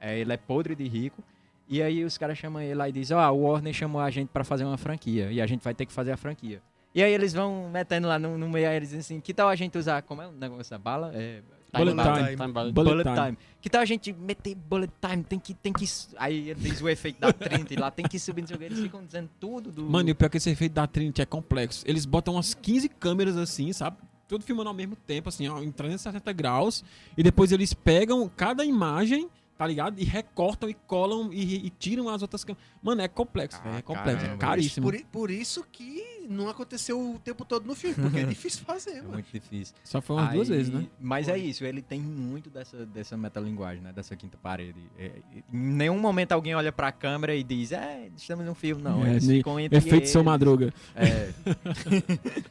É, ele é podre de rico. E aí os caras chamam ele lá e dizem, ó, o Warner chamou a gente pra fazer uma franquia. E a gente vai ter que fazer a franquia. E aí eles vão metendo lá no, no meio, aí eles dizem assim, que tal a gente usar, como é o negócio da bala? É, Bullet bala. time. Time bala. Bullet Bullet time. time. Que tal a gente meter bullet time? Tem que, tem que... Aí ele diz o efeito da Trinity lá, tem que subir, não sei o que. Eles ficam dizendo tudo do... Mano, e o pior é que esse efeito da Trinity é complexo. Eles botam umas 15 câmeras assim, sabe? Tudo filmando ao mesmo tempo, assim, ó, em 360 graus. E depois eles pegam cada imagem, tá ligado? E recortam e colam e, e tiram as outras câmeras. Mano, é complexo, Ah, velho. É complexo. caramba. É caríssimo. Por, i- por isso que não aconteceu o tempo todo no filme, porque é difícil fazer, É mano. muito difícil. Só foi umas duas Aí- vezes, né? Mas é isso, ele tem muito dessa, dessa metalinguagem, né? Dessa quinta parede. É, em nenhum momento alguém olha pra câmera e diz, é, estamos num filme, não. É, eles nem- ficam entre Efeito seu eles. madruga. É,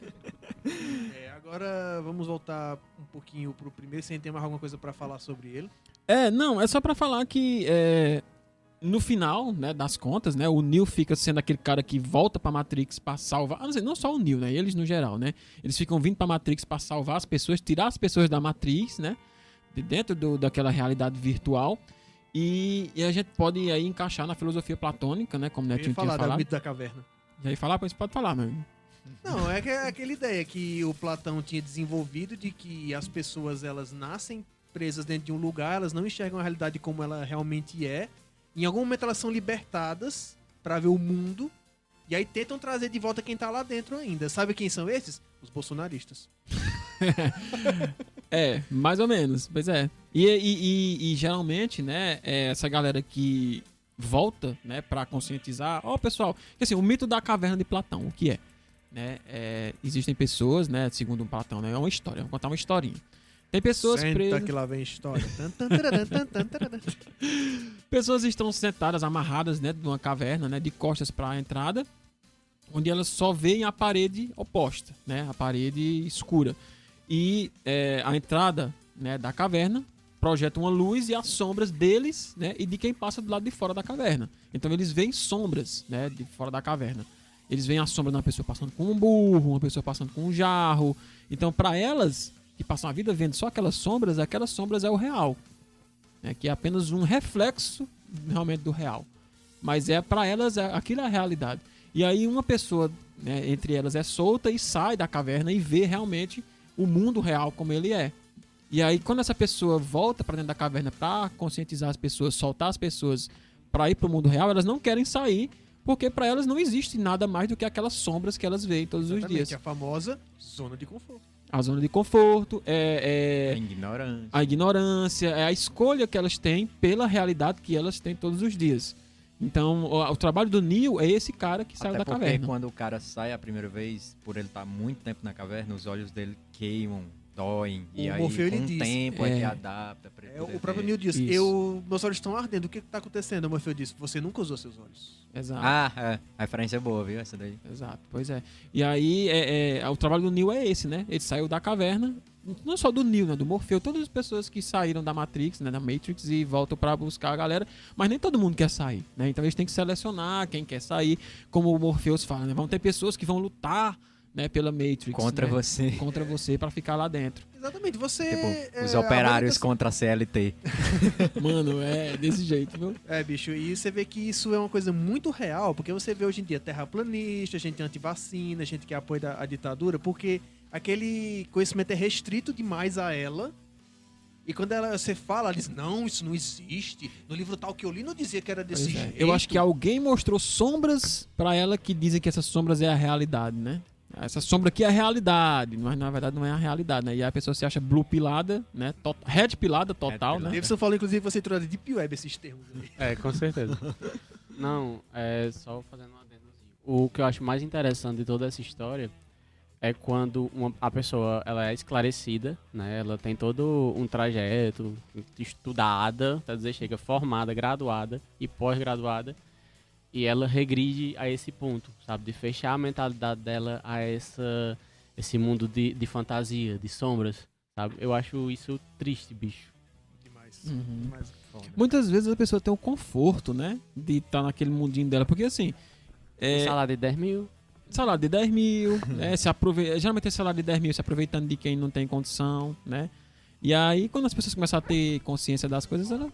É, agora vamos voltar um pouquinho pro primeiro, sem ter mais alguma coisa pra falar sobre ele. É, não, é só pra falar que é, no final, né, das contas, né, o Neo fica sendo aquele cara que volta pra Matrix pra salvar, ah, não, sei, não só o Neo, né, eles no geral, né, eles ficam vindo pra Matrix pra salvar as pessoas, tirar as pessoas da Matrix, né, de dentro do, daquela realidade virtual. E, e a gente pode aí encaixar na filosofia platônica, né, como o Netinho tinha falar do falado. mito da caverna. E aí falar, pois pode falar, mano. Não, é, que- é aquela ideia que o Platão tinha desenvolvido de que as pessoas elas nascem presas dentro de um lugar, elas não enxergam a realidade como ela realmente é. Em algum momento elas são libertadas pra ver o mundo. E aí tentam trazer de volta quem tá lá dentro ainda. Sabe quem são esses? Os bolsonaristas. É, mais ou menos, pois é. E, e, e- e, geralmente, né, é essa galera que volta, né, pra conscientizar. Ó, pessoal, que assim, o mito da caverna de Platão, o que é? Né, é, existem pessoas, né, segundo Platão, né, é uma história, vou contar uma historinha. Tem pessoas Senta presas. que lá vem história. Pessoas estão sentadas, amarradas dentro de uma caverna, né, de costas para a entrada, onde elas só veem a parede oposta, né, a parede escura. E é, a entrada, né, da caverna projeta uma luz e as sombras deles, né, e de quem passa do lado de fora da caverna. Então eles veem sombras, né, de fora da caverna. Eles veem a sombra de uma pessoa passando com um burro, uma pessoa passando com um jarro. Então, para elas que passam a vida vendo só aquelas sombras, aquelas sombras é o real né, que é apenas um reflexo realmente do real. Mas é para elas é, aquilo é a realidade. E aí uma pessoa né, entre elas é solta e sai da caverna e vê realmente o mundo real como ele é. E aí quando essa pessoa volta para dentro da caverna para conscientizar as pessoas, soltar as pessoas para ir para o mundo real, elas não querem sair porque para elas não existe nada mais do que aquelas sombras que elas veem todos os Exatamente, dias. a famosa zona de conforto. A zona de conforto, é, É é ignorante. a ignorância, é a escolha que elas têm pela realidade que elas têm todos os dias. Então, o, o trabalho do Neil é esse cara que saiu Até da porque caverna. quando o cara sai a primeira vez, por ele estar muito tempo na caverna, os olhos dele queimam, doem. E O aí, Morfeu, ele com o tempo, é que adapta. Pra ele É, o próprio. Neil disse, Isso. eu, meus olhos estão ardendo, o que que tá acontecendo? O Morfeu disse, você nunca usou seus olhos. Exato. Ah, é. A referência é boa, viu? Essa daí. Exato, pois é. E aí, é, é, o trabalho do Neil é esse, né? Ele saiu da caverna, não só do Neil, né? Do Morfeu, todas as pessoas que saíram da Matrix, né? Da Matrix e voltam pra buscar a galera, mas nem todo mundo quer sair, né? Então eles têm que selecionar quem quer sair, como o Morpheus fala, né? Vão ter pessoas que vão lutar, né? Pela Matrix. Contra né? você. Contra você pra ficar lá dentro. Exatamente, você... Tipo, é, os a operários única- contra a CLT. Mano, é desse jeito, viu? É, bicho, e você vê que isso é uma coisa muito real, porque você vê hoje em dia terraplanista, gente antivacina, gente que apoia a ditadura, porque aquele conhecimento é restrito demais a ela. E quando ela, você fala, ela diz, não, isso não existe. No livro tal que eu li não dizia que era desse é. jeito. Eu acho que alguém mostrou sombras pra ela que dizem que essas sombras é a realidade, né? Essa sombra aqui é a realidade, mas na verdade não é a realidade, né? E aí a pessoa se acha blue pilada, né? Tot red pilada total, pilada. né? Davidson falou, inclusive, você entrou na Deep Web esses termos aí. É, com certeza. Não, é só fazendo um adendozinho. O que eu acho mais interessante de toda essa história é quando uma, a pessoa ela é esclarecida, né? Ela tem todo um trajeto estudada, quer dizer, chega formada, graduada e pós-graduada e ela regride a esse ponto, sabe? De fechar a mentalidade dela a essa, esse mundo de, de fantasia, de sombras, sabe? Eu acho isso triste, bicho. Demais. Uhum. Demais. Muitas vezes a pessoa tem o conforto, né? De estar naquele mundinho dela. Porque assim. É, Salário de 10 mil, salário de 10 mil, é, se aprove... geralmente é salário de 10 mil se aproveitando de quem não tem condição, né? E aí, quando as pessoas começam a ter consciência das coisas, ela.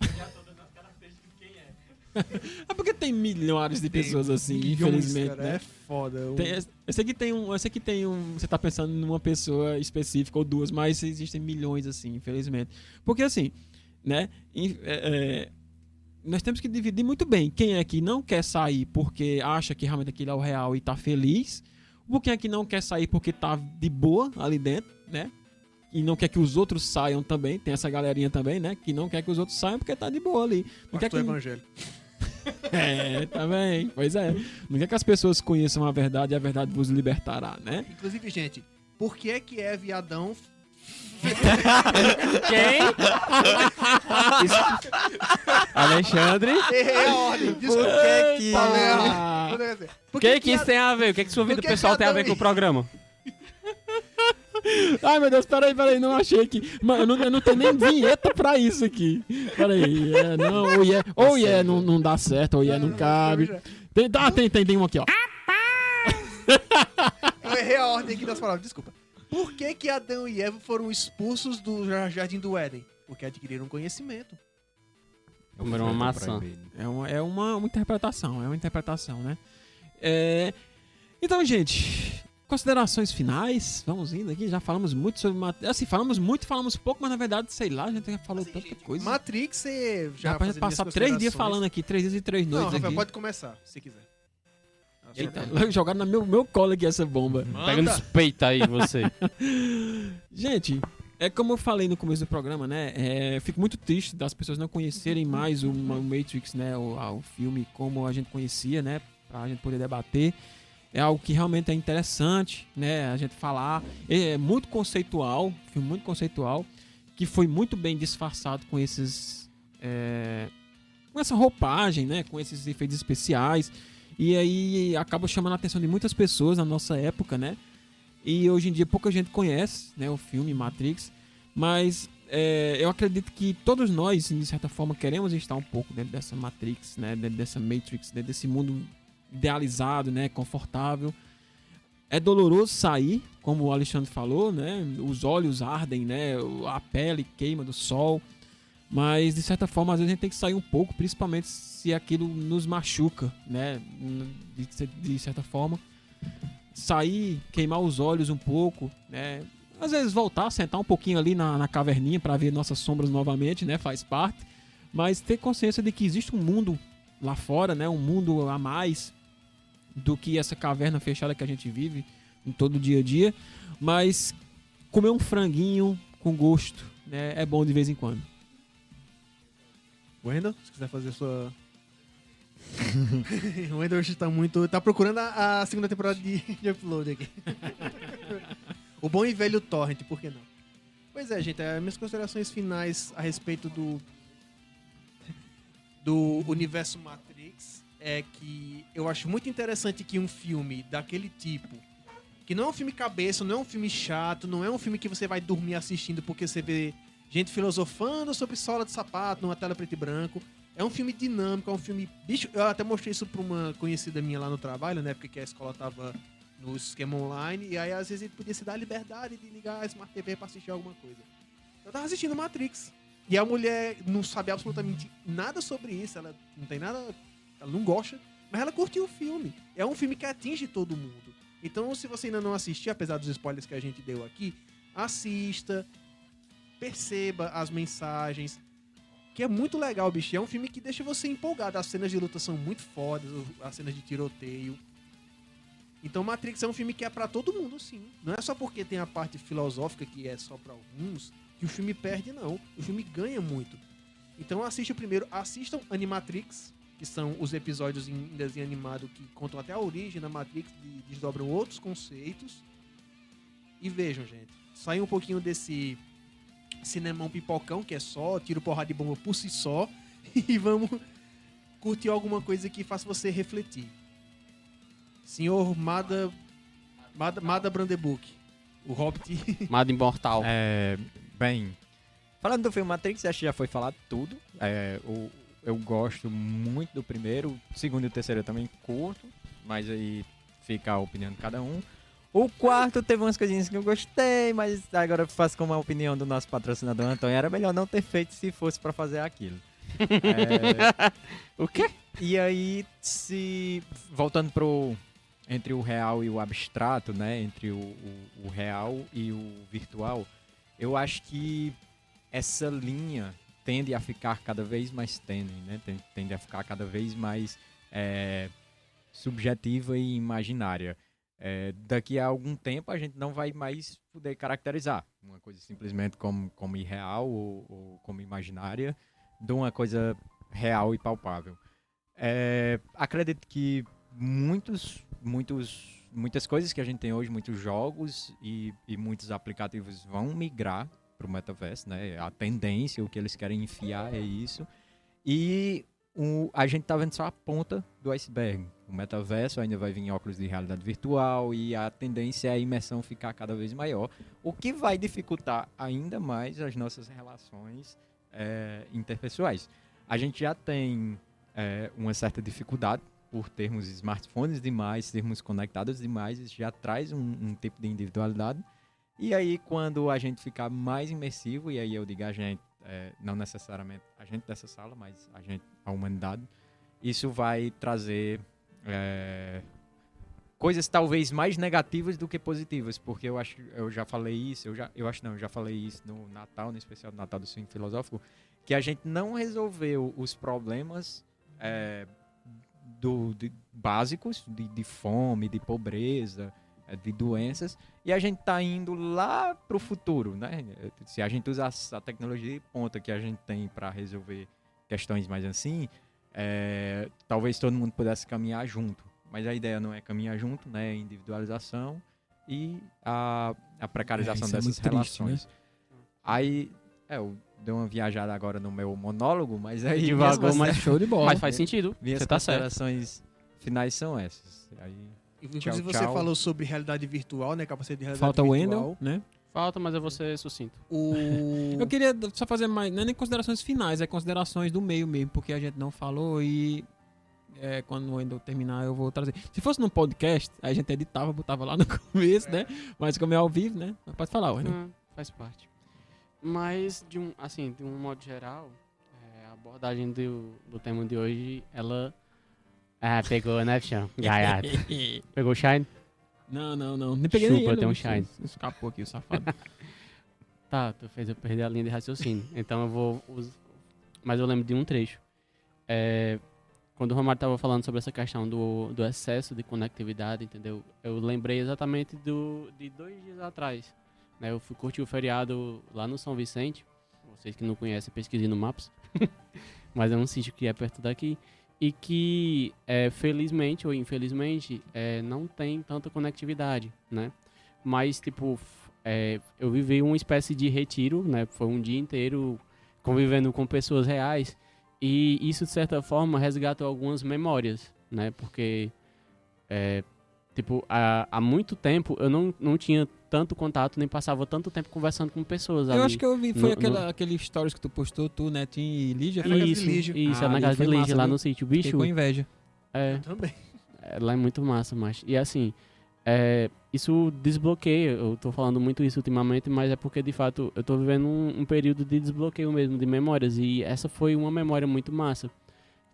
é porque tem milhares de pessoas assim, Milhões, infelizmente, cara, né? É foda. O- Tem, eu sei que tem um. Eu sei que tem um. Você tá pensando numa pessoa específica ou duas, mas existem milhões, assim, infelizmente. Porque assim, né? é, é, nós temos que dividir muito bem quem é que não quer sair porque acha que realmente aquilo é o real e tá feliz, ou quem é que não quer sair porque tá de boa ali dentro, né? E não quer que os outros saiam também. Tem essa galerinha também, né? Que não quer que os outros saiam porque tá de boa ali. Não quer Pastor que, Evangelho. é, tá bem. Pois é. Não quer que as pessoas conheçam a verdade e a verdade vos libertará, né? Inclusive, gente, por que é que Eva e Adão... Quem? Alexandre. Errei a ordem, desculpa. que que- Ah, Por O que, que isso tem a ver? O que, que sua vida Por que pessoal que tem a ver com o programa? Ai, meu Deus, peraí, peraí, não achei que. Mano, eu não, não tenho nem vinheta pra isso aqui. Peraí, é, não, ou é, ou é não, não dá certo, ou é não cabe. Tem, ah, tem, tem, tem um aqui, ó. Eu errei a ordem aqui das palavras, desculpa. Por que que Adão e Eva foram expulsos do jar- Jardim do Éden? Porque adquiriram conhecimento. Comeram uma maçã. É uma, é uma, uma interpretação, é uma interpretação, né? É, Então, gente, considerações finais. Vamos indo aqui. Já falamos muito sobre Matrix. Assim, falamos muito, falamos pouco, mas na verdade, sei lá, a gente já falou Assim, tanta gente, coisa. Matrix, você já já pra gente passar três dias falando aqui, três dias e três Não, noites Rafael, aqui. pode começar, se quiser. Eita, jogaram no meu, meu colo aqui essa bomba. Pega nos peitos aí, você. Gente, é como eu falei no começo do programa, né? É, eu fico muito triste das pessoas não conhecerem mais o, o Matrix, né? O, a- o filme como a gente conhecia, né? Pra gente poder debater. É algo que realmente é interessante, né? A gente falar. É muito conceitual, filme muito conceitual, que foi muito bem disfarçado com esses. é, com essa roupagem, né? Com esses efeitos especiais. E aí acaba chamando a atenção de muitas pessoas na nossa época, né? E hoje em dia pouca gente conhece né, o filme Matrix, mas é, eu acredito que todos nós, de certa forma, queremos estar um pouco dentro dessa Matrix, né, dentro dessa Matrix, dentro desse mundo idealizado, né, confortável. É doloroso sair, como o Alexandre falou, né? Os olhos ardem, né? A pele queima do sol. Mas, de certa forma, às vezes a gente tem que sair um pouco, principalmente se aquilo nos machuca, né? De, certa forma sair, queimar os olhos um pouco, né? Às vezes voltar, sentar um pouquinho ali na, na caverninha para ver nossas sombras novamente, né? Faz parte. Mas ter consciência de que existe um mundo lá fora, né? Um mundo a mais do que essa caverna fechada que a gente vive em todo dia a dia. Mas comer um franguinho com gosto, né? É bom de vez em quando. Wendel, se quiser fazer sua. o Wendel hoje tá muito. tá procurando a, segunda temporada de, de upload aqui. o bom e velho Torrent, por que não? Pois é, gente, as minhas considerações finais a respeito do. do universo Matrix é que eu acho muito interessante que um filme daquele tipo. Que não é um filme cabeça, não é um filme chato, não é um filme que você vai dormir assistindo porque você vê gente filosofando sobre sola de sapato numa tela preto e branco. É um filme dinâmico, é um filme. Bicho, eu até mostrei isso pra uma conhecida minha lá no trabalho, né? Porque a escola tava no esquema online. E aí, às vezes, ele podia se dar a liberdade de ligar a Smart TV pra assistir alguma coisa. Eu tava assistindo Matrix. E a mulher não sabe absolutamente nada sobre isso. Ela não tem nada. Ela não gosta. Mas ela curtiu o filme. É um filme que atinge todo mundo. Então, se você ainda não assistiu, apesar dos spoilers que a gente deu aqui, assista perceba as mensagens. Que é muito legal, bicho. É um filme que deixa você empolgado. As cenas de luta são muito fodas, as cenas de tiroteio. Então Matrix é um filme que é pra todo mundo, sim. Não é só porque tem a parte filosófica que é só pra alguns que o filme perde, não. O filme ganha muito. Então assiste o primeiro, assistam Animatrix, que são os episódios em desenho animado que contam até a origem da Matrix e desdobram outros conceitos. E vejam, gente, saiam um pouquinho desse cinemão pipocão, que é só tiro porrada de bomba por si só, e vamos curtir alguma coisa que faça você refletir. Senhor Mada, Mada, Mada Brandebuck, o Hobbit. Mado Imortal. É, bem, falando do filme Matrix, acho que já foi falado tudo. É, o- eu gosto muito do primeiro, o segundo e o terceiro eu também curto, mas aí fica a opinião de cada um. O quarto teve umas coisinhas que eu gostei, mas agora eu faço como a opinião do nosso patrocinador Antônio. Era melhor não ter feito se fosse pra fazer aquilo. É, O quê? e aí, se. Voltando pro. Entre o real e o abstrato, né? Entre o, o, o real e o virtual, eu acho que essa linha tende a ficar cada vez mais tênue, né? Ten- Tende a ficar cada vez mais é, subjetiva e imaginária. É, daqui a algum tempo a gente não vai mais poder caracterizar uma coisa simplesmente como, como irreal ou, ou como imaginária de uma coisa real e palpável. É, acredito que muitos, muitos, muitas coisas que a gente tem hoje, muitos jogos e, e muitos aplicativos vão migrar para o metaverso, né? A tendência, o que eles querem enfiar é isso. E o- a gente tá vendo só a ponta do iceberg. O metaverso ainda vai vir em óculos de realidade virtual e a tendência é a imersão ficar cada vez maior, o que vai dificultar ainda mais as nossas relações é, interpessoais. A gente já tem é, uma certa dificuldade por termos smartphones demais, sermos conectados demais, isso já traz um, um tipo de individualidade. E aí, quando a gente ficar mais imersivo, e aí eu digo a gente, é, não necessariamente a gente dessa sala, mas a gente, a humanidade, isso vai trazer é, coisas talvez mais negativas do que positivas, porque eu acho, eu já falei isso, eu já, eu acho não, eu já falei isso no Natal, no especial do Natal do Swing Filosófico, que a gente não resolveu os problemas é, do, de- básicos de, de fome, de pobreza, de doenças, e a gente tá indo lá pro futuro, né? Se a gente usar a tecnologia de ponta que a gente tem para resolver questões mais assim, é, talvez todo mundo pudesse caminhar junto. Mas a ideia não é caminhar junto, né? É individualização e a, a precarização É, é dessas muito triste, relações. Aí, é, eu dei uma viajada agora no meu monólogo, mas aí Devagou, mas Show de bola. Mas faz sentido. minhas Você tá certo. finais são essas. Aí, Inclusive, Tchau, você tchau. falou sobre realidade virtual, né? Capacete de realidade Falta o virtual. Wendel, né? Falta, mas eu vou ser sucinto. O... Eu queria só fazer mais, não é nem considerações finais, é considerações do meio mesmo, porque a gente não falou e é, quando o Wendel terminar eu vou trazer. Se fosse num podcast, a gente editava, botava lá no começo, né? Mas como é ao vivo, né? Mas Pode falar, Wendel. Ah, faz parte. Mas, de um, assim, de um modo geral, é, a abordagem do, do tema de hoje, ela... Ah, pegou, né, chão? Gaiato. Pegou o Shine? Não, não, não. Nem peguei Chupa, nem ele, tem um shine. Escapou aqui o safado. Tá, tu fez eu perder a linha de raciocínio. Então eu vou. Mas eu lembro de um trecho. É, Quando o Romário tava falando sobre essa questão do, do excesso de conectividade, entendeu? Eu lembrei exatamente do, de dois dias atrás. Né? Eu fui curtir o feriado lá no São Vicente. Vocês que não conhecem, pesquisem no Maps. Mas é um sítio que é perto daqui. E que, é, felizmente ou infelizmente, é, não tem tanta conectividade, né? Mas, tipo, é, eu vivi uma espécie de retiro, né? Foi um dia inteiro convivendo com pessoas reais. E isso, de certa forma, resgatou algumas memórias, né? Porque, é, tipo, há, há muito tempo eu não, não tinha tanto contato, nem passava tanto tempo conversando com pessoas ali. Eu acho que eu vi, foi No- aquela, no- aquele stories que tu postou, tu, Netinho e Lígia. Foi? Isso, Lígia. isso, Ah, é na ali casa de Lígia, massa, lá viu? no sítio. Fiquei Bicho, com inveja. é, Eu também. é, lá é muito massa, mas E assim, é, isso desbloqueia. Eu tô falando muito isso ultimamente, mas é porque de fato eu tô vivendo um, um período de desbloqueio mesmo de memórias. E essa foi uma memória muito massa.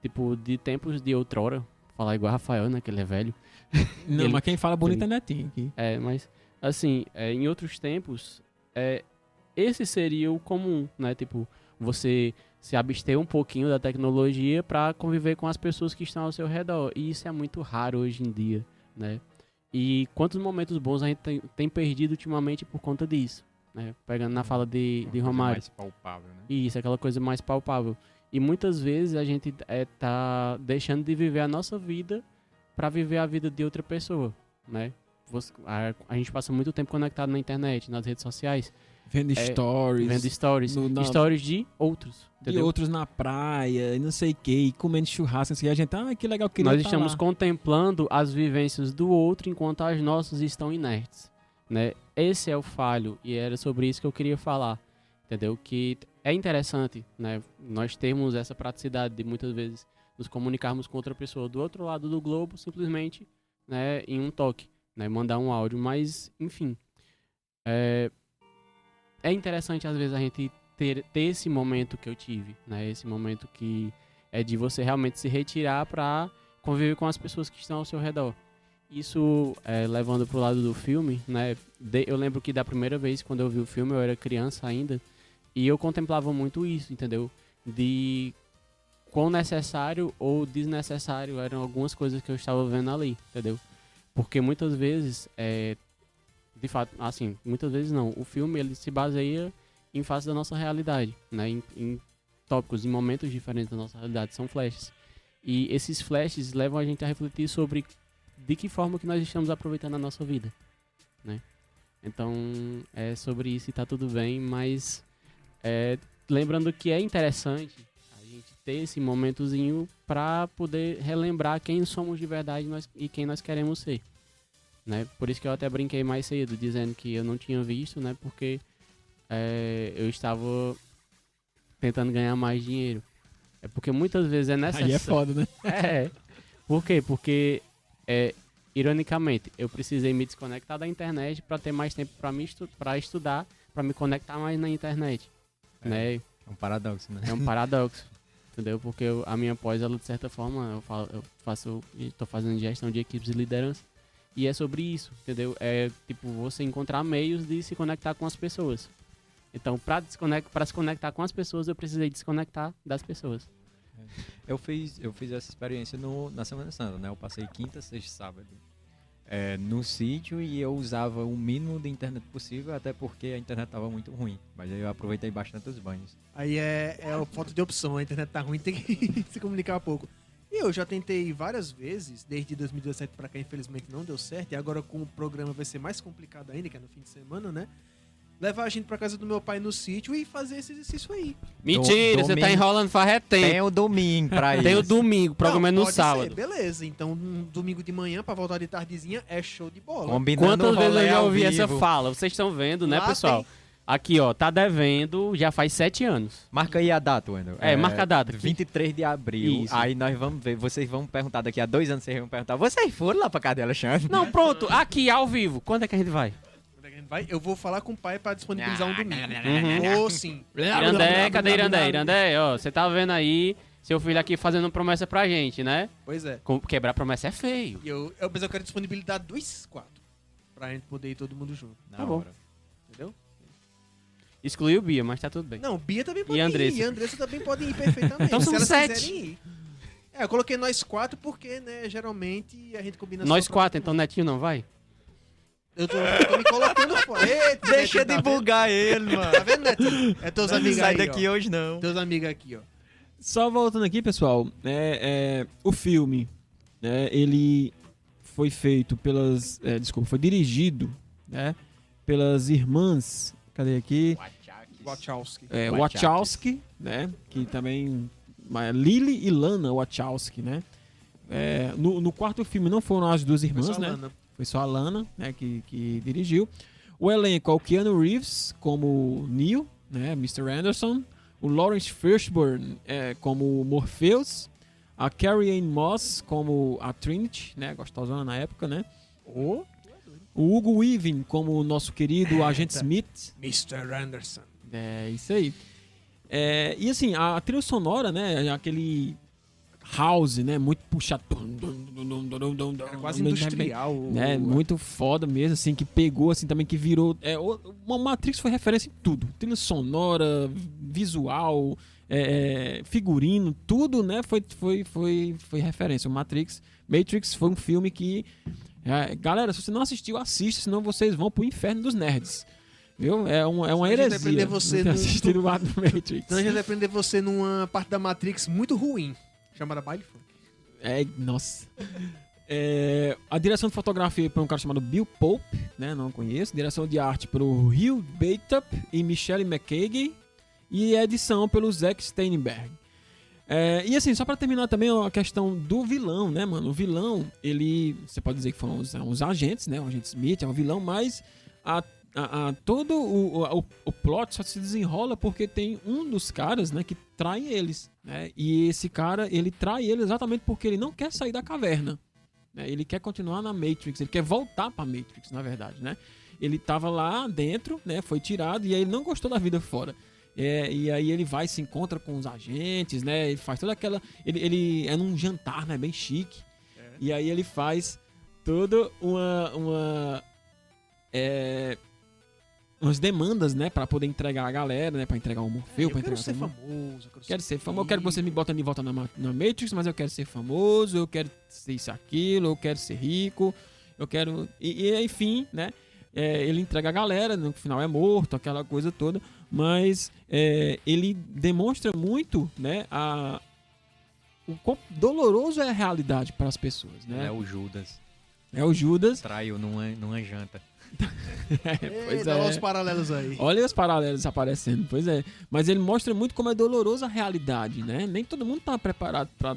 Tipo, de tempos de outrora. Falar igual Rafael, né? Que ele é velho. Não, Ele- mas quem fala bonito é Netinho aqui. É, mas assim, é, em outros tempos, é, esse seria o comum, né? Tipo, você se abster um pouquinho da tecnologia para conviver com as pessoas que estão ao seu redor. E isso é muito raro hoje em dia, né? E quantos momentos bons a gente tem, tem perdido ultimamente por conta disso, né? Pegando na fala de, de uma coisa Romário. mais palpável, né? Isso, aquela coisa mais palpável. E muitas vezes a gente é, tá deixando de viver a nossa vida para viver a vida de outra pessoa, né? Você- a, a gente passa muito tempo conectado na internet, nas redes sociais, Vendo É, stories. vendo stories, no- na- stories de outros, de entendeu? outros na praia, e não sei o que, comendo churrasco, assim, a gente, ah, que legal, queria Nós tá estamos lá. contemplando as vivências do outro enquanto as nossas estão inertes, né? Esse é o falho e era sobre isso que eu queria falar, entendeu? Que é interessante, né? Nós temos essa praticidade de muitas vezes nos comunicarmos com outra pessoa do outro lado do globo simplesmente, né, em um toque, né, mandar um áudio, mas enfim, é, é interessante às vezes a gente ter, ter esse momento que eu tive, né, esse momento que é de você realmente se retirar para conviver com as pessoas que estão ao seu redor. Isso, é, levando pro lado do filme, né? de- eu lembro que da primeira vez quando eu vi o filme, eu era criança ainda, e eu contemplava muito isso, entendeu? De quão necessário ou desnecessário eram algumas coisas que eu estava vendo ali, entendeu? Porque muitas vezes, é, de fato, assim, muitas vezes não. O filme ele se baseia em face da nossa realidade, né? Em, em tópicos, em momentos diferentes da nossa realidade, são flashes. E esses flashes levam a gente a refletir sobre de que forma que nós estamos aproveitando a nossa vida, né? Então, é sobre isso e tá tudo bem, mas é, lembrando que é interessante ter esse momentozinho para poder relembrar quem somos de verdade nós, e quem nós queremos ser, né? Por isso que eu até brinquei mais cedo, dizendo que eu não tinha visto, né? Porque é, eu estava tentando ganhar mais dinheiro. É porque muitas vezes é necessário. Aí é foda, né? É. Por quê? Porque, é, ironicamente, eu precisei me desconectar da internet para ter mais tempo para estu pra estudar, para me conectar mais na internet. É. Né? É um paradoxo, né? É um paradoxo. Entendeu? Porque eu- a minha pós, ela, de certa forma, eu, falo, eu faço. Estou fazendo gestão de equipes de liderança. E é sobre isso, entendeu? É tipo você encontrar meios de se conectar com as pessoas. Então, para para se conectar com as pessoas, eu precisei desconectar das pessoas. Eu fiz, eu fiz essa experiência no, na Semana Santa, né? Eu passei quinta, sexta e sábado é, no sítio e eu usava o mínimo de internet possível, até porque a internet estava muito ruim. Mas eu aproveitei bastante os banhos. Aí é, é a falta de opção, a internet tá ruim, tem que se comunicar um pouco. E eu já tentei várias vezes, desde 2017 pra cá, infelizmente não deu certo, e agora com o programa vai ser mais complicado ainda, que é no fim de semana, né? Levar a gente pra casa do meu pai no sítio e fazer esse exercício aí. Mentira, você tá enrolando faz é tempo. Tem o domingo pra isso. Tem o domingo, o programa é Não, no pode sábado. ser, beleza, então um domingo de manhã pra voltar de tardezinha é show de bola. Combinando Quantas o vezes eu já ouvi essa fala? Vocês estão vendo, né, Lá pessoal? tem- Aqui, ó, tá devendo já faz sete anos. Marca aí a data, Wendel. É, marca a data. 23 de abril. Isso. Aí nós vamos ver. Vocês vão perguntar daqui a dois anos, vocês vão perguntar. Vocês foram lá pra casa de Alexandre? Não, pronto, aqui ao vivo. Quando é que a gente vai? Vai, eu vou falar com o pai pra disponibilizar um domingo. Uhum. Ou sim. Irandé, cadê Irandé? Irandé, ó, você tá vendo aí seu filho aqui fazendo promessa pra gente, né? Pois é. Com- Quebrar promessa é feio. E eu, eu, mas eu quero disponibilidade dos quatro. Pra gente poder ir todo mundo junto. Na Tá bom. hora. Entendeu? Excluiu o Bia, mas tá tudo bem. Não, Bia também pode E ir. Andressa? E a Andressa também pode ir perfeitamente. Então se são elas sete. quiserem ir. É, eu coloquei nós quatro porque, né, geralmente a gente combina Nós pra- quatro, então Netinho não vai? Eu tô, tô me colocando fora. Eita, Deixa de tá vendo? bugar ele, mano. Tá vendo, Netinho? É teus amigos sai aí, daqui ó. hoje, não. Teus amigos aqui, ó. Só voltando aqui, pessoal, é, é, o filme, né, ele foi feito pelas, é, desculpa, foi dirigido, né, pelas irmãs, cadê aqui? Wachowski. É, Wachowski. Wachowski, né, que também, Lily e Lana Wachowski, né. É, no, no quarto filme não foram as duas irmãs, né, Lana. Foi só a Lana, né, que, que dirigiu. O elenco é o Keanu Reeves como Neo, né, Mr. Anderson. O Lawrence Fishburne é, como Morpheus. A Carrie Ann Moss como a Trinity, né, gostosona na época, né. O Hugo Weaving como o nosso querido Agente Smith. Mr. Anderson. É, isso aí. É, e assim, a trilha sonora, né, aquele house, né, muito puxado. Era quase industrial. né, muito foda mesmo, assim, que pegou, assim, também que virou. É, o Matrix foi referência em tudo: trilha sonora, visual, é, é, figurino, tudo, né? Foi, foi, foi, foi referência. O Matrix, Matrix foi um filme que. é, galera, se você não assistiu, assista, senão vocês vão pro inferno dos nerds. Viu? É, um, é uma heresia. você não ter num- assistido o Matrix. Gente vai prender você numa parte da Matrix muito ruim, chamada Baile Funk. É, nossa. É, a direção de fotografia por um cara chamado Bill Pope, né? Não conheço. Direção de arte pelo Hugh Batup e Michelle McKagan. E edição pelo Zack Steinberg. É, e assim, só pra terminar também a questão do vilão, né, mano? O vilão, ele. Você pode dizer que foram os, os agentes, né? O agente Smith é um vilão, mas a, a- a- todo o, o, o plot só se desenrola porque tem um dos caras, né, que trai eles, né? E esse cara, ele trai ele exatamente porque ele não quer sair da caverna. né? Ele quer continuar na Matrix, ele quer voltar pra Matrix, na verdade, né? Ele tava lá dentro, né? Foi tirado e aí ele não gostou da vida fora. É, e aí ele vai se encontra com os agentes, né? Ele faz toda aquela. Ele, ele é num jantar, né? Bem chique. E aí ele faz toda uma. uma é, umas demandas, né? Pra poder entregar a galera, né? Pra entregar o Morfeu, eu pra quero entregar ser famoso. Eu Quero ser famoso, eu quero que você me bota de volta na, na Matrix, mas eu quero ser famoso, eu quero ser isso, aquilo, eu quero ser rico, eu quero. E, e, enfim, né? É, ele entrega a galera, no final é morto, aquela coisa toda, mas é, ele demonstra muito, né? A, o quão doloroso é a realidade para as pessoas, É né? o Judas. É o Judas. Traiu numa, numa janta. Pois dá é. os paralelos aí. Olha os paralelos aparecendo, pois é. Mas ele mostra muito como é doloroso a realidade, né? Nem todo mundo tá preparado pra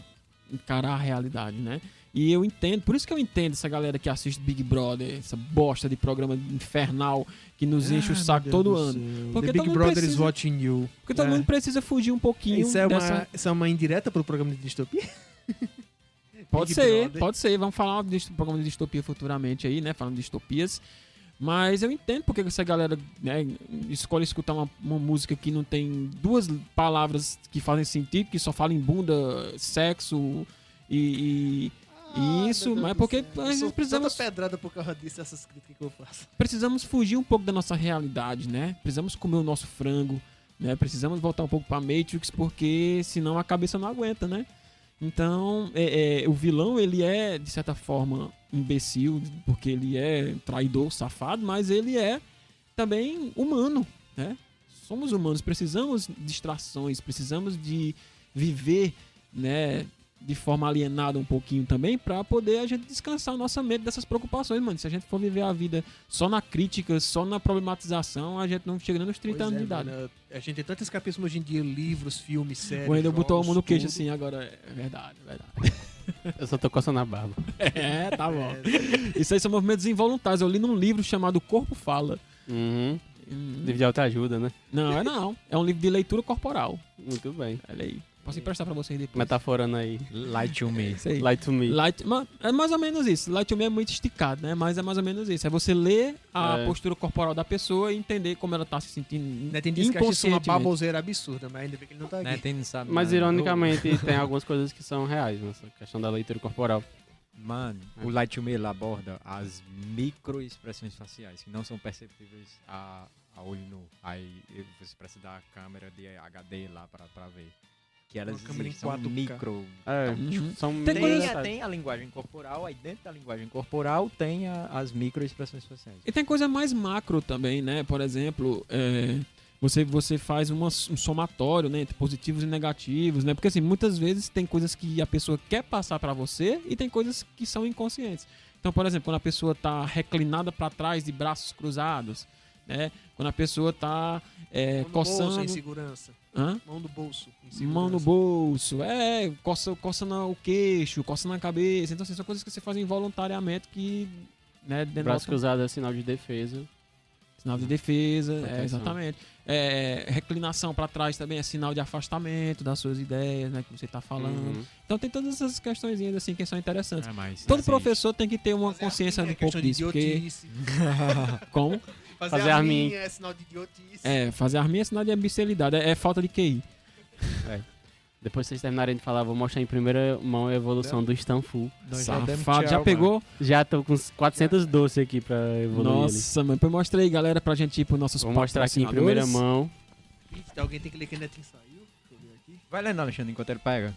encarar a realidade, né? E eu entendo, por isso que eu entendo essa galera que assiste Big Brother, essa bosta de programa infernal que nos enche o saco todo ano. Porque The Big mundo Brother precisa- is watching you. Porque todo É. mundo precisa fugir um pouquinho Isso é, uma, dessa... isso é uma indireta pro programa de distopia? Pode Big ser, Brother. pode ser. Vamos falar de programa de distopia futuramente aí, né? Falando de distopias. Mas eu entendo porque essa galera né, escolhe escutar uma, uma música que não tem duas palavras que fazem sentido, que só fala em bunda, sexo e. e- Isso, meu Deus mas do porque sou precisamos- pedrada por causa disso, essas críticas que eu faço. precisamos fugir um pouco da nossa realidade, né? Precisamos comer o nosso frango, né? Precisamos voltar um pouco pra Matrix, porque senão a cabeça não aguenta, né? Então, é, é, o vilão, ele é, de certa forma, imbecil, porque ele é traidor, safado, mas ele é também humano, né? Somos humanos, precisamos de distrações, precisamos de viver, né? De forma alienada um pouquinho também, pra poder a gente descansar a nossa mente dessas preocupações, mano. Se a gente for viver a vida só na crítica, só na problematização, a gente não chega nem nos 30 Pois anos é, de idade. mano, a gente tem tanto escapismo hoje em dia, livros, filmes, séries. O Wendel botou a mão no queixo assim agora. É verdade, é verdade. Eu só tô coçando a barba. É, tá bom. É, Isso aí são movimentos involuntários. Eu li num livro chamado Corpo Fala. Uhum. Hum, Livro de autoajuda, né? Não, é não. É um livro de leitura corporal. Muito bem. Olha aí. Posso emprestar pra vocês depois. Metaforando aí. Light to me. Aí. Light to me. Light, é mais ou menos isso. Light to me é muito esticado, né? Mas é mais ou menos isso. É você ler a É. postura corporal da pessoa e entender como ela tá se sentindo Né, tem dias que acha isso uma baboseira absurda, mas ainda bem que ele não tá aqui. Né? Tem, sabe Mas nada. ironicamente tem algumas coisas que são reais nessa questão da leitura corporal. Mano, É. o Light to Me ele aborda as microexpressões faciais que não são perceptíveis a, a olho nu. Aí você precisa da câmera de HD lá pra, pra ver. Que elas Uma câmera em existem, são 4K. micro. É, Uhum. são Tem coisas- a, tem a linguagem corporal, aí dentro da linguagem corporal tem a- as microexpressões faciais. E tem coisa mais macro também, né? Por exemplo, é, você, você faz uma- um somatório, né? Entre positivos e negativos, né? Porque assim, muitas vezes tem coisas que a pessoa quer passar pra você e tem coisas que são inconscientes. Então, por exemplo, quando a pessoa tá reclinada pra trás de braços cruzados, né? Quando a pessoa tá é, no bolso, coçando... insegurança. Hã? Mão no bolso, Mão no bolso, é, coça, coça no queixo, coça na cabeça. Então, assim, são coisas que você faz involuntariamente que, né, braço cruzado é sinal de defesa. Sinal de defesa, é, exatamente. É, reclinação pra trás também é sinal de afastamento das suas ideias, né, que você tá falando. Uhum. Então tem todas essas questõezinhas assim que são interessantes. Ah, mas, Todo assim, professor tem que ter uma consciência um pouco é disso, porque como Fazer, Fazer arminha arminha. é sinal de idiotice. é, fazer arminha é sinal de imbecilidade, é, é falta de QI. Depois que vocês terminarem de falar, vou mostrar em primeira mão a evolução do Stanfu. já Safado, já tchau, pegou? Já tô com uns 400 doces aqui pra evoluir ele. Nossa, mano, depois mostra aí, galera, pra gente ir pros nossos Vou mostrar aqui em primeira mão. Ih, alguém tem que ler que saiu. Eu ver aqui. Vai lendo, Alexandre, enquanto ele pega.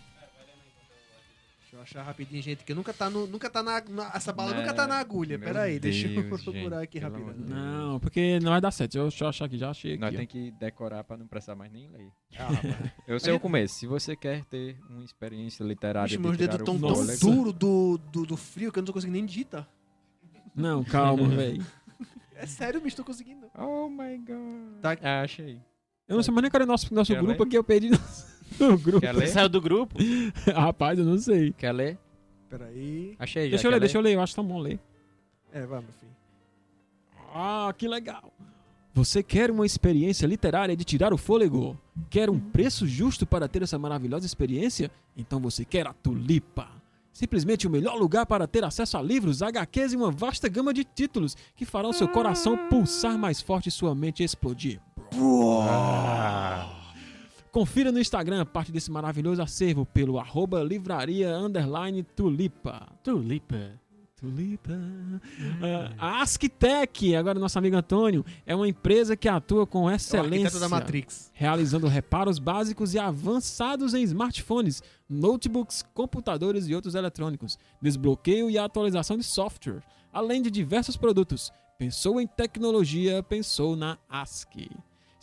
Achar rapidinho, gente, que nunca tá no. Nunca tá na. na- essa bala Né, nunca tá na agulha. Pera aí, deixa eu Deus, procurar gente, aqui Deus. Não, porque não vai dar certo. Deixa eu achar aqui, já achei Nós aqui. tem que decorar pra não precisar mais nem ler. Ah. Eu sei o começo. Se você quer ter uma experiência literária Vixe, de meus dedos o tão tão duros do, do, do frio que eu não tô conseguindo nem digitar. ó. Não, calma, velho. É sério, bicho, tô conseguindo. Oh my god. Tá. Ah, achei. Eu não sei mais nem cadê nosso, nosso Quer grupo aqui, eu perdi no grupo. Quer Você ler? saiu do grupo? Rapaz, eu não sei. Quer ler? Pera aí. Achei já. Deixa eu quer ler, deixa eu ler, eu acho tão bom ler. É, vai, meu filho. Ah, que legal. Você quer uma experiência literária de tirar o fôlego? Quer um preço justo para ter essa maravilhosa experiência? Então você quer a Tulipa. Simplesmente o melhor lugar para ter acesso a livros, HQs e uma vasta gama de títulos que farão seu coração pulsar mais forte e sua mente explodir. Confira no Instagram parte desse maravilhoso acervo pelo arroba livraria underline tulipa. Tulipa. Tulipa. Ah, a Asktec, agora nosso amigo Antônio, é uma empresa que atua com É excelência, arquiteto da Matrix. realizando reparos básicos e avançados em smartphones, notebooks, computadores e outros eletrônicos, desbloqueio e atualização de software, além de diversos produtos. Pensou em tecnologia, pensou na ASK.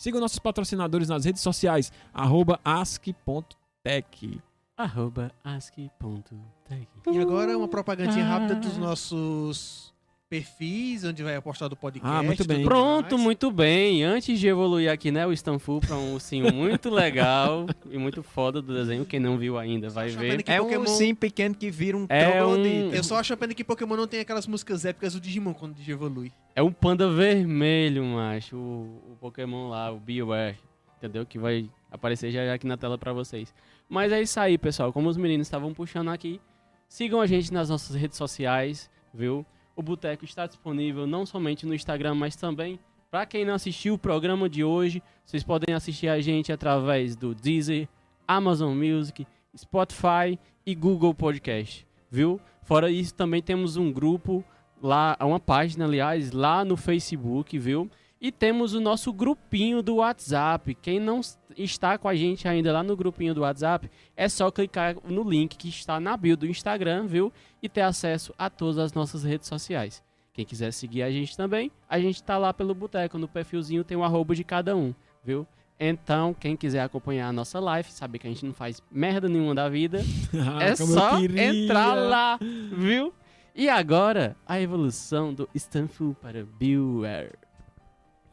Siga nossos patrocinadores nas redes sociais, arroba ask.tech. Arroba ask.tech. E agora uma propagandinha rápida dos Ah. nossos perfis, onde vai postar do podcast. Ah, muito bem. Pronto, mais. muito bem. Antes de evoluir aqui, né, o Stanfu pra um ursinho muito legal e muito foda do desenho. Quem não viu ainda vai ver. É um Pokémon- sim pequeno que vira um É um- Eu só acho a pena que Pokémon não tem aquelas músicas épicas do Digimon quando evolui. É um panda vermelho, macho. O, o Pokémon lá, o Beware. Entendeu? Que vai aparecer já, já aqui na tela pra vocês. Mas é isso aí, pessoal. Como os meninos estavam puxando aqui, sigam a gente nas nossas redes sociais, viu? O Boteco está disponível não somente no Instagram, mas também para quem não assistiu o programa de hoje, vocês podem assistir a gente através do Deezer, Amazon Music, Spotify e Google Podcast, viu? Fora isso, também temos um grupo lá, uma página, aliás, lá no Facebook, viu? E temos o nosso grupinho do WhatsApp. Quem não está com a gente ainda lá no grupinho do WhatsApp, é só clicar no link que está na bio do Instagram, viu? E ter acesso a todas as nossas redes sociais. Quem quiser seguir a gente também, a gente tá lá pelo Boteco, no perfilzinho tem o arroba de cada um, viu? Então, quem quiser acompanhar a nossa live, saber que a gente não faz merda nenhuma da vida, Ah, é só entrar lá, viu? E agora, a evolução do Stanford para Beware.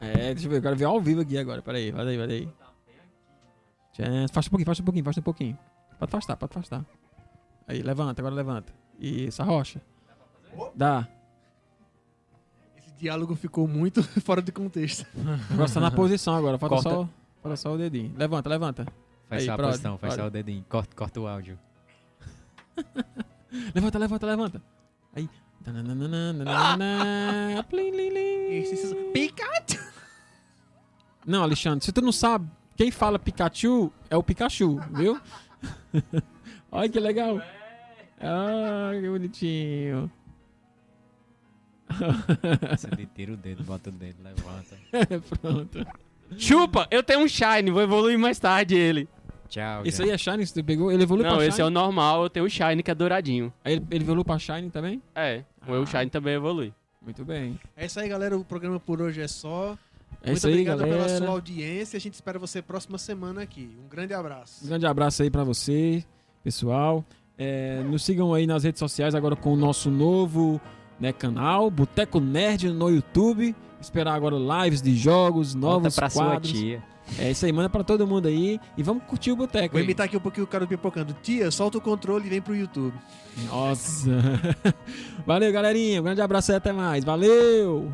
É, deixa eu ver, quero ver ao vivo aqui agora. Pera aí, vai daí, vai daí. Afasta um pouquinho, afasta um pouquinho, afasta um pouquinho. Pode afastar, pode afastar. Aí, levanta, agora levanta. Isso, arrocha. Dá. Esse diálogo ficou muito fora de contexto. Agora você tá na posição agora, falta Corta. só, falta só o dedinho. Levanta, levanta. Faz Aí, só a pronto, posição, faz só o dedinho. Corta, corta o áudio. Levanta, levanta, levanta. Aí. Pikachu! Não, Alexandre, se tu não sabe, quem fala Pikachu é o Pikachu, viu? Olha que legal. Ah, que bonitinho. Você tira o dedo, bota o dedo, levanta. Pronto. Chupa! Eu tenho um Shine, vou evoluir mais tarde ele. Tchau. Esse gente. aí é Shine que tu pegou? Ele evoluiu Não, pra esse é o normal, eu tenho o Shine que é douradinho. Aí ele, ele evoluiu pra Shine também? É, o Ah. meu Shine também evolui. Muito bem. É isso aí, galera. O programa por hoje é só. É Muito isso aí, obrigado pela galera. sua audiência. A gente espera você próxima semana aqui. Um grande abraço. Um grande abraço aí pra você, pessoal. É, nos sigam aí nas redes sociais agora com o nosso novo né, canal, Boteco Nerd no YouTube. Esperar agora lives de jogos, Conta novos pra sua quadros. tia. É isso aí, manda pra todo mundo aí. E vamos curtir o Boteco Vou aí. imitar aqui um pouquinho o cara do pipocando. Tia, solta o controle e vem pro YouTube. Nossa. Valeu, galerinha. Um grande abraço e até mais. Valeu!